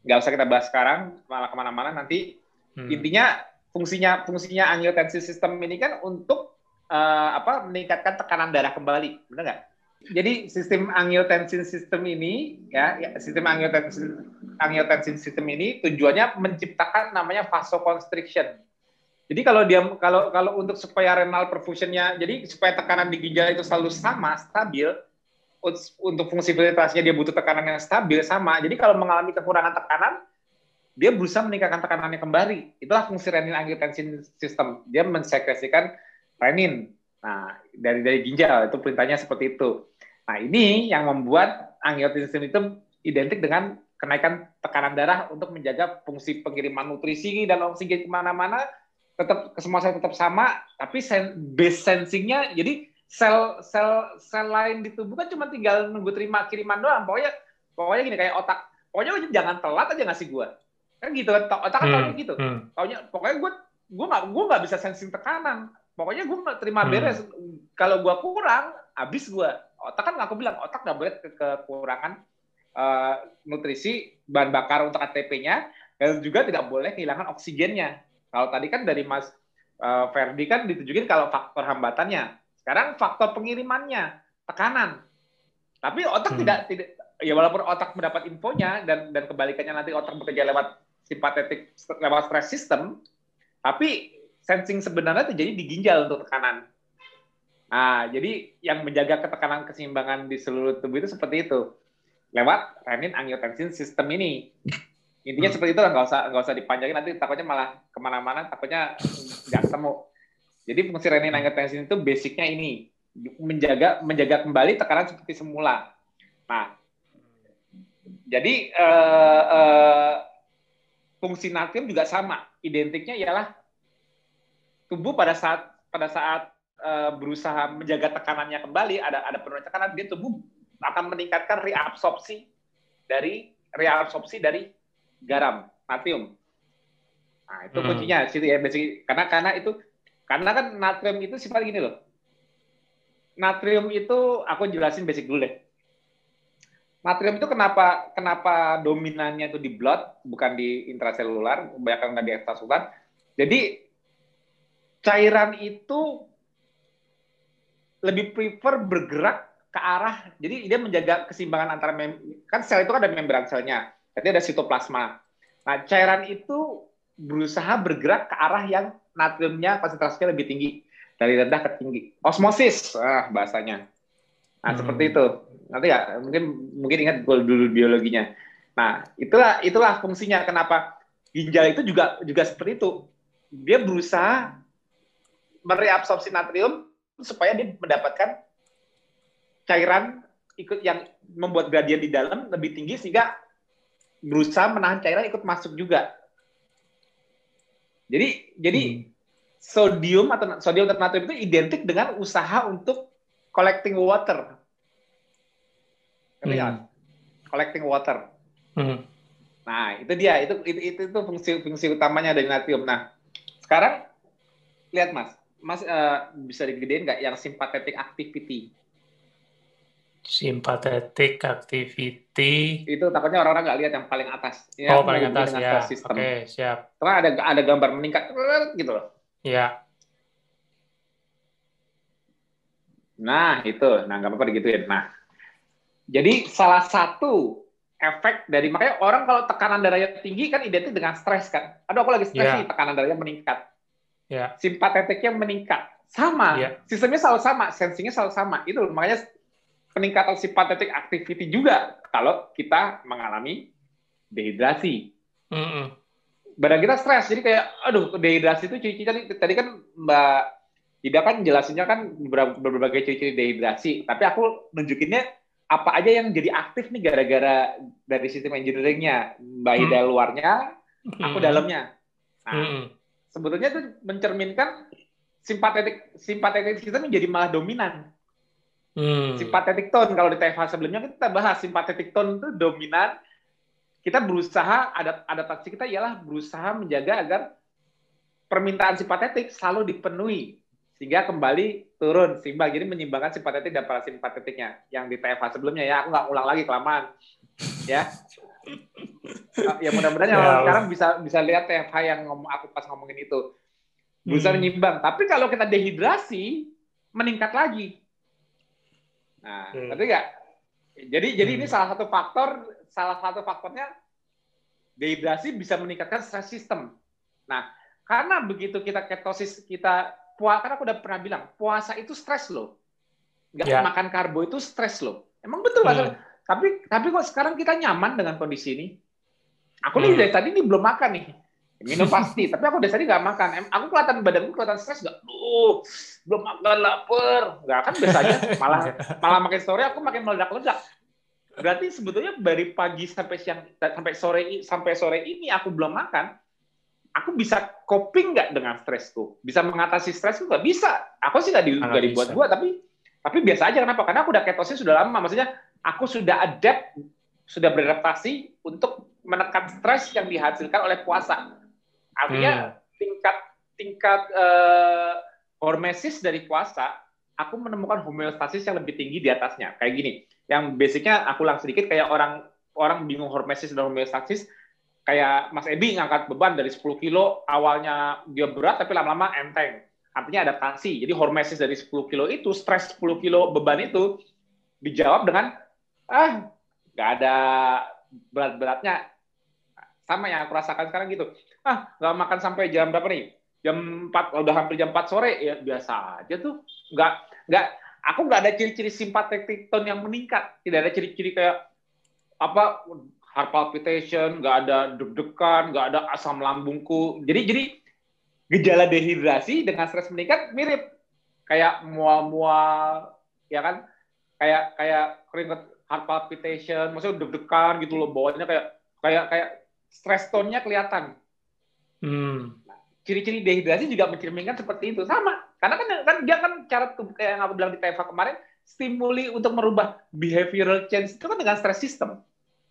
nggak usah kita bahas sekarang, malah ke mana-mana nanti. Hmm. Intinya fungsinya fungsinya angiotensin system ini kan untuk uh, apa meningkatkan tekanan darah kembali, benar nggak? Jadi sistem angiotensin system ini ya, ya sistem angiotensin angiotensin system ini tujuannya menciptakan namanya vasoconstriction jadi kalau dia kalau kalau untuk supaya renal perfusionnya, jadi supaya tekanan di ginjal itu selalu sama, stabil, untuk fungsi filtrasinya dia butuh tekanan yang stabil sama. Jadi kalau mengalami kekurangan tekanan, dia berusaha meningkatkan tekanannya kembali. Itulah fungsi renin angiotensin system. Dia mensekresikan renin. Nah, dari dari ginjal itu perintahnya seperti itu. Nah, ini yang membuat angiotensin itu identik dengan kenaikan tekanan darah untuk menjaga fungsi pengiriman nutrisi dan oksigen ke mana-mana tetap semua sel tetap sama tapi sen, base sensingnya jadi sel sel sel lain di tubuh kan cuma tinggal nunggu terima kiriman doang pokoknya pokoknya gini kayak otak pokoknya jangan telat aja ngasih gua kan gitu otak kan hmm, gitu hmm. pokoknya pokoknya gua gua nggak gua nggak bisa sensing tekanan pokoknya gua terima hmm. beres hmm. kalau gua kurang habis gua otak kan aku bilang otak nggak boleh ke kekurangan uh, nutrisi bahan bakar untuk ATP-nya dan juga tidak boleh kehilangan oksigennya. Kalau tadi kan dari Mas uh, Ferdi kan ditunjukin kalau faktor hambatannya. Sekarang faktor pengirimannya, tekanan. Tapi otak hmm. tidak tidak ya walaupun otak mendapat infonya dan dan kebalikannya nanti otak bekerja lewat simpatetik lewat stress system, tapi sensing sebenarnya terjadi di ginjal untuk tekanan. Nah, jadi yang menjaga ketekanan keseimbangan di seluruh tubuh itu seperti itu lewat renin angiotensin sistem ini. Intinya hmm. seperti itu nggak usah nggak usah dipanjangin nanti takutnya malah ke mana-mana takutnya nggak ketemu. Jadi fungsi renin angiotensin itu basicnya ini menjaga menjaga kembali tekanan seperti semula. Nah, jadi uh, uh, fungsi natrium juga sama. Identiknya ialah tubuh pada saat pada saat uh, berusaha menjaga tekanannya kembali ada ada penurunan tekanan dia tubuh akan meningkatkan reabsorpsi dari reabsorpsi dari garam natrium. Nah, itu hmm. kuncinya situ ya basic karena karena itu karena kan natrium itu sifat gini loh. Natrium itu aku jelasin basic dulu deh. Natrium itu kenapa kenapa dominannya itu di blood bukan di intraselular, kebanyakan nggak di ekstraselular. Jadi cairan itu lebih prefer bergerak ke arah jadi dia menjaga keseimbangan antara mem, kan sel itu kan ada membran selnya jadi ada sitoplasma. Nah cairan itu berusaha bergerak ke arah yang natriumnya konsentrasinya lebih tinggi dari rendah ke tinggi. Osmosis ah bahasanya. Nah hmm. seperti itu. Nanti ya mungkin mungkin ingat dulu biologinya. Nah itulah itulah fungsinya kenapa ginjal itu juga juga seperti itu. Dia berusaha mereabsorpsi natrium supaya dia mendapatkan cairan ikut yang membuat gradien di dalam lebih tinggi sehingga berusaha menahan cairan ikut masuk juga. Jadi jadi hmm. sodium atau sodium atau natrium itu identik dengan usaha untuk collecting water. Hmm. Collecting water. Hmm. Nah, itu dia, itu itu itu, itu fungsi fungsi utamanya dari natrium. Nah, sekarang lihat Mas, Mas uh, bisa digedein nggak yang sympathetic activity? Sympathetic activity. Itu takutnya orang-orang nggak lihat yang paling atas. Ya, oh, paling atas ya. Oke, okay, siap. Karena ada ada gambar meningkat gitu loh. Ya. Nah, itu. Nah, nggak apa-apa digituin. Nah, jadi salah satu efek dari makanya orang kalau tekanan darahnya tinggi kan identik dengan stres kan. Aduh, aku lagi stres yeah. nih, tekanan darahnya meningkat. Yeah. Simpatetiknya meningkat. Sama. Yeah. Sistemnya selalu sama, sensingnya selalu sama. Itu makanya peningkatan simpatetik activity juga kalau kita mengalami dehidrasi. Mm -hmm. Badan kita stres, jadi kayak, aduh, dehidrasi itu ciri-ciri tadi, tadi kan Mbak Ida kan jelasinnya kan berbagai ciri-ciri dehidrasi, tapi aku nunjukinnya apa aja yang jadi aktif nih gara-gara dari sistem engineeringnya, Mbak Ida mm. luarnya, aku mm. dalamnya. Nah, mm. sebetulnya itu mencerminkan simpatetik simpatetik kita menjadi malah dominan. Hmm. Simpatetik tone kalau di TFH sebelumnya kita bahas simpatetik tone itu dominan. Kita berusaha ada adaptasi kita ialah berusaha menjaga agar permintaan simpatetik selalu dipenuhi sehingga kembali turun seimbang. Jadi menyimbangkan simpatetik dan parasimpatetiknya yang di TFH sebelumnya ya. Aku nggak ulang lagi kelamaan. Ya. ya mudah-mudahan ya, sekarang bisa bisa lihat TFH yang ngomong aku pas ngomongin itu. Bisa hmm. menyimbang. Tapi kalau kita dehidrasi meningkat lagi Nah, hmm. ngerti nggak? Jadi jadi hmm. ini salah satu faktor salah satu faktornya dehidrasi bisa meningkatkan stress system. Nah, karena begitu kita ketosis kita puasa karena aku udah pernah bilang puasa itu stres loh. Nggak yeah. makan karbo itu stres loh. Emang betul hmm. Tapi tapi kok sekarang kita nyaman dengan kondisi ini? Aku hmm. nih dari tadi ini belum makan nih. Minum pasti. Tapi aku dari tadi nggak makan. Aku kelihatan badanku kelihatan stres nggak? Duh, belum makan lapar. Nggak kan biasanya malah malah makin story aku makin meledak-ledak. Berarti sebetulnya dari pagi sampai siang sampai sore sampai sore ini aku belum makan. Aku bisa coping nggak dengan stresku? Bisa mengatasi stresku nggak? Bisa. Aku sih nggak di, dibuat buat tapi tapi biasa aja kenapa? Karena aku udah ketosis sudah lama. Maksudnya aku sudah adapt, sudah beradaptasi untuk menekan stres yang dihasilkan oleh puasa. Artinya hmm. tingkat tingkat uh, hormesis dari puasa, aku menemukan homeostasis yang lebih tinggi di atasnya. Kayak gini, yang basicnya aku ulang sedikit kayak orang orang bingung hormesis dan homeostasis, kayak Mas Ebi ngangkat beban dari 10 kilo, awalnya dia berat tapi lama-lama enteng. Artinya adaptasi. Jadi hormesis dari 10 kilo itu, stres 10 kilo beban itu dijawab dengan ah nggak ada berat-beratnya sama yang aku rasakan sekarang gitu. Ah nggak makan sampai jam berapa nih? Jam 4 udah hampir jam 4 sore ya biasa aja tuh. Nggak nggak aku nggak ada ciri-ciri simpatetik tone yang meningkat. Tidak ada ciri-ciri kayak apa heart palpitation nggak ada deg-degan nggak ada asam lambungku. Jadi jadi gejala dehidrasi dengan stres meningkat mirip. Kayak mual-mual ya kan? Kayak kayak keringet heart palpitation maksudnya deg-degan gitu loh bawahnya kayak kayak kayak stress tone-nya kelihatan. Hmm. Ciri-ciri dehidrasi juga mencerminkan seperti itu sama. Karena kan kan dia kan cara kayak yang aku bilang di TFA kemarin, stimuli untuk merubah behavioral change itu kan dengan stress system.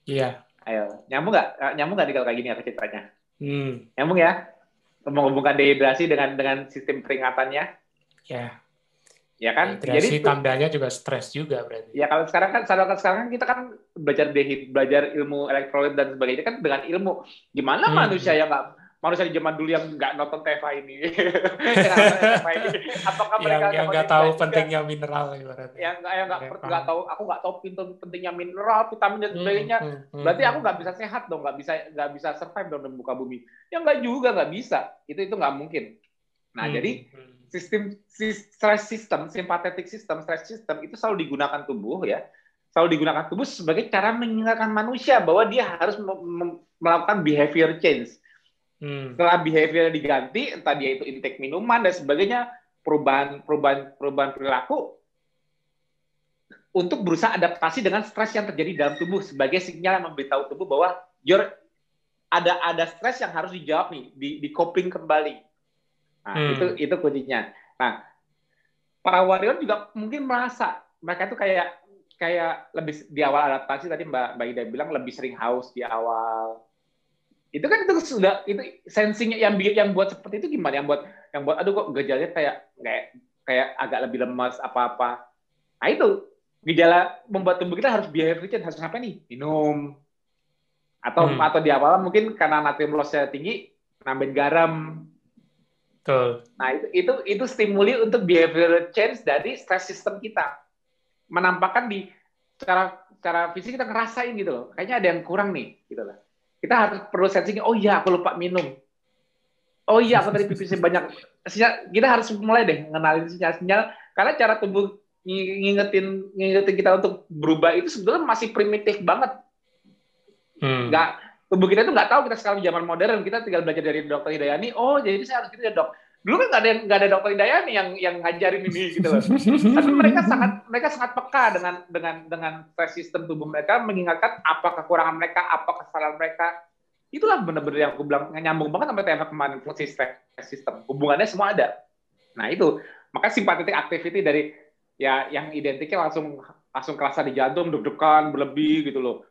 Iya. Ayo, nyambung nggak? Eh, nyambung nggak kalau kayak gini aku ceritanya? Hmm. Nyambung ya? Menghubungkan dehidrasi dengan dengan sistem peringatannya? Ya. Ya kan? Dehidrasi Jadi tandanya juga stres juga berarti. Ya kalau sekarang kan sekarang kan kita kan belajar dehid, belajar ilmu elektrolit dan sebagainya kan dengan ilmu. Gimana hmm. manusia yang nggak manusia di zaman dulu yang nggak nonton TV [LAUGHS] ini, apakah mereka yang nggak tahu pentingnya mineral ibaratnya? Yang nggak yang nggak tahu, aku nggak tahu pintu pentingnya mineral, vitamin dan hmm, sebagainya. Hmm, hmm, Berarti aku nggak bisa sehat dong, nggak bisa nggak bisa survive dong di muka bumi. Ya nggak juga nggak bisa, itu itu nggak mungkin. Nah hmm. jadi hmm sistem stress system, sympathetic system, stress system itu selalu digunakan tubuh ya, selalu digunakan tubuh sebagai cara mengingatkan manusia bahwa dia harus melakukan behavior change. Hmm. Setelah behavior diganti, entah dia itu intake minuman dan sebagainya, perubahan perubahan perubahan perilaku untuk berusaha adaptasi dengan stres yang terjadi dalam tubuh sebagai sinyal yang memberitahu tubuh bahwa your ada ada stres yang harus dijawab nih, di, di coping kembali. Nah, hmm. itu itu kuncinya. Nah, para warrior juga mungkin merasa mereka itu kayak kayak lebih di awal adaptasi tadi Mbak Mbak Ida bilang lebih sering haus di awal. Itu kan itu sudah itu sensingnya yang yang buat seperti itu gimana? Yang buat yang buat aduh kok gejalanya kayak kayak kayak agak lebih lemas apa-apa. Nah itu gejala membuat tubuh kita harus behavior change harus apa nih? Minum atau hmm. atau di awal mungkin karena natrium lossnya tinggi nambahin garam Betul. Nah, itu, itu itu stimuli untuk behavioral change dari stress system kita. Menampakkan di secara secara fisik kita ngerasain gitu loh. Kayaknya ada yang kurang nih, gitu loh. Kita harus perlu sensing, oh iya aku lupa minum. Oh iya aku tadi pipisnya banyak. Sinyal, kita harus mulai deh ngenalin sinyal-sinyal karena cara tubuh ngingetin ngingetin kita untuk berubah itu sebetulnya masih primitif banget. Hmm. Nggak tubuh kita itu nggak tahu kita sekarang zaman modern kita tinggal belajar dari dokter Hidayani. Oh jadi saya harus gitu ya dok. Dulu kan nggak ada nggak ada dokter Hidayani yang yang ngajarin ini gitu loh. [LAUGHS] Tapi mereka sangat mereka sangat peka dengan dengan dengan system tubuh mereka mengingatkan apa kekurangan mereka apa kesalahan mereka. Itulah benar-benar yang aku bilang nyambung banget sampai tema kemarin fungsi system. Hubungannya semua ada. Nah itu. Maka simpatetik activity dari ya yang identiknya langsung langsung kerasa di jantung deg-degan berlebih gitu loh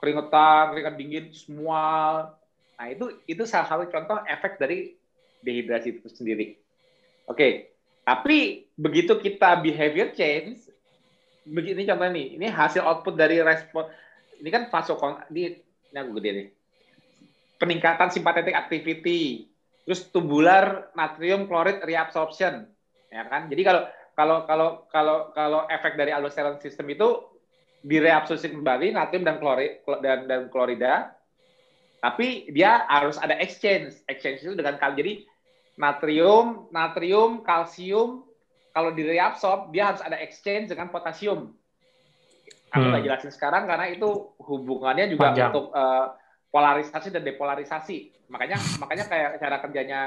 keringetan, keringat dingin, semua. Nah, itu itu salah satu contoh efek dari dehidrasi itu sendiri. Oke, tapi begitu kita behavior change, begini contohnya nih, ini hasil output dari respon, ini kan vasokon, ini, ini aku gede nih. Peningkatan sympathetic activity, terus tubular natrium klorid reabsorption, ya kan? Jadi kalau kalau kalau kalau kalau efek dari aldosteron system itu direabsorpsi kembali natrium dan klorid dan, dan klorida tapi dia harus ada exchange exchange itu dengan kali jadi natrium natrium kalsium kalau direabsorb dia harus ada exchange dengan potasium aku hmm. jelasin sekarang karena itu hubungannya juga Panjang. untuk uh, polarisasi dan depolarisasi. Makanya makanya kayak cara kerjanya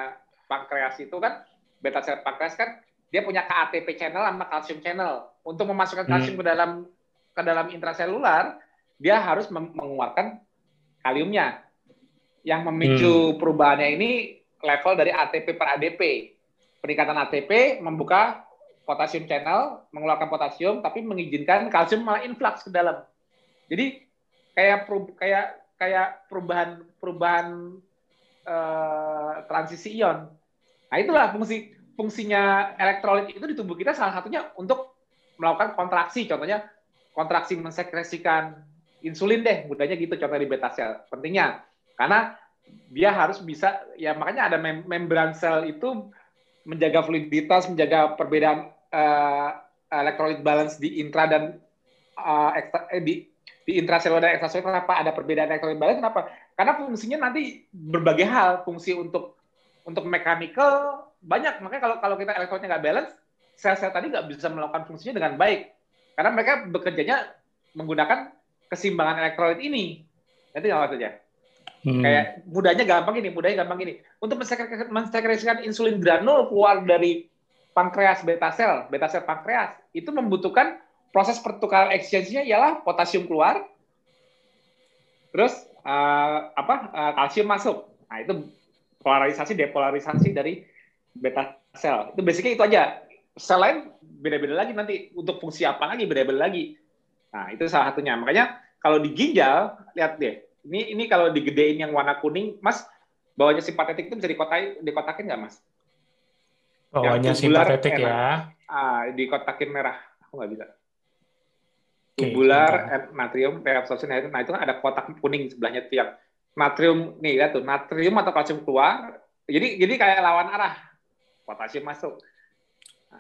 pankreas itu kan beta sel pankreas kan dia punya KATP channel sama kalsium channel. Untuk memasukkan hmm. kalsium hmm. ke dalam ke dalam intraselular, dia harus mengeluarkan kaliumnya. Yang memicu hmm. perubahannya ini level dari ATP per ADP. Peningkatan ATP membuka potasium channel, mengeluarkan potasium, tapi mengizinkan kalsium malah influx ke dalam. Jadi kayak kayak kayak perubahan perubahan uh, transisi ion. Nah itulah fungsi fungsinya elektrolit itu di tubuh kita salah satunya untuk melakukan kontraksi. Contohnya kontraksi mensekresikan insulin deh, mudahnya gitu contohnya di beta sel. Pentingnya karena dia harus bisa ya makanya ada mem membran sel itu menjaga fluiditas, menjaga perbedaan uh, elektrolit balance di intra dan uh, ekstra, eh, di di intraseluler dan ekstraseluler kenapa ada perbedaan elektrolit balance? Kenapa? Karena fungsinya nanti berbagai hal, fungsi untuk untuk mechanical banyak. Makanya kalau kalau kita elektrolitnya nggak balance sel-sel tadi nggak bisa melakukan fungsinya dengan baik karena mereka bekerjanya menggunakan keseimbangan elektrolit ini nanti nggak maksudnya hmm. kayak mudahnya gampang ini mudahnya gampang ini untuk mensekresikan insulin granul keluar dari pankreas beta sel beta sel pankreas itu membutuhkan proses pertukaran exchange-nya ialah potasium keluar terus uh, apa uh, kalsium masuk nah itu polarisasi depolarisasi dari beta sel. Itu basicnya itu aja. Sel lain beda-beda lagi nanti untuk fungsi apa lagi beda-beda lagi. Nah, itu salah satunya. Makanya kalau di ginjal, lihat deh. Ini ini kalau digedein yang warna kuning, Mas, bawahnya simpatetik itu bisa dikotai, dikotakin nggak, Mas? Bawahnya simpatetik ya. Ah, dikotakin merah. Aku nggak bisa. Tubular, okay, natrium, reabsorption, nah itu kan ada kotak kuning sebelahnya tuh yang natrium nih lihat tuh natrium atau kalsium keluar jadi jadi kayak lawan arah potasium masuk.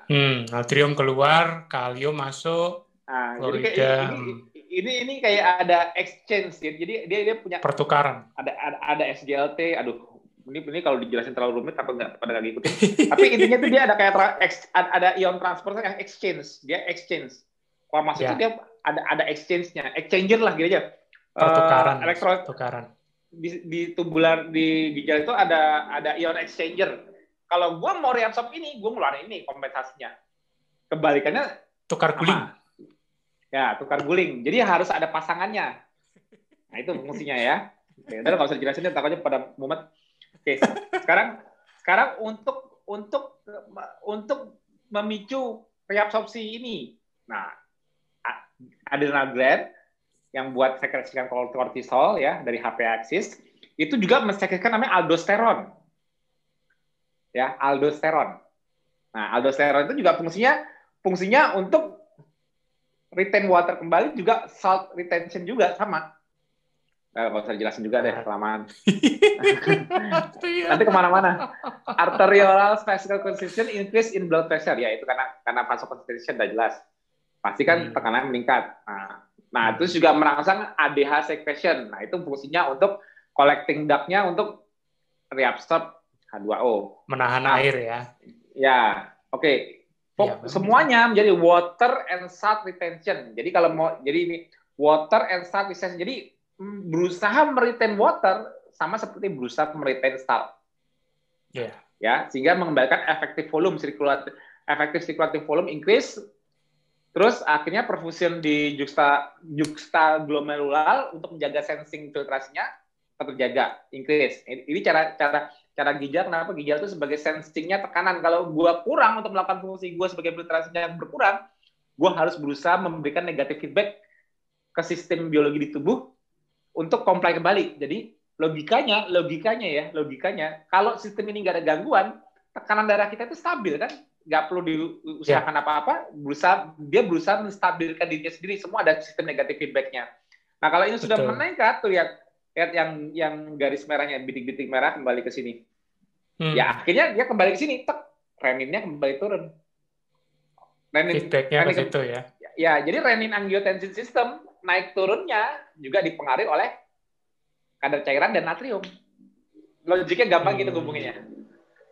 Hmm, natrium keluar, kalium masuk. Nah, jadi kayak, ini, ini ini kayak ada exchange ya. Jadi dia dia punya pertukaran. Ada ada, ada SGLT, aduh ini ini kalau dijelasin terlalu rumit apa enggak pada nggak ngikutin. [LAUGHS] Tapi intinya tuh dia ada kayak tra, ex, ada ion transport yang exchange, dia exchange. Kalau masuk ya. dia ada ada exchange-nya, exchanger lah gitu aja. Pertukaran. Uh, elektron, pertukaran. Di, di tubular di ginjal itu ada ada ion exchanger kalau gue mau reabsorb ini, gue ngeluarin ini kompensasinya. Kebalikannya tukar guling. Ya, tukar guling. Jadi harus ada pasangannya. Nah, itu fungsinya ya. Oke, udah nggak usah dijelasin, takutnya pada mumet. Oke, sekarang sekarang untuk untuk untuk memicu reabsorpsi ini. Nah, adrenal gland yang buat sekresikan kortisol ya dari HP axis itu juga mensekresikan namanya aldosteron ya aldosteron. Nah, aldosteron itu juga fungsinya fungsinya untuk retain water kembali juga salt retention juga sama. Nah, kalau saya jelasin juga deh kelamaan. [LAUGHS] Nanti ke mana-mana. Arterial vesicle constriction increase in blood pressure ya itu karena karena vasoconstriction udah jelas. Pasti kan hmm. tekanan meningkat. Nah, nah terus juga merangsang ADH secretion. Nah itu fungsinya untuk collecting duct-nya untuk reabsorb H2O. Menahan nah, air ya. Ya, oke. Okay. Ya, semuanya menjadi water and salt retention. Jadi kalau mau jadi ini water and salt retention. Jadi mm, berusaha meretain water sama seperti berusaha meretain salt. Ya. Yeah. Ya, sehingga mengembalikan efektif volume sirkulatif efektif sirkulatif volume increase Terus akhirnya perfusion di juxta juxta glomerular untuk menjaga sensing filtrasinya terjaga, increase. Ini cara cara cara ginjal kenapa ginjal itu sebagai sensingnya tekanan? Kalau gue kurang untuk melakukan fungsi gue sebagai filtrasinya yang berkurang gue harus berusaha memberikan negatif feedback ke sistem biologi di tubuh untuk comply kembali. Jadi logikanya logikanya ya logikanya kalau sistem ini nggak ada gangguan tekanan darah kita itu stabil kan? Nggak perlu diusahakan yeah. apa-apa berusaha dia berusaha menstabilkan dirinya sendiri. Semua ada sistem negatif feedbacknya. Nah kalau ini sudah Betul. meningkat tuh lihat lihat yang yang garis merahnya bitik-bitik merah kembali ke sini Hmm. Ya akhirnya dia kembali ke sini, tek, reninnya kembali turun. Renin, Feedbacknya renin, ke situ ya. Ya, jadi renin angiotensin system naik turunnya juga dipengaruhi oleh kadar cairan dan natrium. Logiknya gampang gitu hmm. gitu hubungannya.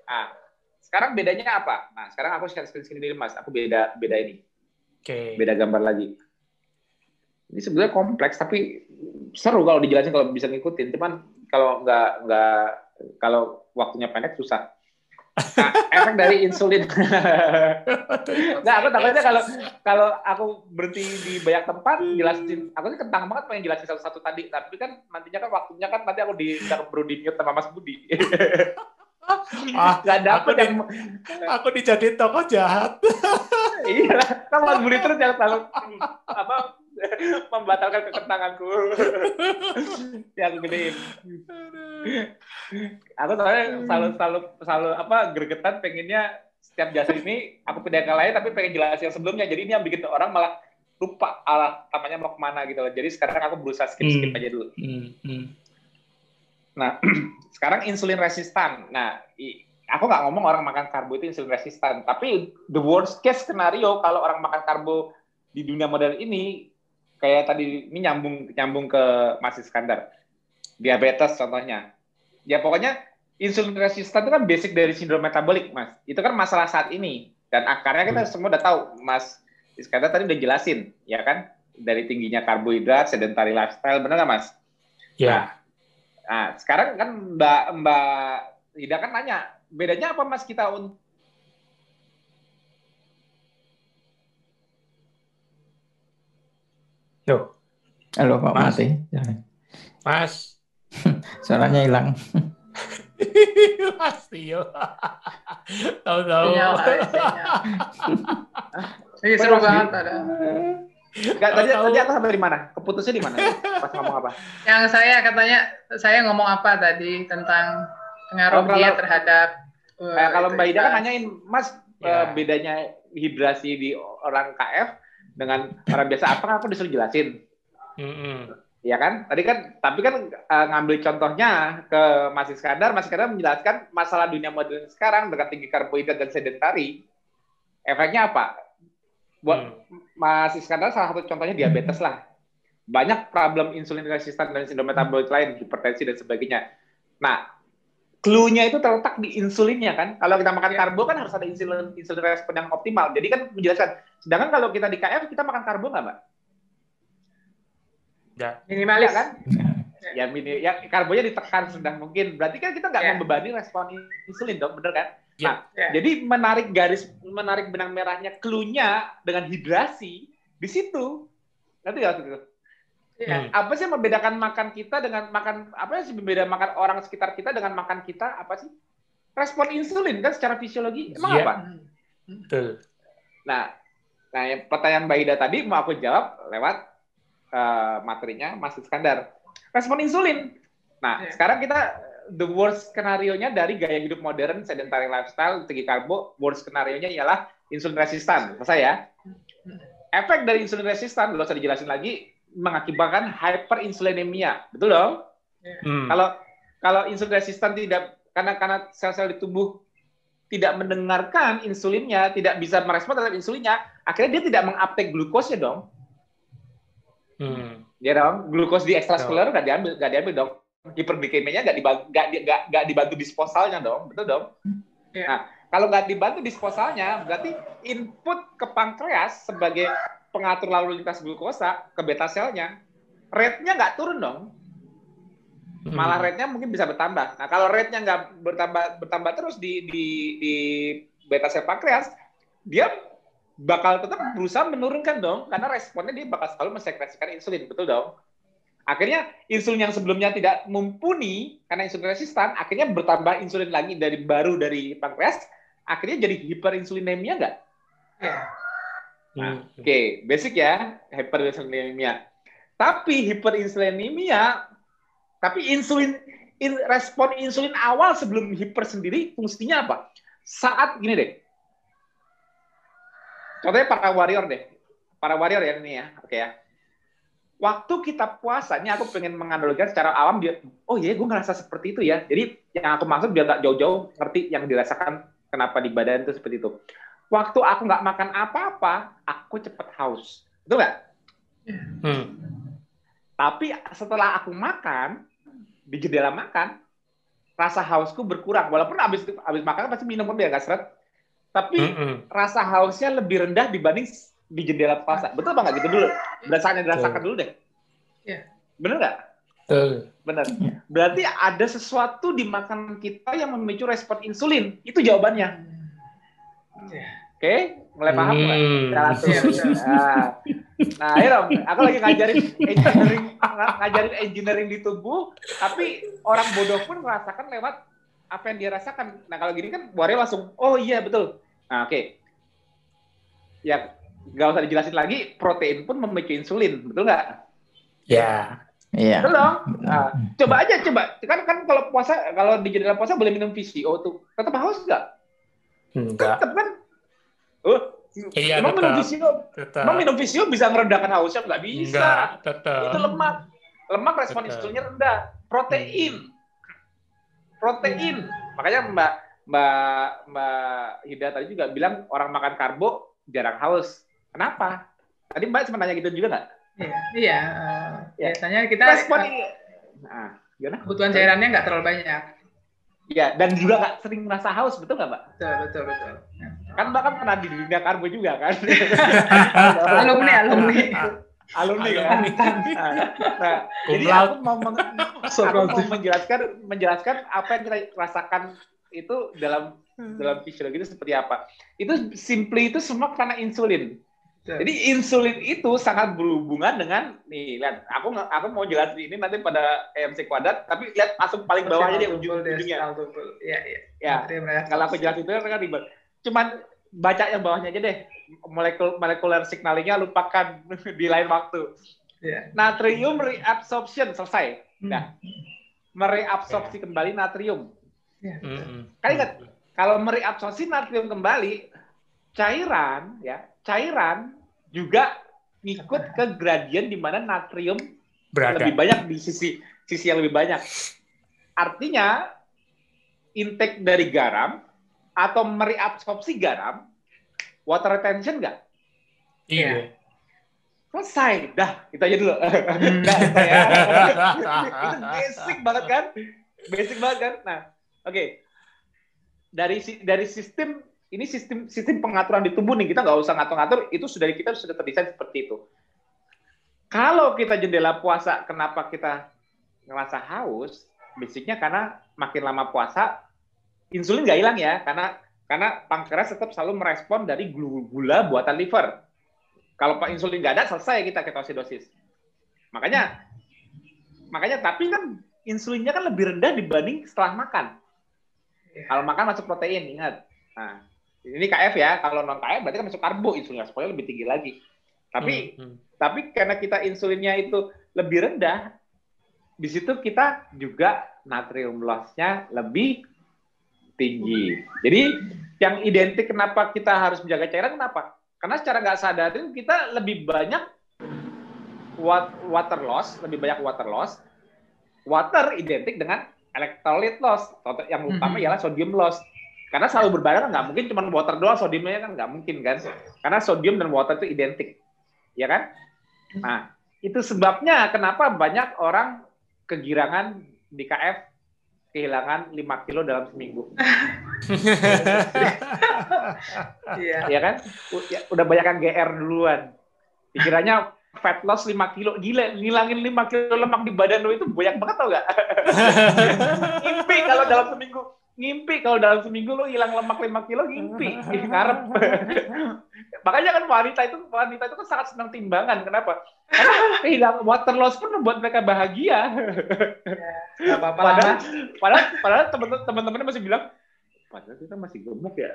Nah, sekarang bedanya apa? Nah, sekarang aku share screen sini Mas. Aku beda beda ini. Oke. Okay. Beda gambar lagi. Ini sebenarnya kompleks tapi seru kalau dijelasin kalau bisa ngikutin, cuman kalau nggak nggak kalau waktunya pendek susah. Nah, efek dari insulin. [LAUGHS] nah, aku takutnya kalau kalau aku berhenti di banyak tempat jelasin, aku sih kentang banget pengen jelasin satu-satu tadi, tapi kan nantinya kan waktunya kan nanti aku di baru di mute sama Mas Budi. ah, gak dapet aku yang di, aku dijadiin tokoh jahat. iya, kan Mas Budi terus yang selalu apa [LAUGHS] membatalkan kekentanganku [LAUGHS] yang gedein aku soalnya selalu selalu selalu apa gregetan pengennya setiap jasa ini aku pindah ke lain tapi pengen jelasin yang sebelumnya. Jadi ini yang bikin orang malah lupa arah namanya mau ke mana gitu loh. Jadi sekarang aku berusaha skip skip hmm. aja dulu. Hmm. Hmm. nah [CLEARS THROAT] sekarang insulin resistan. Nah aku nggak ngomong orang makan karbo itu insulin resistan. Tapi the worst case scenario kalau orang makan karbo di dunia modern ini kayak tadi ini nyambung nyambung ke Mas Iskandar. Diabetes contohnya. Ya pokoknya insulin resistan itu kan basic dari sindrom metabolik, Mas. Itu kan masalah saat ini. Dan akarnya kita hmm. semua udah tahu, Mas Iskandar tadi udah jelasin, ya kan? Dari tingginya karbohidrat, sedentary lifestyle, benar nggak, Mas? Ya. Yeah. Nah, nah, sekarang kan Mbak Mbak Ida kan nanya, bedanya apa Mas kita Yo. Halo Pak Mas. Mati. Mas. [LAUGHS] Suaranya hilang. Pasti yo. Tahu-tahu. Ini seru banget ada. Gak, tadi, tadi aku sampai di mana? Keputusnya di mana? Pas ngomong apa? Yang saya katanya, saya ngomong apa tadi tentang pengaruh oh, dia terhadap uh, kalau Mbak Ida kan nanyain, Mas yeah. uh, bedanya hidrasi di orang KF dengan orang biasa apa aku disuruh jelasin. Mm-hmm. Ya kan? Tadi kan, tapi kan uh, ngambil contohnya ke Mas Iskandar, Mas Iskandar menjelaskan masalah dunia modern sekarang dengan tinggi karbohidrat dan sedentari. Efeknya apa? Buat mm. Mas Iskandar salah satu contohnya diabetes lah. Banyak problem insulin resistan dan sindrom metabolik lain, hipertensi dan sebagainya. Nah, clue-nya itu terletak di insulinnya kan. Kalau kita makan iya. karbo kan harus ada insulin insulin respon yang optimal. Jadi kan menjelaskan. Sedangkan kalau kita di KF kita makan karbo nggak, Mbak? Ya. Minimalis kan? [LAUGHS] ya mini ya karbonya ditekan sudah mungkin. Berarti kan kita nggak yeah. membebani respon insulin dong, bener kan? Yeah. Nah, yeah. jadi menarik garis menarik benang merahnya clue-nya dengan hidrasi di situ. Nanti ya Ya, hmm. Apa sih yang membedakan makan kita dengan makan apa sih membeda makan orang sekitar kita dengan makan kita apa sih? Respon insulin kan secara fisiologi emang yeah. apa? Betul. Nah, nah yang pertanyaan Mbak Ida tadi mau aku jawab lewat uh, materinya Mas Iskandar. Respon insulin. Nah, yeah. sekarang kita the worst skenario-nya dari gaya hidup modern, sedentary lifestyle, tinggi karbo, worst skenario-nya ialah insulin resistan. Selesai ya? Hmm. Efek dari insulin resistan, belum usah dijelasin lagi, mengakibatkan hyperinsulinemia. Betul dong? Hmm. Kalau kalau insulin resistan tidak karena karena sel-sel di tubuh tidak mendengarkan insulinnya, tidak bisa merespon terhadap insulinnya, akhirnya dia tidak menguptake glukosnya dong. Hmm. Ya dong, glukos di ekstraseluler nggak diambil, nggak diambil dong. Hiperglikemianya nggak dibantu, nggak nggak dibantu disposalnya dong, betul dong? Yeah. Nah, kalau nggak dibantu disposalnya, berarti input ke pankreas sebagai pengatur lalu lintas glukosa ke beta selnya, rate-nya nggak turun dong. Malah hmm. rate-nya mungkin bisa bertambah. Nah, kalau rate-nya nggak bertambah bertambah terus di di di beta sel pankreas, dia bakal tetap berusaha menurunkan dong, karena responnya dia bakal selalu mensekresikan insulin, betul dong? Akhirnya insulin yang sebelumnya tidak mumpuni karena insulin resistan, akhirnya bertambah insulin lagi dari baru dari pankreas, akhirnya jadi hiperinsulinemia nggak? Ya. Nah, hmm. Oke, okay. basic ya hiperinsulinemia. Tapi hiperinsulinemia, tapi insulin in, respon insulin awal sebelum hiper sendiri fungsinya apa? Saat gini deh. Contohnya para warrior deh. Para warrior ya ini ya. Oke okay ya. Waktu kita puasa, ini aku pengen menganalogikan secara awam dia, oh iya gue ngerasa seperti itu ya. Jadi yang aku maksud biar gak jauh-jauh ngerti yang dirasakan kenapa di badan itu seperti itu waktu aku nggak makan apa-apa, aku cepet haus. Betul nggak? Hmm. Tapi setelah aku makan, di jendela makan, rasa hausku berkurang. Walaupun habis habis makan pasti minum kan biar nggak seret. Tapi mm -hmm. rasa hausnya lebih rendah dibanding di jendela puasa. Betul apa nggak gitu dulu? Berdasarkan dirasakan dulu deh. Yeah. Bener nggak? Benar. Iya. Berarti ada sesuatu di makanan kita yang memicu respon insulin. Itu jawabannya. Iya. Oke, okay? mulai paham nggak? Hmm. Nah, nah, ayo dong. Aku lagi ngajarin engineering, ngajarin engineering di tubuh, tapi orang bodoh pun merasakan lewat apa yang dia rasakan. Nah, kalau gini kan Wario langsung, oh iya betul. Nah, oke. Okay. Ya, nggak usah dijelasin lagi, protein pun memicu insulin, betul nggak? Ya. Iya. Betul dong. Nah, coba aja coba. Kan kan kalau puasa kalau di jendela puasa boleh minum VCO tuh. Tetap haus nggak? Enggak. Tetap kan? Oh, iya, emang tetap. minum VCO? Tetap. Emang minum VCO bisa meredakan hausnya? Nggak bisa. Enggak, tetap. Itu lemak. Lemak respon insulinnya rendah. Protein. Protein. Makanya Mbak Mbak Mbak Hida tadi juga bilang orang makan karbo jarang haus. Kenapa? Tadi Mbak sempat nanya gitu juga nggak? Iya, iya. Uh, biasanya kita respon uh, nah, gimana? Kebutuhan cairannya nggak terlalu banyak. Iya, dan juga nggak sering merasa haus, betul nggak, Mbak? Betul, betul, betul. Kan Mbak kan pernah di dunia karbo juga kan? [LAUGHS] alumni, alumni. alumni kan. Nah, jadi aku mau, meng aku mau menjelaskan menjelaskan apa yang kita rasakan itu dalam dalam fisiologi itu seperti apa. Itu simply itu semua karena insulin. Jadi insulin itu sangat berhubungan dengan nih lihat aku aku mau jelasin ini nanti pada EMC kuadrat tapi lihat langsung paling bawahnya dia ujung ujungnya. Iya iya. Ya. Kalau aku jelasin itu kan ribet. Cuman baca yang bawahnya aja deh. Molekul molekuler signalingnya lupakan [LAUGHS] di lain waktu. Yeah. Natrium reabsorption selesai. Hmm. Nah, mereabsorpsi yeah. kembali natrium. Yeah. Mm Kan ingat kalau mereabsorpsi natrium kembali cairan ya cairan juga ikut ke gradien di mana natrium Berada. lebih banyak di sisi sisi yang lebih banyak. Artinya intake dari garam atau mereabsorpsi garam, water retention enggak? Iya. Selesai. Dah, kita aja dulu. Hmm. nah, ya. [LAUGHS] itu basic banget kan? Basic banget kan? Nah, oke. Okay. Dari dari sistem ini sistem sistem pengaturan di tubuh nih kita nggak usah ngatur-ngatur itu sudah kita sudah terdesain seperti itu. Kalau kita jendela puasa kenapa kita ngerasa haus? Basicnya karena makin lama puasa insulin nggak hilang ya karena karena pankreas tetap selalu merespon dari gula buatan liver. Kalau pak insulin nggak ada selesai kita ketosidosis makanya makanya tapi kan insulinnya kan lebih rendah dibanding setelah makan. Kalau makan masuk protein ingat. Nah ini KF ya, kalau non KF berarti kan masuk karbo insulinnya supaya lebih tinggi lagi. Tapi hmm, hmm. tapi karena kita insulinnya itu lebih rendah, di situ kita juga natrium loss-nya lebih tinggi. Jadi yang identik kenapa kita harus menjaga cairan kenapa? Karena secara nggak sadar itu kita lebih banyak water loss, lebih banyak water loss. Water identik dengan electrolyte loss. Yang utama -hmm. ialah sodium loss. Karena selalu berbarengan nggak mungkin cuma water doang sodiumnya kan nggak mungkin kan. Karena sodium dan water itu identik. Ya kan? Nah, itu sebabnya kenapa banyak orang kegirangan di KF kehilangan 5 kilo dalam seminggu. Iya. ya kan? Ya, udah banyak kan GR duluan. Pikirannya fat loss 5 kilo. Gila, ngilangin 5 kilo lemak di badan lo itu banyak banget tau gak? [LAUGHS] Mimpi kalau dalam seminggu ngimpi kalau dalam seminggu lo hilang lemak 5 kilo ngimpi. Ngarep [LAUGHS] makanya kan wanita itu wanita itu kan sangat senang timbangan. Kenapa? Karena kehilangan water loss pun membuat mereka bahagia. Ya, apa -apa padahal, padahal padahal teman-teman masih bilang padahal kita masih gemuk ya.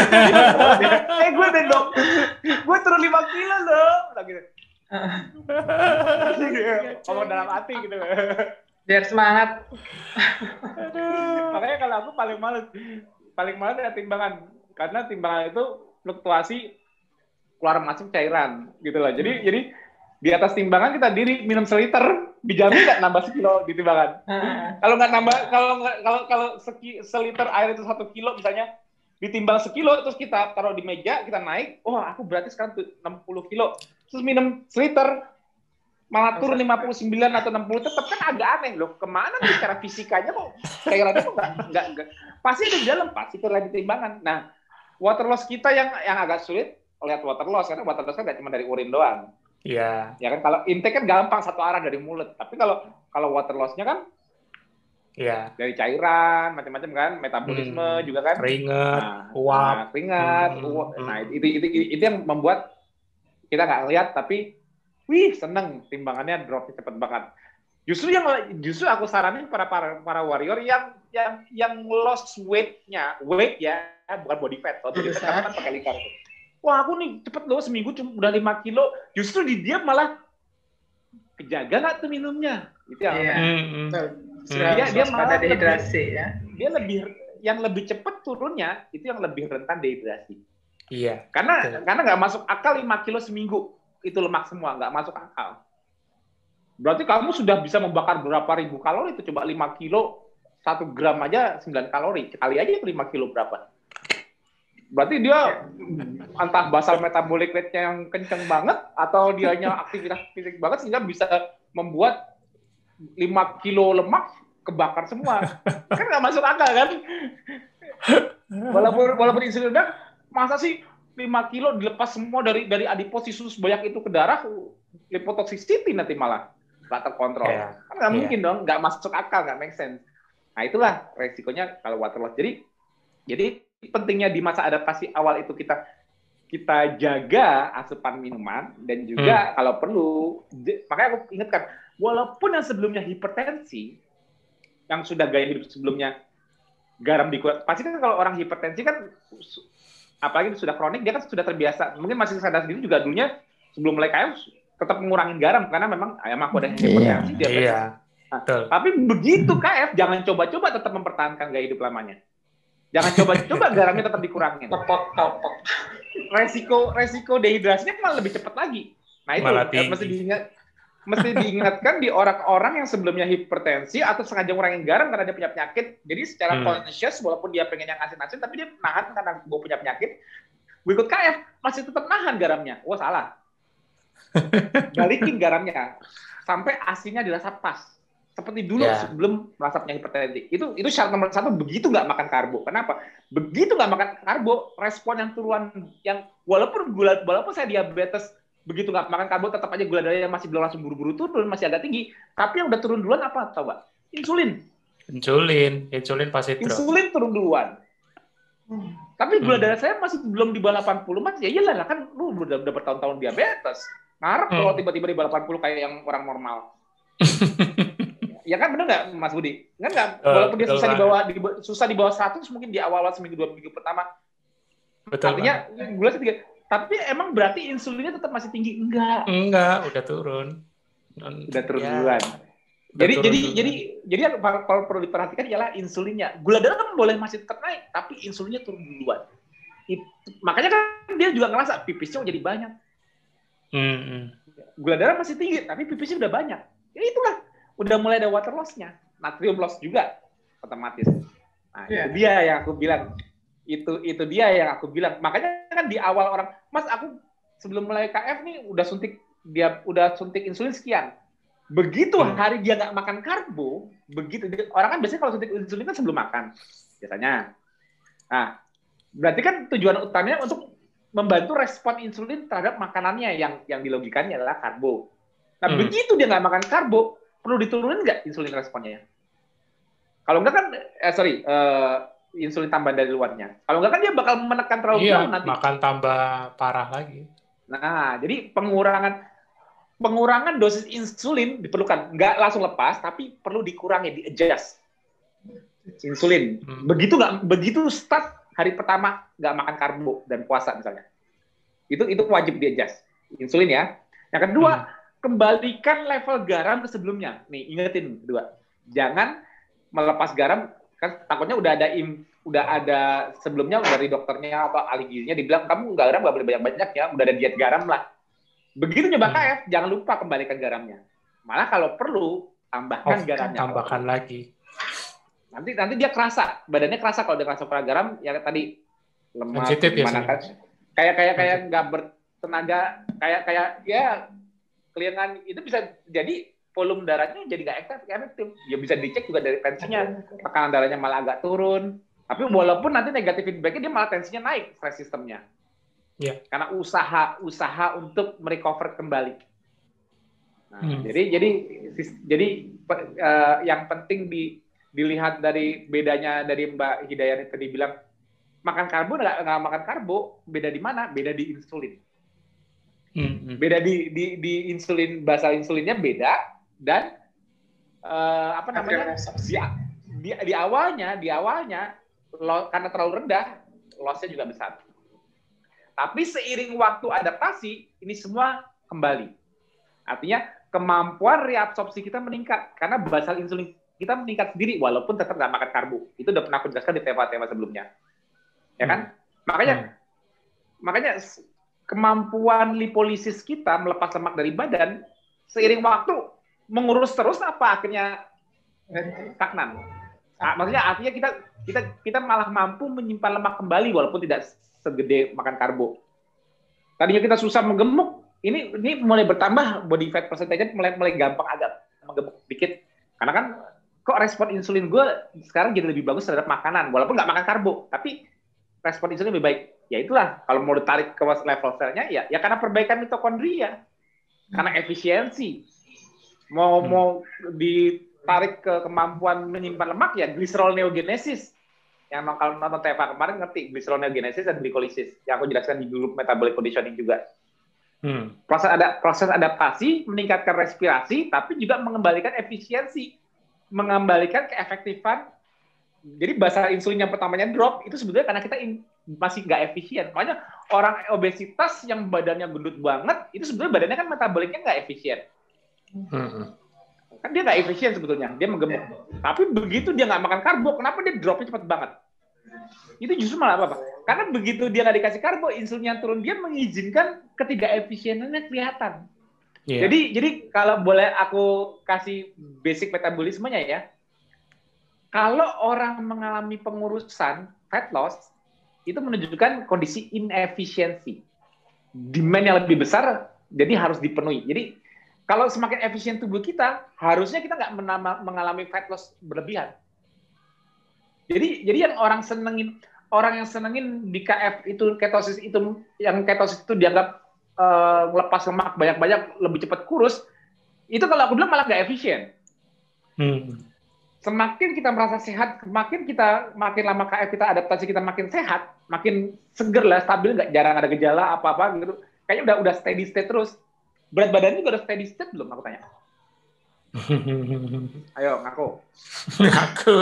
[LAUGHS] Eh gue deh dong. Gue turun 5 kilo loh gitu [LAUGHS] ngomong dalam hati gitu biar semangat. Makanya kalau aku paling males, paling males ya timbangan, karena timbangan itu fluktuasi keluar masuk cairan gitu loh. Jadi jadi di atas timbangan kita diri minum seliter dijamin nggak nambah sekilo di timbangan. kalau nggak nambah kalau kalau kalau seki, seliter air itu satu kilo misalnya ditimbang sekilo terus kita taruh di meja kita naik, oh aku berarti sekarang 60 kilo terus minum seliter malah turun 59 atau 60 tetap kan agak aneh loh. Ke mana nih cara fisikanya kok cairannya kok nggak nggak nggak pasti ada di dalam pasti itu lagi timbangan. Nah, water loss kita yang yang agak sulit lihat water loss karena water loss kan nggak cuma dari urin doang. Iya. Ya kan kalau intake kan gampang satu arah dari mulut. Tapi kalau kalau water loss-nya kan Iya. Dari cairan, macam-macam kan, metabolisme hmm. juga kan. Keringat, nah, uap. Nah, keringat, hmm. uap. Nah, itu, itu, itu, itu yang membuat kita nggak lihat tapi wih seneng timbangannya dropnya cepet banget. Justru yang justru aku saranin para para para warrior yang yang yang lost weight-nya, weight ya, bukan body fat. Kalau body fat kan pakai lingkar. Wah, aku nih cepet loh seminggu cuma udah 5 kilo. Justru di dia malah kejaga nggak tuh minumnya. Itu yang yeah. hmm. dia dia malah dehidrasi ya. Dia lebih yang lebih cepat turunnya itu yang lebih rentan dehidrasi. Iya. Karena betul. karena nggak masuk akal 5 kilo seminggu itu lemak semua nggak masuk akal. Berarti kamu sudah bisa membakar berapa ribu kalori itu coba 5 kilo satu gram aja 9 kalori kali aja 5 kilo berapa? Berarti dia entah basal metabolic rate-nya yang kenceng banget atau dianya aktivitas fisik banget sehingga bisa membuat 5 kilo lemak kebakar semua. kan nggak masuk akal kan? Walaupun walaupun insulin masa sih 5 kilo dilepas semua dari dari adipositas banyak itu ke darah lipotoxicity nanti malah nggak terkontrol. Yeah. Kan nggak yeah. mungkin dong, nggak masuk akal, nggak make sense. Nah itulah resikonya kalau water loss. Jadi jadi pentingnya di masa adaptasi awal itu kita kita jaga asupan minuman dan juga hmm. kalau perlu makanya aku ingatkan walaupun yang sebelumnya hipertensi yang sudah gaya hidup sebelumnya garam dikurang pasti kan kalau orang hipertensi kan apalagi sudah kronik dia kan sudah terbiasa. Mungkin masih sadar sendiri juga dulunya sebelum mulai KF tetap mengurangin garam karena memang ayam aku ada hipertensi iya, iya. Nah, tapi begitu KF jangan coba-coba tetap mempertahankan gaya hidup lamanya. Jangan coba-coba garamnya tetap dikurangin. Resiko resiko dehidrasinya malah lebih cepat lagi. Nah itu eh, mesti diingat mesti diingatkan di orang-orang yang sebelumnya hipertensi atau sengaja ngurangin garam karena dia punya penyakit. Jadi secara hmm. conscious walaupun dia pengen yang asin-asin tapi dia nahan karena gue punya penyakit. Gue ikut KF masih tetap nahan garamnya. Wah salah. [LAUGHS] Balikin garamnya sampai asinnya dirasa pas seperti dulu yeah. sebelum merasa punya hipertensi. Itu itu syarat nomor satu begitu nggak makan karbo. Kenapa? Begitu nggak makan karbo, respon yang turunan yang walaupun gula walaupun saya diabetes begitu nggak makan karbo tetap aja gula darahnya masih belum langsung buru-buru turun, masih agak tinggi. Tapi yang udah turun duluan apa? Coba insulin. Insulin, insulin pasti turun. Insulin turun duluan. Hmm. Tapi gula hmm. darah saya masih belum di bawah 80 mas ya iyalah kan lu udah, udah bertahun-tahun diabetes. Ngarep hmm. kalau tiba-tiba di bawah 80 kayak yang orang normal. [LAUGHS] ya kan bener nggak Mas Budi? Kan nggak, walaupun dia susah dibawa di, susah di bawah 100 mungkin di awal-awal seminggu dua minggu pertama. Betul. Artinya gula tiga. Tapi emang berarti insulinnya tetap masih tinggi? Enggak. Enggak, udah turun. Udah turun ya. duluan. Jadi turun jadi duluan. jadi jadi kalau perlu diperhatikan ialah insulinnya. Gula darah kan boleh masih tetap naik, tapi insulinnya turun duluan. Itu, makanya kan dia juga ngerasa pipisnya jadi banyak. Hmm, hmm. Gula darah masih tinggi, tapi pipisnya udah banyak. Ya itulah udah mulai ada water loss-nya, natrium loss juga otomatis. Nah, yeah. itu dia yang aku bilang. Itu itu dia yang aku bilang. Makanya kan di awal orang, "Mas, aku sebelum mulai KF nih udah suntik dia udah suntik insulin sekian." Begitu hmm. hari dia nggak makan karbo, begitu orang kan biasanya kalau suntik insulin kan sebelum makan biasanya. Nah, berarti kan tujuan utamanya untuk membantu respon insulin terhadap makanannya yang yang dilogikannya adalah karbo. Nah, hmm. begitu dia nggak makan karbo, perlu diturunin nggak insulin responnya? Kalau enggak kan, eh, sorry, uh, insulin tambahan dari luarnya. Kalau enggak kan dia bakal menekan terlalu iya, jauh nanti. makan tambah parah lagi. Nah, jadi pengurangan pengurangan dosis insulin diperlukan. Nggak langsung lepas, tapi perlu dikurangi, di adjust insulin. Hmm. Begitu nggak begitu start hari pertama nggak makan karbo dan puasa misalnya, itu itu wajib di adjust insulin ya. Yang kedua hmm kembalikan level garam ke sebelumnya. Nih, ingetin kedua. Jangan melepas garam kan takutnya udah ada im, udah ada sebelumnya dari dokternya atau ahli gizinya dibilang kamu nggak garam nggak boleh banyak-banyak ya, udah ada diet garam lah. Begitu nyoba hmm. KF, jangan lupa kembalikan garamnya. Malah kalau perlu tambahkan oh, garamnya. Tambahkan lagi. Nanti nanti dia kerasa, badannya kerasa kalau dia kerasa kurang garam ya tadi lemas gimana kan. Kayak kayak kayak nggak bertenaga, kayak kayak ya kelingan itu bisa jadi volume darahnya jadi nggak efektif. Ya bisa dicek juga dari tensinya, tekanan darahnya malah agak turun. Tapi walaupun nanti negatif feedbacknya dia malah tensinya naik stress sistemnya. Yeah. Karena usaha usaha untuk merecover kembali Nah, hmm. Jadi jadi jadi uh, yang penting di, dilihat dari bedanya dari Mbak Hidayat tadi bilang makan karbo nggak nggak makan karbo beda di mana beda di insulin hmm. beda di, di di insulin basal insulinnya beda dan uh, apa namanya di, di di awalnya di awalnya lo, karena terlalu rendah lossnya juga besar tapi seiring waktu adaptasi ini semua kembali artinya kemampuan reabsorpsi kita meningkat karena basal insulin kita meningkat sendiri walaupun tetap nggak makan karbo itu udah pernah aku jelaskan di tema-tema sebelumnya ya kan? Hmm. Makanya hmm. makanya kemampuan lipolisis kita melepas lemak dari badan seiring waktu mengurus terus apa akhirnya stagnan. Nah, maksudnya artinya kita kita kita malah mampu menyimpan lemak kembali walaupun tidak segede makan karbo. Tadinya kita susah menggemuk, ini ini mulai bertambah body fat percentage mulai mulai gampang agak menggemuk dikit. Karena kan kok respon insulin gue sekarang jadi lebih bagus terhadap makanan walaupun nggak makan karbo, tapi respon insulin lebih baik. Ya itulah kalau mau ditarik ke level selnya ya ya karena perbaikan mitokondria. Karena efisiensi. Mau hmm. mau ditarik ke kemampuan menyimpan lemak ya gliserol neogenesis. Yang kalau nonton TFA kemarin ngerti gliserol neogenesis dan glikolisis. Yang aku jelaskan di grup metabolic conditioning juga. Hmm. Proses ada proses adaptasi meningkatkan respirasi tapi juga mengembalikan efisiensi, mengembalikan keefektifan jadi bahasa insulin yang pertamanya drop itu sebetulnya karena kita in, masih nggak efisien. Makanya orang obesitas yang badannya gendut banget itu sebetulnya badannya kan metaboliknya nggak efisien. Hmm. Kan dia nggak efisien sebetulnya, dia menggemuk. Tapi begitu dia nggak makan karbo, kenapa dia dropnya cepat banget? Itu justru malah apa, Pak? Karena begitu dia nggak dikasih karbo, insulinnya turun, dia mengizinkan ketiga efisiennya kelihatan. Yeah. Jadi jadi kalau boleh aku kasih basic metabolismenya ya, kalau orang mengalami pengurusan fat loss, itu menunjukkan kondisi inefisiensi. Demand yang lebih besar, jadi harus dipenuhi. Jadi kalau semakin efisien tubuh kita, harusnya kita nggak mengalami fat loss berlebihan. Jadi jadi yang orang senengin orang yang senengin di KF itu ketosis itu yang ketosis itu dianggap uh, lepas lemak banyak-banyak lebih cepat kurus, itu kalau aku bilang malah nggak efisien. Hmm semakin kita merasa sehat, semakin kita makin lama KF kita adaptasi kita makin sehat, makin seger lah, stabil, nggak jarang ada gejala apa-apa gitu. Kayaknya udah udah steady state terus. Berat badannya juga udah steady state belum? Aku tanya. [LAUGHS] Ayo ngaku. Ngaku.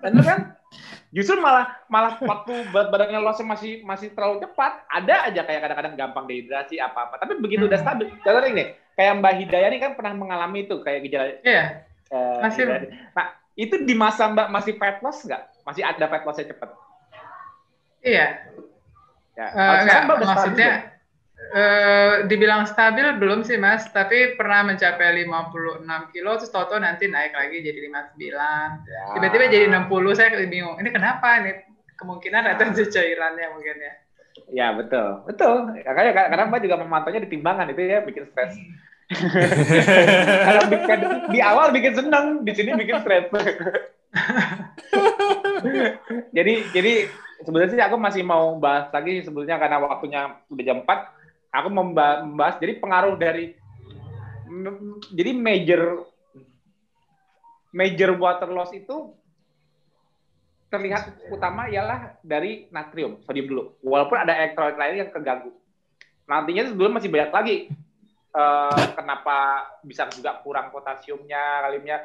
Bener kan? Justru malah malah waktu berat badannya lossnya masih masih terlalu cepat, ada aja kayak kadang-kadang gampang dehidrasi apa-apa. Tapi begitu udah stabil, contohnya ini, kayak Mbak Hidayah ini kan pernah mengalami itu kayak gejala. Iya Uh, masih. Nah, itu di masa Mbak masih fat loss nggak? Masih ada fat lossnya cepat? Iya. Ya. Uh, enggak, maksudnya uh, dibilang stabil belum sih Mas, tapi pernah mencapai 56 kilo terus toto nanti naik lagi jadi 59. Ya. Tiba-tiba jadi 60, saya bingung. Ini kenapa ini? Kemungkinan retensi cairannya mungkin ya. Ya betul, betul. Makanya karena Mbak juga memantaunya di timbangan itu ya bikin stres. [LAUGHS] Kalau bikin, di awal bikin seneng, di sini bikin stres. [LAUGHS] jadi jadi sebenarnya sih aku masih mau bahas lagi sebetulnya karena waktunya udah jam 4. Aku membahas jadi pengaruh dari jadi major major water loss itu terlihat utama ialah dari natrium, sodium dulu. Walaupun ada elektrolit lain yang keganggu. Nantinya sebelum masih banyak lagi uh, kenapa bisa juga kurang potasiumnya, kalimnya,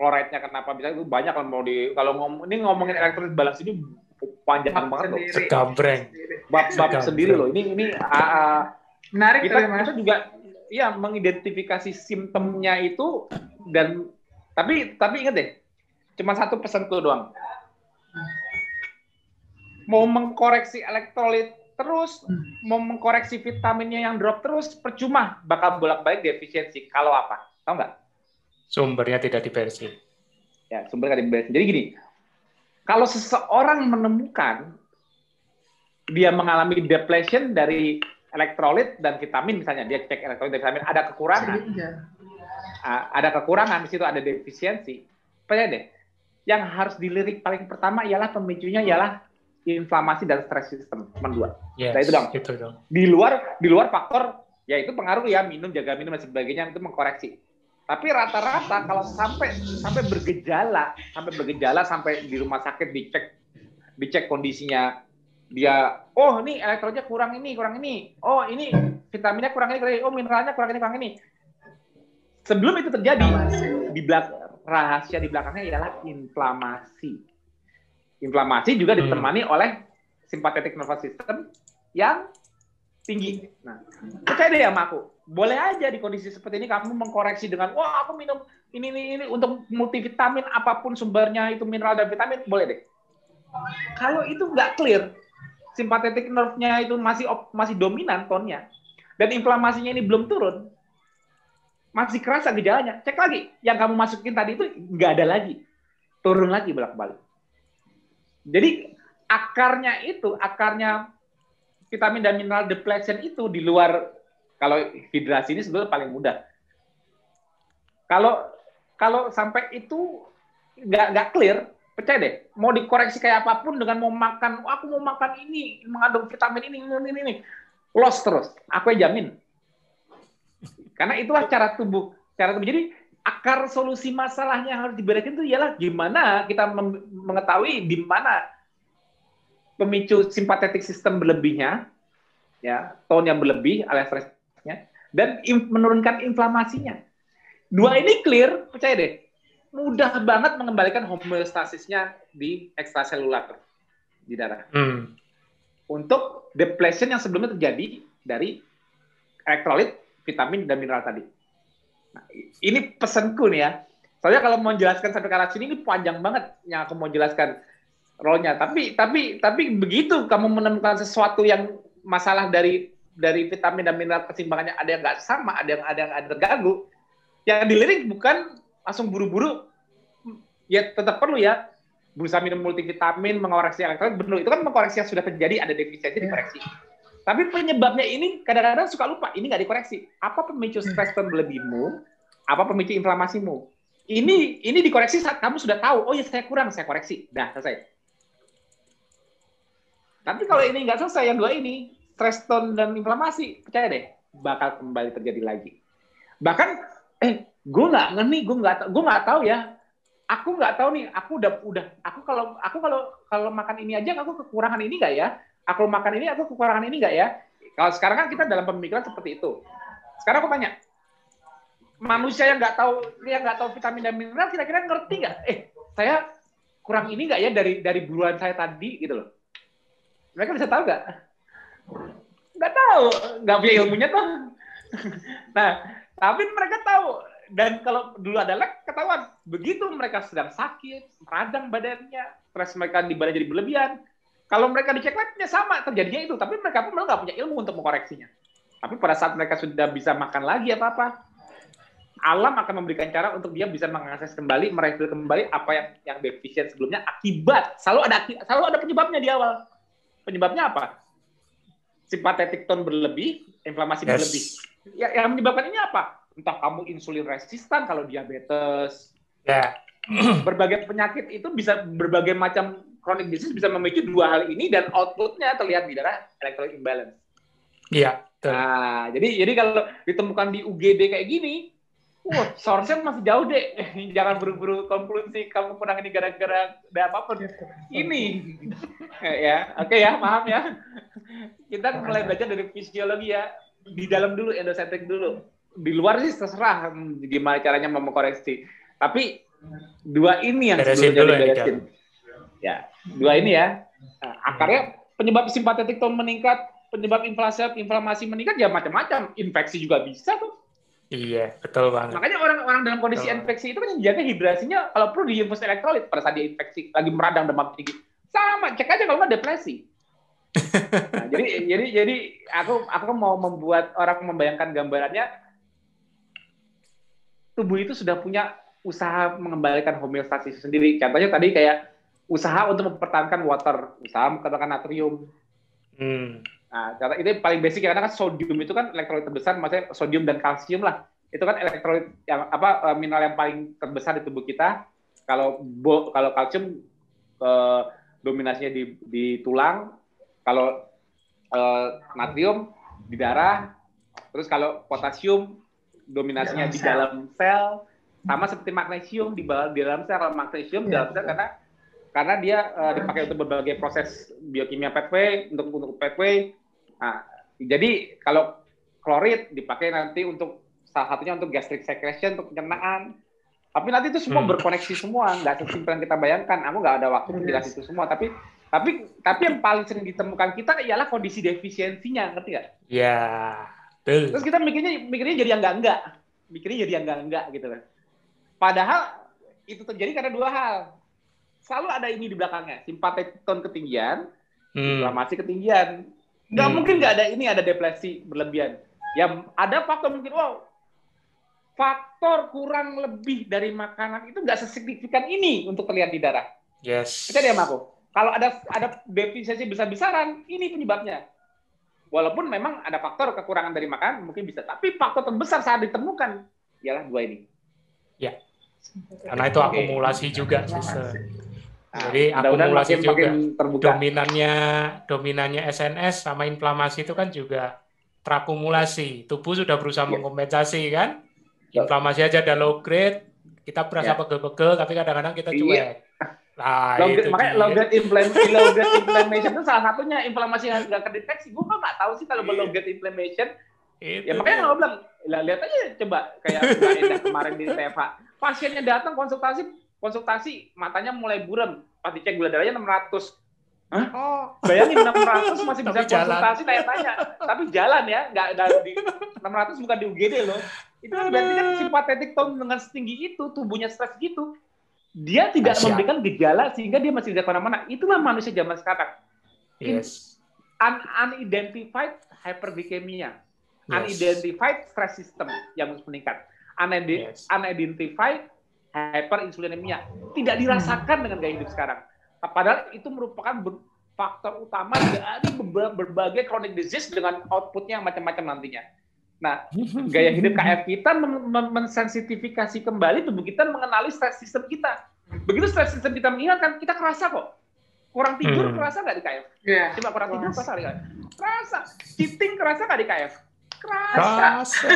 kloride kenapa bisa itu banyak kalau mau di kalau ngomong ini ngomongin elektrolit balance ini panjang bab banget loh. Segabreng. Bab-bab sendiri loh. Ini ini uh, menarik kita, kita juga ya mengidentifikasi simptomnya itu dan tapi tapi ingat deh cuma satu pesanku doang mau mengkoreksi elektrolit terus hmm. mau mengkoreksi vitaminnya yang drop terus percuma bakal bolak-balik defisiensi. Kalau apa? Tahu nggak? Sumbernya tidak diberesin. Ya, sumbernya tidak diberesin. Jadi gini, kalau seseorang menemukan dia mengalami depletion dari elektrolit dan vitamin misalnya dia cek elektrolit dan vitamin ada kekurangan, uh, ada kekurangan di situ ada defisiensi. Percaya deh, yang harus dilirik paling pertama ialah pemicunya ialah inflamasi dan stres sistem cuma dua. Yes, nah itu dong. Itu dong. Di luar di luar faktor ya itu pengaruh ya minum jaga minum dan sebagainya itu mengkoreksi tapi rata-rata kalau sampai sampai bergejala sampai bergejala sampai di rumah sakit dicek dicek kondisinya dia oh ini elektrolitnya kurang ini kurang ini. Oh ini vitaminnya kurang ini kurang ini. Oh mineralnya kurang ini kurang ini. Sebelum itu terjadi di belakang rahasia di belakangnya ialah inflamasi. Inflamasi juga ditemani oleh simpatetik nervous system yang tinggi. Nah, percaya deh sama aku. Boleh aja di kondisi seperti ini kamu mengkoreksi dengan, wah aku minum ini ini ini untuk multivitamin apa pun sumbernya itu mineral dan vitamin, boleh deh. Kalau itu nggak clear, simpatetik nerve-nya itu masih masih dominan tonnya, dan inflamasinya ini belum turun, masih kerasa gejalanya, cek lagi. Yang kamu masukin tadi itu nggak ada lagi, turun lagi bolak-balik. Jadi akarnya itu, akarnya vitamin dan mineral depletion itu di luar kalau hidrasi ini sebetulnya paling mudah. Kalau kalau sampai itu nggak nggak clear, percaya deh, mau dikoreksi kayak apa pun dengan mau makan, oh, aku mau makan ini mengandung vitamin ini ini ini, ini. lost terus. Aku jamin. Karena itulah cara tubuh, cara tubuh. Jadi akar solusi masalahnya yang harus dibereskan itu ialah gimana kita mengetahui di mana pemicu simpatetik sistem berlebihnya, ya, tone yang berlebih alias stresnya, dan im menurunkan inflamasinya. Dua ini clear, percaya deh, mudah banget mengembalikan homeostasisnya di ekstraselular di darah. Hmm. Untuk depletion yang sebelumnya terjadi dari elektrolit, vitamin, dan mineral tadi. Nah, ini pesanku nih ya. Soalnya kalau mau jelaskan sampai ke arah sini ini panjang banget yang aku mau jelaskan role-nya. Tapi tapi tapi begitu kamu menemukan sesuatu yang masalah dari dari vitamin dan mineral keseimbangannya ada yang nggak sama, ada yang ada yang ada terganggu, yang dilirik bukan langsung buru-buru. Ya tetap perlu ya berusaha minum multivitamin, mengoreksi elektrolit, benar itu kan mengkoreksi yang sudah terjadi ada defisiensi yeah. dikoreksi. Tapi penyebabnya ini kadang-kadang suka lupa, ini nggak dikoreksi. Apa pemicu stres berlebihmu? Apa pemicu inflamasimu? Ini ini dikoreksi saat kamu sudah tahu, oh ya saya kurang, saya koreksi. Dah selesai. Tapi kalau ini nggak selesai yang dua ini, stress tone dan inflamasi, percaya deh, bakal kembali terjadi lagi. Bahkan, eh, gue nggak ngeni, gue nggak, gue nggak tahu ya. Aku nggak tahu nih, aku udah, udah, aku kalau, aku kalau, kalau makan ini aja, aku kekurangan ini nggak ya? Aku makan ini, aku kekurangan ini nggak ya? Kalau sekarang kan kita dalam pemikiran seperti itu. Sekarang aku tanya, manusia yang nggak tahu, yang nggak tahu vitamin dan mineral, kira-kira ngerti nggak? Eh, saya kurang ini nggak ya dari dari buruan saya tadi gitu loh mereka bisa tahu nggak? Nggak tahu, nggak punya ilmunya tuh. nah, tapi mereka tahu. Dan kalau dulu ada lag, ketahuan. Begitu mereka sedang sakit, radang badannya, stres mereka di badan jadi berlebihan. Kalau mereka dicek labnya sama, terjadinya itu. Tapi mereka pun nggak punya ilmu untuk mengkoreksinya. Tapi pada saat mereka sudah bisa makan lagi apa-apa, alam akan memberikan cara untuk dia bisa mengakses kembali, merefill kembali apa yang yang defisit sebelumnya akibat selalu ada selalu ada penyebabnya di awal. Penyebabnya apa? Simpatetik tone berlebih, inflamasi yes. berlebih. Ya, yang menyebabkan ini apa? Entah kamu insulin resistan kalau diabetes. Ya. Yeah. [CLEARS THROAT] berbagai penyakit itu bisa berbagai macam chronic disease bisa memicu dua hal ini dan outputnya terlihat di darah electrolyte imbalance. Iya. Nah, jadi jadi kalau ditemukan di UGD kayak gini, Wah, source masih jauh deh. [LAUGHS] Jangan buru-buru konklusi kamu kurang ini gara-gara ada apa-apa. Ini. ya, oke okay ya, paham ya. Kita mulai belajar dari fisiologi ya. Di dalam dulu, endosentrik dulu. Di luar sih terserah gimana caranya mengkoreksi. Tapi dua ini yang sebelumnya diberesin. Ya, dua ini ya. Nah, akarnya penyebab simpatetik tone meningkat, penyebab inflasi inflamasi meningkat ya macam-macam. Infeksi juga bisa tuh Iya, betul banget. Makanya orang-orang dalam kondisi betul. infeksi itu kan menjaga hidrasinya kalau perlu diinfus elektrolit pada saat dia infeksi lagi meradang demam tinggi. Sama, cek aja kalau nggak depresi. nah, jadi [LAUGHS] jadi jadi aku aku mau membuat orang membayangkan gambarannya tubuh itu sudah punya usaha mengembalikan homeostasis sendiri. Contohnya tadi kayak usaha untuk mempertahankan water, usaha mempertahankan natrium. Hmm. Nah, cara itu paling basic karena kan sodium itu kan elektrolit terbesar, maksudnya sodium dan kalsium lah. Itu kan elektrolit yang apa eh, mineral yang paling terbesar di tubuh kita. Kalau bo, kalau kalsium eh, dominasinya di, di tulang, kalau eh, natrium di darah, Terus kalau potasium dominasinya di dalam sel sama seperti magnesium di, di dalam sel kalau magnesium di dalam sel karena karena dia uh, dipakai untuk berbagai proses biokimia pathway untuk untuk pathway. Nah, jadi kalau klorid dipakai nanti untuk salah satunya untuk gastric secretion untuk pencernaan. Tapi nanti itu semua hmm. berkoneksi semua, nggak sesimpel yang kita bayangkan. Aku nggak ada waktu menjelaskan itu semua, tapi tapi tapi yang paling sering ditemukan kita ialah kondisi defisiensinya, ngerti nggak? Ya. Terus kita mikirnya mikirnya jadi yang enggak, mikirnya jadi yang enggak gitu kan. Padahal itu terjadi karena dua hal. Selalu ada ini di belakangnya, simpateton ketinggian, hmm. inflamasi ketinggian. Nggak hmm. mungkin nggak ada ini ada depresi berlebihan. Ya ada faktor mungkin wow faktor kurang lebih dari makanan itu nggak sesignifikan ini untuk terlihat di darah. Yes. Kita dia aku. Kalau ada ada defisiensi besar-besaran, ini penyebabnya. Walaupun memang ada faktor kekurangan dari makanan mungkin bisa, tapi faktor terbesar saat ditemukan ialah dua ini. Ya. Karena itu akumulasi juga, sister. Nah, Jadi akumulasi makin, juga makin terbuka. dominannya dominannya SNS sama inflamasi itu kan juga terakumulasi. Tubuh sudah berusaha yes. mengkompensasi kan? inflamasi aja ada low grade, kita berasa ya. pegel-pegel, tapi kadang-kadang kita cuek. Iya. Nah, low grade, makanya low grade, inflammation, low grade inflammation itu salah satunya inflamasi yang nggak terdeteksi. Gue nggak tahu sih kalau low grade inflammation. Itu. Ya makanya nggak bilang, lihat aja coba kayak kemarin di TFA. Pasiennya datang konsultasi, konsultasi matanya mulai buram. Pas dicek gula darahnya 600. Hah? Oh. Bayangin 600 masih [LAUGHS] bisa konsultasi tanya-tanya. Tapi jalan ya, nggak, nggak di 600 bukan di UGD loh. Itu kan berarti kan simpatetik tone dengan setinggi itu, tubuhnya stres gitu. Dia tidak Asyik. memberikan gejala sehingga dia masih tidak ke mana-mana. Itulah manusia zaman sekarang. Yes. Un unidentified hyperglycemia. Yes. Unidentified stress system yang meningkat. Unidentified, yes. unidentified hyperinsulinemia. Tidak dirasakan hmm. dengan gaya hidup sekarang. Padahal itu merupakan faktor utama dari berbagai chronic disease dengan outputnya yang macam-macam nantinya. Nah, [LAUGHS] gaya hidup KF kita mensensitifikasi kembali tubuh kita mengenali stres sistem kita. Begitu stres sistem kita mengingatkan, kita kerasa kok. Kurang tidur hmm. kerasa nggak di KF? Yeah. Coba kurang tidur kerasa nggak di KF? Kerasa. Cheating kerasa nggak di KF? Kerasa.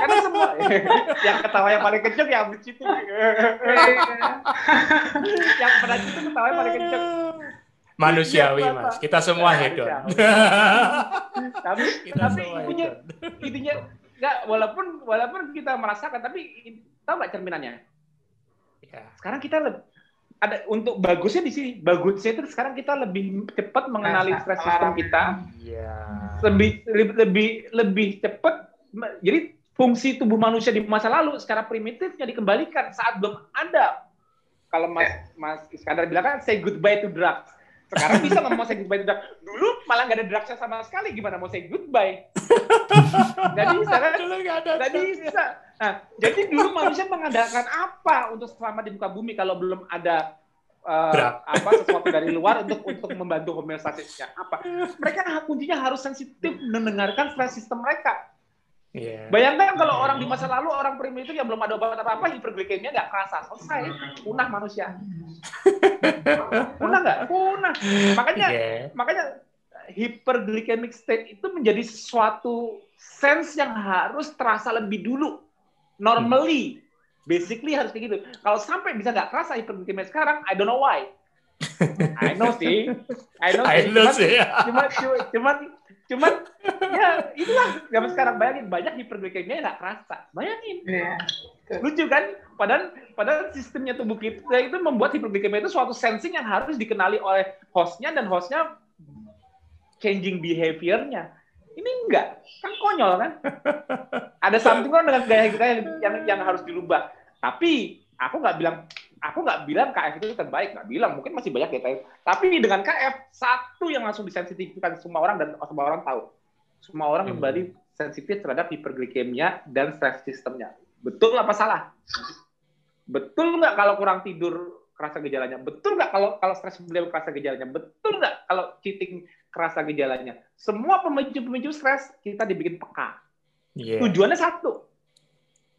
Karena semua [LAUGHS] yang ketawa yang paling kenceng yang cheating. yang pernah cheating ketawa yang paling kenceng manusiawi iya, mas kita semua hedon [LAUGHS] tapi kita tapi semua intinya hedon. intinya nggak walaupun walaupun kita merasakan tapi tahu nggak cerminannya ya. sekarang kita lebih ada untuk bagusnya di sini bagusnya itu sekarang kita lebih cepat mengenali stres sistem kita ya. lebih lebih lebih lebih cepat jadi fungsi tubuh manusia di masa lalu secara primitifnya dikembalikan saat belum ada kalau Mas ya. Mas Iskandar bilang kan say goodbye to drugs sekarang bisa nggak mau say goodbye to. Dulu malah nggak ada drugsnya sama sekali. Gimana mau say goodbye? [LAUGHS] Gak bisa kan? Dulu nggak ada. Gak bisa. Nah, jadi dulu manusia mengandalkan apa untuk selamat di muka bumi kalau belum ada uh, apa sesuatu dari luar untuk untuk membantu homeostasisnya apa? Mereka kuncinya harus sensitif mendengarkan stress system mereka. Yeah. Bayangkan kalau orang di masa lalu orang primitif yang belum ada obat apa-apa hiperglikemia nggak kerasa selesai punah manusia. punah nggak? Punah. Makanya yeah. makanya hyperglycemic state itu menjadi sesuatu sense yang harus terasa lebih dulu. Normally, basically harus kayak gitu. Kalau sampai bisa nggak kerasa hiperglikemia sekarang, I don't know why. [LAUGHS] I know sih, I know sih. I know sih. Cuman, cuman, cuman cuman [LAUGHS] ya itulah zaman sekarang. Bayangin banyak hiperglikemia nggak kerasa. Bayangin. Yeah. lucu kan? Padahal padahal sistemnya tubuh kita itu membuat hiperglikemia itu suatu sensing yang harus dikenali oleh hostnya dan hostnya changing behaviornya. Ini enggak kan konyol kan? Ada something wrong dengan gaya kita yang, yang yang harus dirubah. Tapi aku nggak bilang aku nggak bilang KF itu terbaik, nggak bilang. Mungkin masih banyak ya. Tapi dengan KF, satu yang langsung disensitifkan semua orang dan semua orang tahu. Semua orang hmm. kembali sensitif terhadap hiperglikemia dan stress sistemnya. Betul apa salah? Betul nggak kalau kurang tidur kerasa gejalanya? Betul nggak kalau kalau stres beliau kerasa gejalanya? Betul nggak kalau cheating kerasa gejalanya? Semua pemicu-pemicu stres kita dibikin peka. Yeah. Tujuannya satu.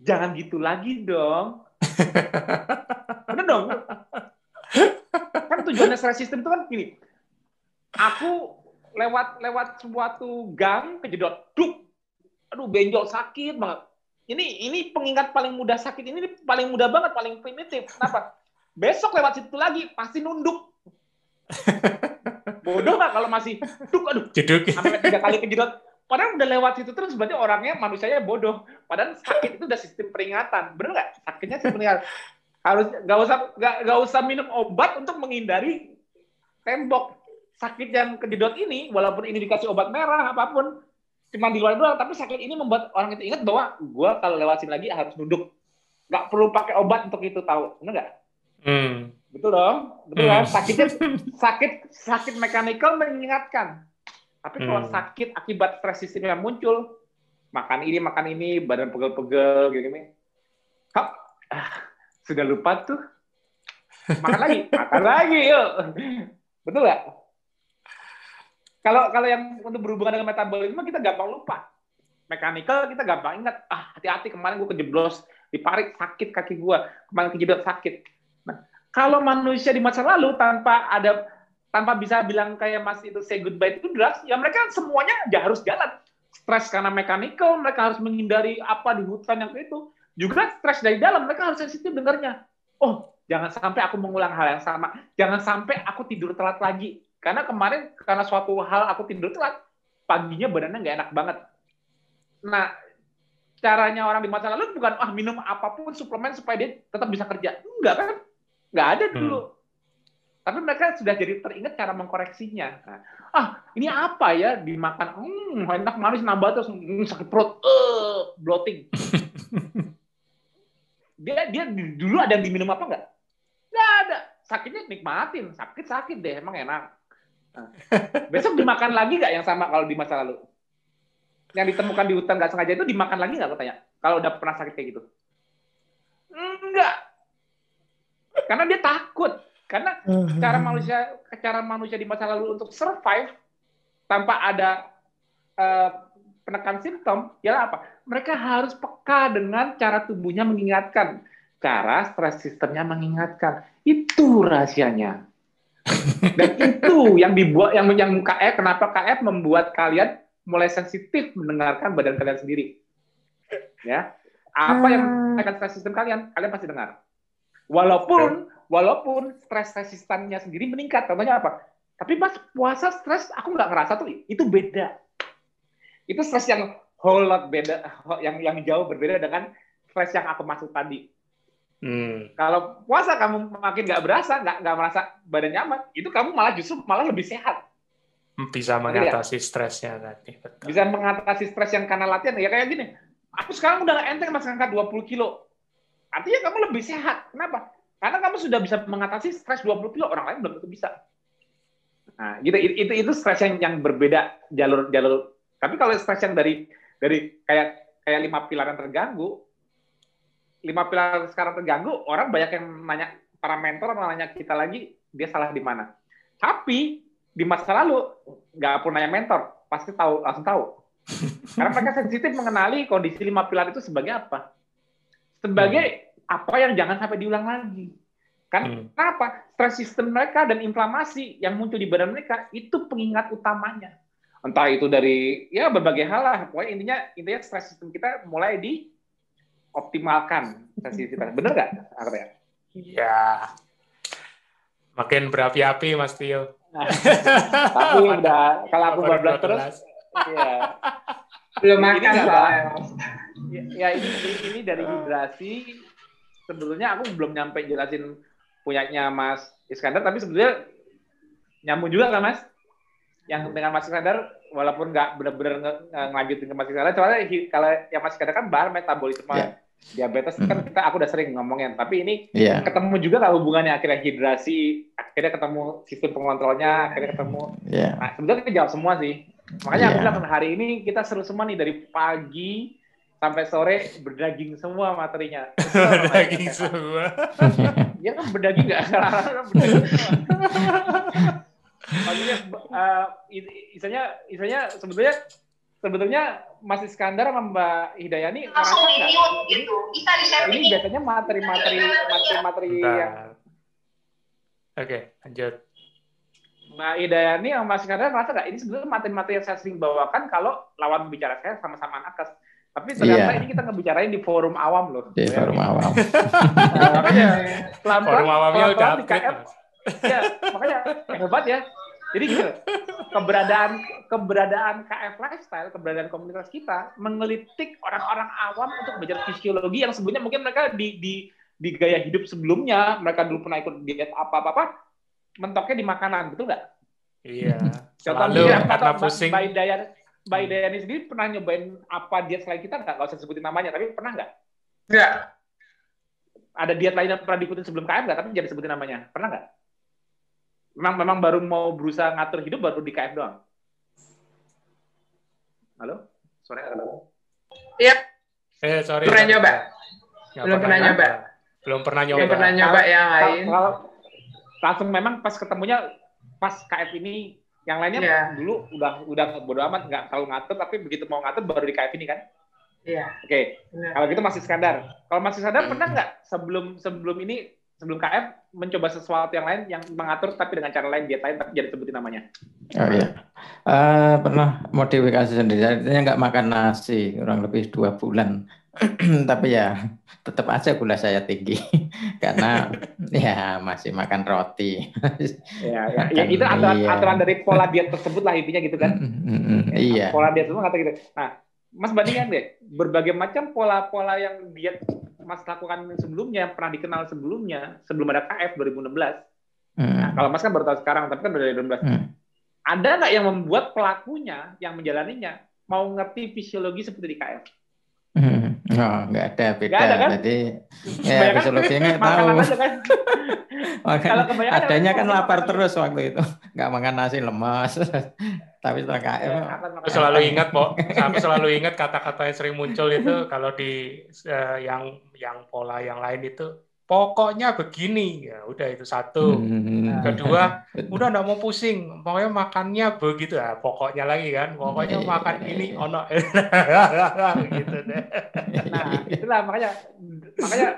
Jangan gitu lagi dong. [LAUGHS] Dong. kan tujuannya stress system itu kan gini. Aku lewat lewat suatu gang kejedot, duk. aduh benjol sakit banget. Ini ini pengingat paling mudah sakit ini paling mudah banget, paling primitif. Kenapa? Besok lewat situ lagi pasti nunduk. Bodoh nggak kalau masih duk aduh. Jeduk. Sampai tiga kali kejedot. Padahal udah lewat situ terus berarti orangnya manusianya bodoh. Padahal sakit itu udah sistem peringatan. Bener nggak? Sakitnya sistem peringatan. Harus nggak usah nggak usah minum obat untuk menghindari tembok sakit yang kejedot ini, walaupun ini dikasih obat merah apa pun, cuma di luar doang, tapi sakit ini membuat orang itu ingat bahwa gue kalau lewatin lagi harus duduk. Nggak perlu pakai obat untuk itu tahu, benar nggak? Hmm. Betul dong, betul kan? Hmm. Sakitnya [LAUGHS] sakit sakit mekanikal mengingatkan. Tapi kalau hmm. sakit akibat stres sistem yang muncul, makan ini makan ini, badan pegel-pegel gitu gini. Hap, ah, sudah lupa tuh. Makan lagi, [LAUGHS] makan lagi yuk. Betul nggak? Kalau kalau yang untuk berhubungan dengan metabolisme kita gampang lupa. Mekanikal kita gampang ingat. Ah hati-hati kemarin gue kejeblos di parit sakit kaki gue. Kemarin kejeblos sakit. Nah, kalau manusia di masa lalu tanpa ada tanpa bisa bilang kayak Mas itu say goodbye to drugs, ya mereka semuanya ya harus jalan. Stres karena mekanikal, mereka harus menghindari apa di hutan yang itu. Juga stres dari dalam, mereka harus sensitif dengarnya. Oh, jangan sampai aku mengulang hal yang sama. Jangan sampai aku tidur telat lagi karena kemarin karena suatu hal aku tidur telat, paginya badannya nggak enak banget. Nah, caranya orang di masa lalu bukan ah minum apa pun suplemen supaya dia tetap bisa kerja. Enggak kan? Nggak ada dulu. Hmm. Tapi mereka sudah jadi teringat cara mengkoreksinya. Nah, ah, ini apa ya dimakan? Hmm, enak manis nambah terus hmm, sakit perut, uh, bloating. [LAUGHS] dia dia dulu ada yang diminum apa enggak? Nggak ada. Sakitnya nikmatin, sakit sakit deh, emang enak. Nah, [LAUGHS] besok dimakan lagi nggak yang sama kalau di masa lalu? Yang ditemukan di hutan nggak sengaja itu dimakan lagi nggak? Aku tanya. Kalau udah pernah sakit kayak gitu? Enggak. Karena dia takut. Karena [LAUGHS] cara manusia cara manusia di masa lalu untuk survive tanpa ada uh, penekan simptom, ya apa? Mereka harus peka dengan cara tubuhnya mengingatkan. Cara stres sistemnya mengingatkan. Itu rahasianya. [LAUGHS] Dan itu yang dibuat yang yang KF kenapa KF membuat kalian mulai sensitif mendengarkan badan kalian sendiri. Ya. Apa yang akan stres sistem kalian, kalian pasti dengar. Walaupun walaupun stres resistannya sendiri meningkat, contohnya apa? Tapi pas puasa stres, aku nggak ngerasa tuh itu beda. Itu stres yang whole lot beda, yang yang jauh berbeda dengan stres yang aku maksud tadi. Hmm. Kalau puasa kamu makin nggak berasa, nggak nggak merasa badan nyaman, itu kamu malah justru malah lebih sehat. Bisa mengatasi ya? stresnya tadi. Betul. Bisa mengatasi stres yang karena latihan. Ya kayak gini, aku sekarang udah enteng masih angkat 20 kilo. Artinya kamu lebih sehat. Kenapa? Karena kamu sudah bisa mengatasi stres 20 kilo, orang lain belum tentu bisa. Nah, gitu itu itu stres yang yang berbeda jalur jalur. Tapi kalau stres yang dari dari kayak kayak lima pilar yang terganggu, lima pilar sekarang terganggu, orang banyak yang nanya para mentor nanya kita lagi dia salah di mana. Tapi di masa lalu nggak pernah nanya mentor, pasti tahu langsung tahu. [LAUGHS] Karena mereka sensitif mengenali kondisi lima pilar itu sebagai apa. Sebagai hmm. apa yang jangan sampai diulang lagi. Kan hmm. kenapa? Stres sistem mereka dan inflamasi yang muncul di badan mereka itu pengingat utamanya. Entah itu dari ya berbagai hal lah. Pokoknya intinya intinya stres sistem kita mulai di optimalkan sensitivitas. Bener nggak, ya? Iya. Makin berapi-api, Mas Tio. Tapi [LAUGHS] udah kalau aku bablas terus, iya. [LAUGHS] Belum makan soalnya, Ya, ya ini, ini dari hidrasi. Sebetulnya aku belum nyampe jelasin punyanya Mas Iskandar, tapi sebetulnya nyambung juga kan, Mas? Yang dengan Mas Iskandar walaupun nggak benar-benar ngelanjutin ke Mas Iskandar, soalnya kalau yang Mas Iskandar kan bahan metabolisme yeah diabetes kan kita aku udah sering ngomongin tapi ini yeah. ketemu juga lah hubungannya? Akhirnya hidrasi akhirnya ketemu sistem pengontrolnya akhirnya ketemu. Yeah. nah sebenarnya kita jawab semua sih. Makanya yeah. aku bilang hari ini kita seru semua nih dari pagi sampai sore berdaging semua materinya. Berdaging semua. Ya kan berdaging nggak [LAUGHS] [LAUGHS] maksudnya uh, isanya isanya sebetulnya sebetulnya Mas Iskandar sama Mbak Hidayani langsung di mute gitu bisa di share ini biasanya materi-materi materi-materi yang oke lanjut Mbak Hidayani sama Mas Iskandar merasa nggak ini sebenarnya materi-materi yang saya sering bawakan kalau lawan bicara saya sama-sama nakes Tapi ternyata yeah. ini kita ngebicarain di forum awam loh. Di forum awam. nah, makanya pelan-pelan. Forum awamnya udah upgrade. Ya, makanya hebat ya. Jadi gitu, keberadaan keberadaan KF lifestyle, keberadaan komunitas kita mengelitik orang-orang awam untuk belajar fisiologi yang sebelumnya mungkin mereka di di di gaya hidup sebelumnya mereka dulu pernah ikut diet apa apa apa mentoknya di makanan betul nggak? Iya. Selalu karena pusing. Mbak Dayan, Mbak Dayani sendiri pernah nyobain apa diet selain kita nggak? Gak usah sebutin namanya, tapi pernah nggak? Nggak. Ada diet lain yang pernah diikutin sebelum KF nggak? Tapi jangan sebutin namanya. Pernah nggak? Memang memang baru mau berusaha ngatur hidup baru di KF doang. Halo? Sore halo. Iya. Eh, sorry. Pernah nyoba? Belum pernah nyoba. Belum pernah nyoba. Belum pernah nyoba yang lain. Kalau langsung memang pas ketemunya pas KF ini yang lainnya yeah. dulu udah udah bodo amat nggak terlalu ngatur tapi begitu mau ngatur baru di KF ini kan Iya. Oke. Okay. Kalau gitu masih skandar. Kalau masih skandar pernah nggak sebelum sebelum ini sebelum KF mencoba sesuatu yang lain yang mengatur tapi dengan cara lain diet lain tapi jangan sebutin namanya. Oh iya. Uh, pernah modifikasi sendiri. Artinya nggak makan nasi kurang lebih dua bulan. [CLEARS THROAT] tapi ya tetap aja gula saya tinggi [LAUGHS] karena [LAUGHS] ya masih makan roti. [LAUGHS] ya, ya. ya itu aturan, iya. aturan dari pola diet tersebut lah intinya gitu kan. iya. Pola diet tersebut kata gitu. Nah, Mas bandingkan deh berbagai macam pola-pola yang diet Mas lakukan sebelumnya yang pernah dikenal sebelumnya sebelum ada KF 2016. Hmm. Nah, kalau Mas kan baru tahu sekarang, tapi kan dari 2016. Hmm. Ada nggak yang membuat pelakunya yang menjalaninya mau ngerti fisiologi seperti di KF? Hmm. Oh, nggak ada beda. Gak ada, kan? Jadi ya fisiologinya tahu. kan? [LAUGHS] Kalau adanya kan lapar terus waktu itu, nggak makan nasi lemas. [LAUGHS] Tapi setelah KM, ya, aku selalu ingat, Pok. [LAUGHS] Aku selalu ingat kata-kata yang sering muncul itu kalau di uh, yang yang pola yang lain itu pokoknya begini. Ya udah itu satu. Hmm. kedua [LAUGHS] udah nggak mau pusing. Pokoknya makannya begitu. Ya pokoknya lagi kan. Pokoknya iya, makan ini [LAUGHS] ono. [LAUGHS] Gitu deh. Nah itulah. Makanya makanya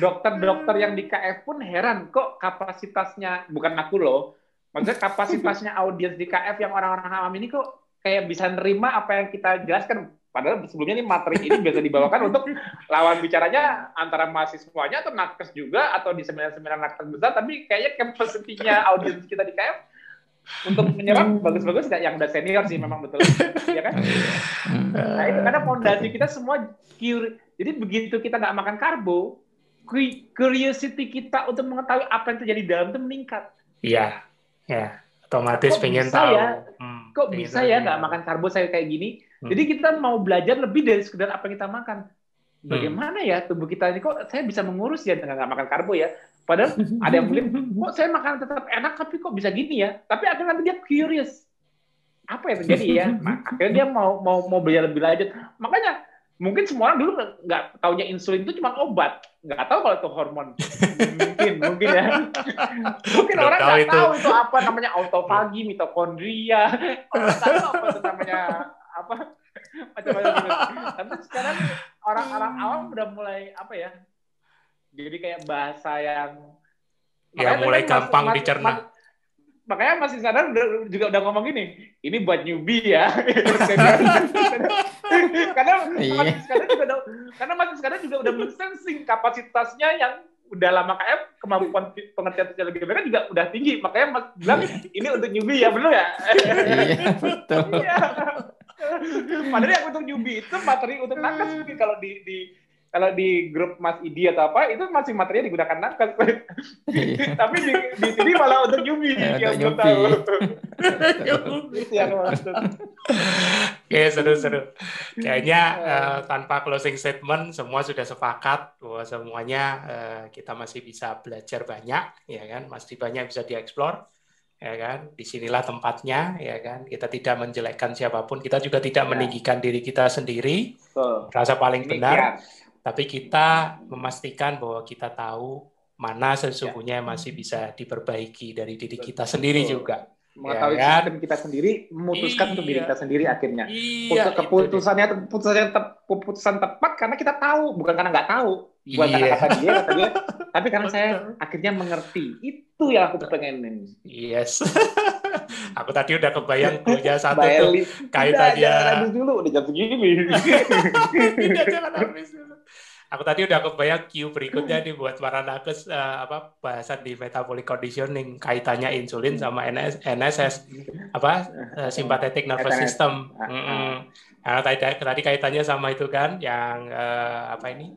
dokter-dokter yang di KF pun heran kok kapasitasnya bukan aku loh maksudnya kapasitasnya audiens di KF yang orang-orang awam ini kok kayak bisa nerima apa yang kita jelaskan Padahal sebelumnya ini materi ini biasa dibawakan untuk lawan bicaranya antara mahasiswanya atau nakes juga atau di seminar-seminar nakes besar, tapi kayaknya capacity-nya audiens kita di KF untuk menyerap bagus-bagus yang udah senior sih memang betul, ya kan? Nah itu karena fondasi kita semua cure. Jadi begitu kita nggak makan karbo, curiosity kita untuk mengetahui apa yang terjadi di dalam itu meningkat. Iya, ya, otomatis pengen tahu. Ya? Hmm, kok bisa ya nggak makan karbo saya kayak gini? Hmm. Jadi kita mau belajar lebih dari sekedar apa yang kita makan. Hmm. Bagaimana hmm. ya tubuh kita ini kok saya bisa mengurus ya dengan nggak makan karbo ya. Padahal [LAUGHS] ada yang mungkin kok saya makan tetap enak tapi kok bisa gini ya. Tapi akhirnya nanti dia curious. Apa yang terjadi ya? [LAUGHS] Nah, akhirnya dia mau mau mau belajar lebih lanjut. Makanya mungkin semua orang dulu nggak taunya insulin itu cuma obat nggak tahu kalau itu hormon [LAUGHS] mungkin mungkin ya mungkin Belum orang nggak tahu itu apa namanya autofagi mitokondria orang tahu apa itu namanya apa [LAUGHS] macam-macam gitu. Tapi sekarang orang-orang awam udah mulai apa ya? Jadi kayak bahasa yang ya mulai gampang mas, dicerna. Mas, makanya masih sadar juga udah ngomong gini, ini buat newbie ya. [LAUGHS] karena iya. masih sekarang juga udah, karena masih sekarang juga udah mensensing kapasitasnya yang udah lama KF kemampuan pengertian lebih mereka juga udah tinggi makanya mas bilang ini untuk newbie ya benar ya iya betul [LAUGHS] iya. [LAUGHS] Padahal yang untuk newbie itu materi untuk nakes mungkin kalau di, di kalau di grup Mas Idi atau apa itu masih materinya digunakan nakes. [LAUGHS] Tapi di, di sini malah untuk newbie ya, yang untuk tahu. [LAUGHS] Oke, seru-seru. Kayaknya uh, tanpa closing statement semua sudah sepakat bahwa semuanya uh, kita masih bisa belajar banyak, ya kan? Masih banyak bisa dieksplor ya kan di sinilah tempatnya ya kan kita tidak menjelekkan siapa pun kita juga tidak ya. meninggikan diri kita sendiri Betul. rasa paling benar tapi kita memastikan bahwa kita tahu mana sesungguhnya ya. masih bisa diperbaiki dari diri kita sendiri Betul. juga mengetahui ya kan? sistem kita sendiri memutuskan iya. untuk diri kita sendiri akhirnya iya, keputusannya keputusan te, keputusan tepat karena kita tahu bukan karena nggak tahu iya. karena kata dia kata dia tapi karena saya akhirnya mengerti itu yang aku pengen yes [LAUGHS] Aku tadi udah kebayang punya satu tuh kaitannya. Jangan dulu, udah jam segini. Tidak, [LAUGHS] jangan habis dulu. Aku tadi udah kebayang Q berikutnya nih buat para nakes uh, apa bahasan di metabolic conditioning kaitannya insulin sama NS, NSS apa uh, sympathetic nervous system. Mm -mm. Nah, tadi, tadi kaitannya sama itu kan yang uh, apa ini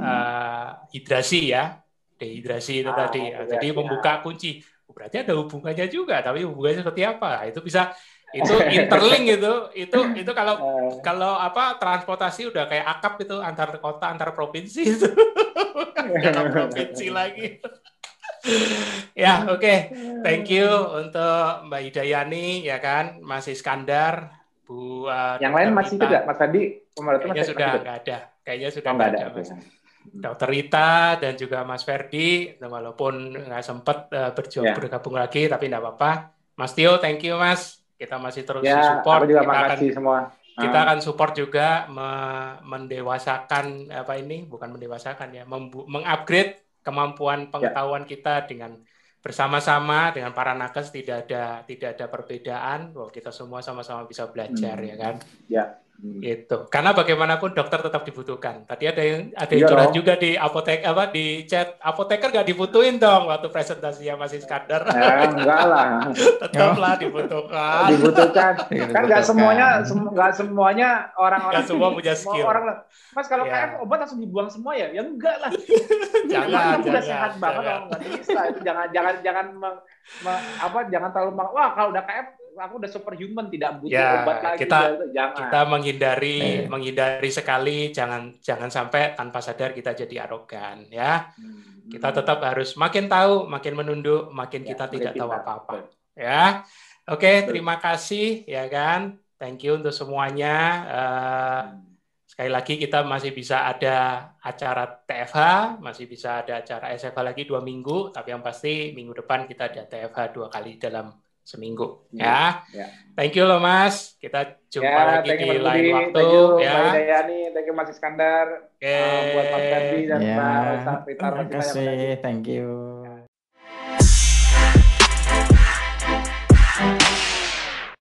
uh, hidrasi ya dehidrasi itu ah, tadi. Nah, jadi membuka kunci. Berarti ada hubungannya juga, tapi hubungannya seperti apa? Itu bisa itu [LAUGHS] interlink itu itu itu kalau uh, kalau apa transportasi udah kayak akap itu antar kota antar provinsi itu [LAUGHS] antar provinsi lagi [LAUGHS] ya oke okay. thank you untuk Mbak Hidayani ya kan Mas Iskandar Bu uh, yang lain masih juga Mas Adi kayaknya sudah nggak ada kayaknya sudah nggak ada. Dokter Rita dan juga Mas Ferdi walaupun nggak sempat uh, berjuang yeah. bergabung lagi tapi tidak apa-apa Mas Tio thank you Mas kita masih terus ya, support. Juga kita akan, semua. Kita ah. akan support juga me mendewasakan apa ini, bukan mendewasakan ya, mengupgrade kemampuan ya. pengetahuan ya. kita dengan bersama-sama dengan para nakes tidak ada tidak ada perbedaan bahwa kita semua sama-sama bisa belajar hmm. ya kan. Ya. Hmm. Itu. Karena bagaimanapun dokter tetap dibutuhkan. Tadi ada yang ada yang curhat juga di apotek apa di chat apoteker nggak dibutuhin dong waktu presentasinya masih Iskandar. Ya, enggak lah. [LAUGHS] Tetaplah dibutuhkan. Dibutuhkan. [LAUGHS] kan nggak semuanya nggak semuanya orang-orang semua punya skill. Orang, Mas kalau ya. KF obat langsung dibuang semua ya? Ya enggak lah. [LAUGHS] jangan, jangan, udah sehat banget jangan. nggak bisa. Jangan jangan jangan meng, apa jangan terlalu wah kalau udah KF aku udah superhuman tidak butuh ya, obat lagi kita jangan. kita menghindari eh. menghindari sekali. Jangan jangan sampai tanpa sadar kita jadi arogan ya. Hmm. kita tetap harus makin tahu makin menunduk makin ya, kita tidak tahu apa-apa ya. Oke terima kasih ya kan. Thank you untuk semuanya. Uh, sekali lagi kita masih bisa ada acara TFH, masih bisa ada acara SFH lagi dua minggu, tapi yang pasti minggu depan kita ada TFH dua kali dalam seminggu ya. ya. Thank you loh Mas. Kita jumpa ya, lagi di lain Budi. waktu thank you, ya. Mbak Dayani, thank you Mas Iskandar. Okay. Uh, buat Mas Ferdi dan ya. Mbak Rita. Terima kasih. Thank you.